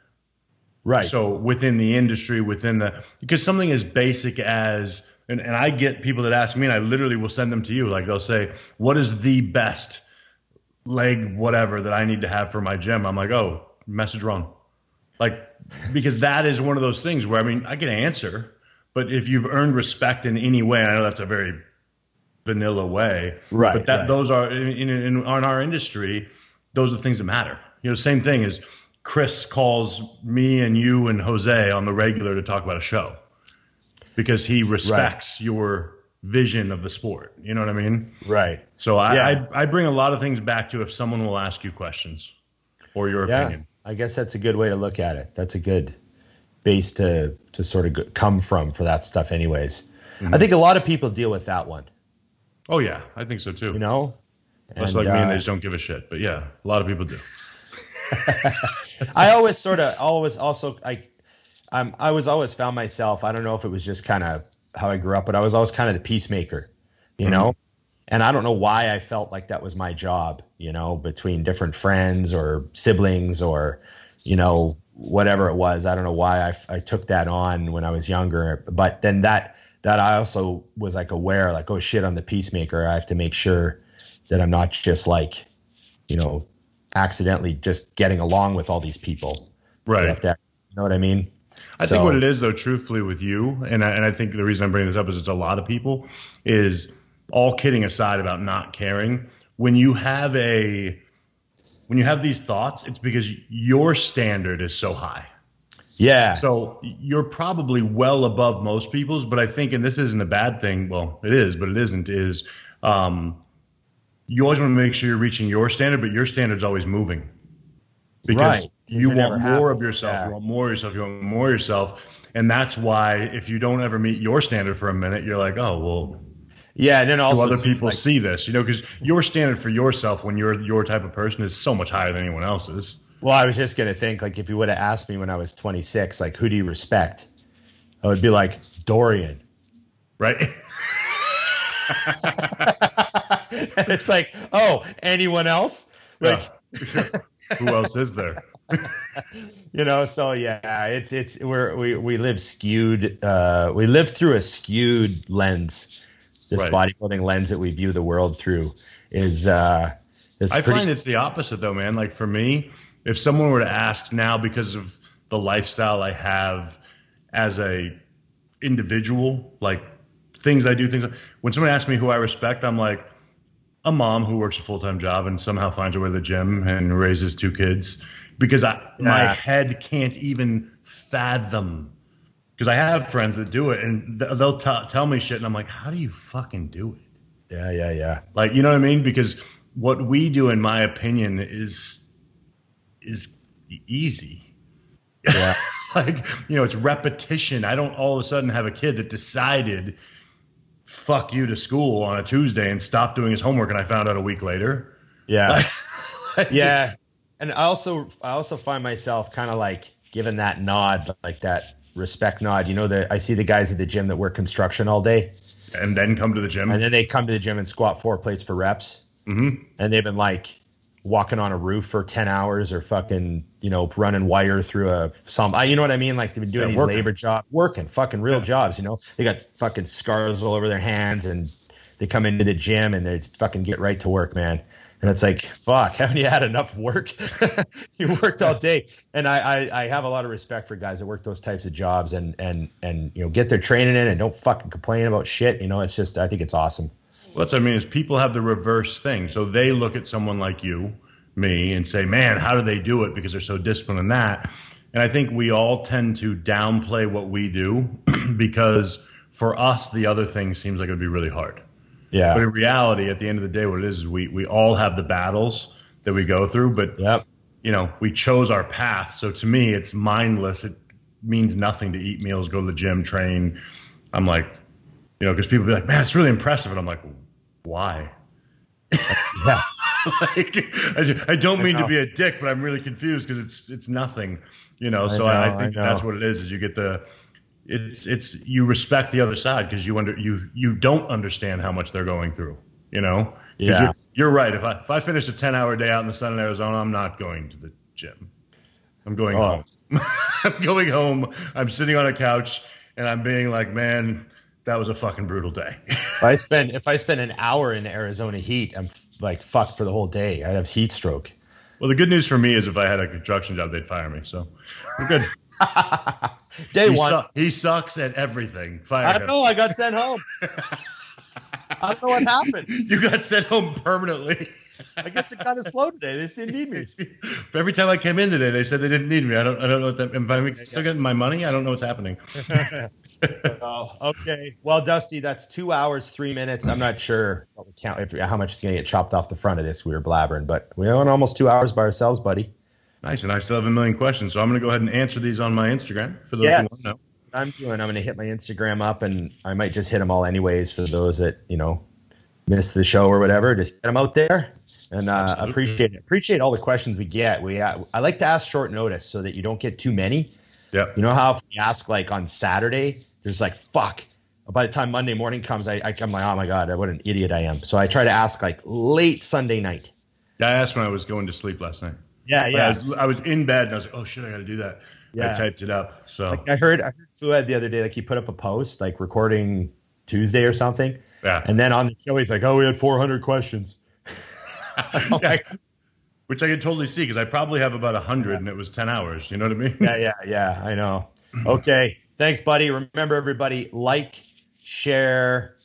Right. So within the industry, within the because something as basic as and, and I get people that ask me and I literally will send them to you. Like they'll say, What is the best leg whatever that I need to have for my gym? I'm like, Oh, message wrong. Like because that is one of those things where I mean I can answer, but if you've earned respect in any way, and I know that's a very vanilla way. Right, But that right. those are in, in, in on our industry, those are the things that matter. You know, same thing as Chris calls me and you and Jose on the regular to talk about a show because he respects your vision of the sport. You know what I mean? right. So I, Yeah. I I bring a lot of things back to if someone will ask you questions or your Yeah. opinion. I guess that's a good way to look at it. That's a good base to to sort of come from for that stuff anyways. Mm-hmm. I think a lot of people deal with that one, Oh yeah, I think so too. you know? Much like me, and uh, they just don't give a shit. But yeah, a lot of people do. [laughs] I always sort of always also I I'm I was always found myself I don't know if it was just kind of how I grew up but I was always kind of the peacemaker you mm-hmm. know and I don't know why I felt like that was my job you know between different friends or siblings or you know whatever it was I don't know why I, I took that on when I was younger but then that that I also was like aware like oh shit I'm the peacemaker I have to make sure that I'm not just like you know accidentally just getting along with all these people. You Right. have to, you know what I mean? I think what it is, though, truthfully, with you, and I, and I think the reason I'm bringing this up is it's a lot of people, is all kidding aside about not caring. When you have a, when you have these thoughts, it's because your standard is so high. Yeah. So you're probably well above most people's, but I think, and this isn't a bad thing. Well, it is, but it isn't. Is um, you always want to make sure you're reaching your standard, but your standard's always moving because Right. You want more of yourself. Yeah. You want more of yourself. You want more of yourself, and that's why if you don't ever meet your standard for a minute, you're like, oh well. yeah. And then also other people like, see this? You know, because your standard for yourself when you're your type of person is so much higher than anyone else's. well, I was just gonna think like if you would have asked me when I was 26, like who do you respect? I would be like Dorian. Right? [laughs] [laughs] it's like, oh, anyone else? Like, [laughs] Who else is there? [laughs] you know, so yeah, it's it's we're we we live skewed. Uh, we live through a skewed lens. This Right. bodybuilding lens that we view the world through is uh, is I pretty, find it's the opposite though, man. Like for me, if someone were to ask now because of the lifestyle I have as a individual, like things I do, things when someone asks me who I respect, I'm like a mom who works a full time job and somehow finds her way to the gym and raises two kids because I my head can't even fathom. Because I have friends that do it and they'll t- tell me shit and I'm like, how do you fucking do it? yeah, yeah, yeah. Like, you know what I mean? Because what we do, in my opinion, is is easy. Yeah. [laughs] like, you know, it's repetition. I don't all of a sudden have a kid that decided, fuck you to school on a Tuesday and stopped doing his homework, and I found out a week later. Yeah. [laughs] Like, yeah. And I also I also find myself kind of like giving that nod, like that respect nod. You know, the I see the guys at the gym that work construction all day, And then come to the gym. and then they come to the gym and squat four plates for reps, Mhm. and they've been like walking on a roof for ten hours or fucking you know running wire through a some you know what I mean? Like they've been doing Yeah, these working. labor jobs, working fucking real jobs. You know, they got fucking scars all over their hands, and they come into the gym and they fucking get right to work, man. And it's like, fuck, [laughs] haven't you had enough work? [laughs] you worked all day. And I, I, I have a lot of respect for guys that work those types of jobs and, and, and, you know, get their training in and don't fucking complain about shit. You know, it's just, I think it's awesome. Well, that's what I mean is people have the reverse thing. So they look at someone like you, me, and say, man, how do they do it? Because they're so disciplined in that. And I think we all tend to downplay what we do [clears throat] because for us, the other thing seems like it would be really hard. Yeah. But in reality, at the end of the day, what it is is we we all have the battles that we go through, but Yep. you know, we chose our path. So to me, it's mindless. It means nothing to eat meals, go to the gym, train. I'm like, you know, because people be like, man, it's really impressive, and I'm like, why? [laughs] Yeah. [laughs] like, I, I don't mean I to be a dick, but I'm really confused because it's it's nothing, you know. So I, I think that's what it is. Is you get the it's it's you respect the other side because you under you you don't understand how much they're going through, you know. Yeah. You're, you're right. If I if I finish a 10 hour day out in the sun in Arizona, I'm not going to the gym. I'm going Oh. home. [laughs] I'm going home. I'm sitting on a couch and I'm being like, man, that was a fucking brutal day. If I spend if I spend an hour in the Arizona heat, I'm like fucked for the whole day. I'd have heat stroke. well, the good news for me is if I had a construction job, they'd fire me. So we're good. [laughs] Day He, one. su- he sucks at everything. Fire I him. don't know. I got sent home. [laughs] I don't know what happened. You got sent home permanently. I guess it kind of slow today. They just didn't need me. [laughs] Every time I came in today, they said they didn't need me. I don't. I don't know what that. Am I still getting my money? I don't know what's happening. [laughs] Oh, okay. Well, Dusty, that's two hours, three minutes. I'm not sure count if, how much is going to get chopped off the front of this. We were blabbering, but we went almost two hours by ourselves, buddy. Nice, and I still have a million questions, so I'm going to go ahead and answer these on my Instagram for those Yes. who want to know. I'm doing. I'm going to hit my Instagram up, and I might just hit them all anyways for those that you know missed the show or whatever. Just get them out there, and uh, appreciate it. Appreciate all the questions we get. We uh, I like to ask short notice so that you don't get too many. Yeah. You know how if you ask like on Saturday, there's like fuck. By the time Monday morning comes, I, I I'm like, oh my god, what an idiot I am. So I try to ask like late Sunday night. I asked when I was going to sleep last night. Yeah, yeah. I was I was in bed and I was like, oh shit, I got to do that. Yeah. I typed it up. So Like I heard, I heard Fouad the other day, like he put up a post, like recording Tuesday or something, yeah. and then on the show he's like, "Oh, we had 400 questions." Yeah. [laughs] [laughs] like, Which I can totally see because I probably have about hundred and it was ten hours. You know what I mean? yeah, yeah, yeah, I know. [clears throat] Okay, thanks, buddy. Remember, everybody, like, share,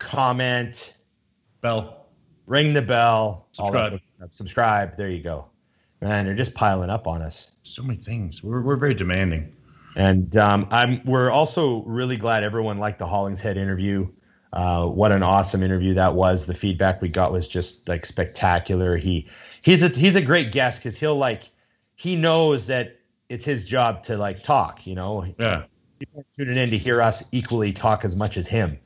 comment, Bell. ring the bell, Subscribe. Subscribe. There you go. Man, they're just piling up on us. So many things. We're we're very demanding. And um, I'm we're also really glad everyone liked the Hollingshead interview. Uh, what an awesome interview that was. The feedback we got was just like spectacular. He he's a he's a great guest because he'll like he knows that it's his job to like talk. You know, Yeah. people are tuning in to hear us equally talk as much as him.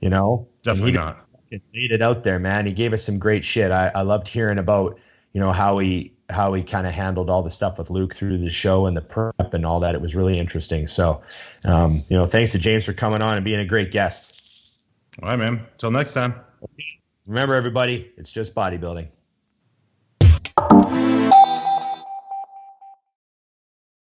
You know, Definitely not. laid it out there, man. He gave us some great shit. I, I loved hearing about you know how he how he kind of handled all the stuff with Luke through the show and the prep and all that. It was really interesting. So, um, you know, thanks to James for coming on and being a great guest. All right, man. Till next time. Remember, everybody, it's just bodybuilding.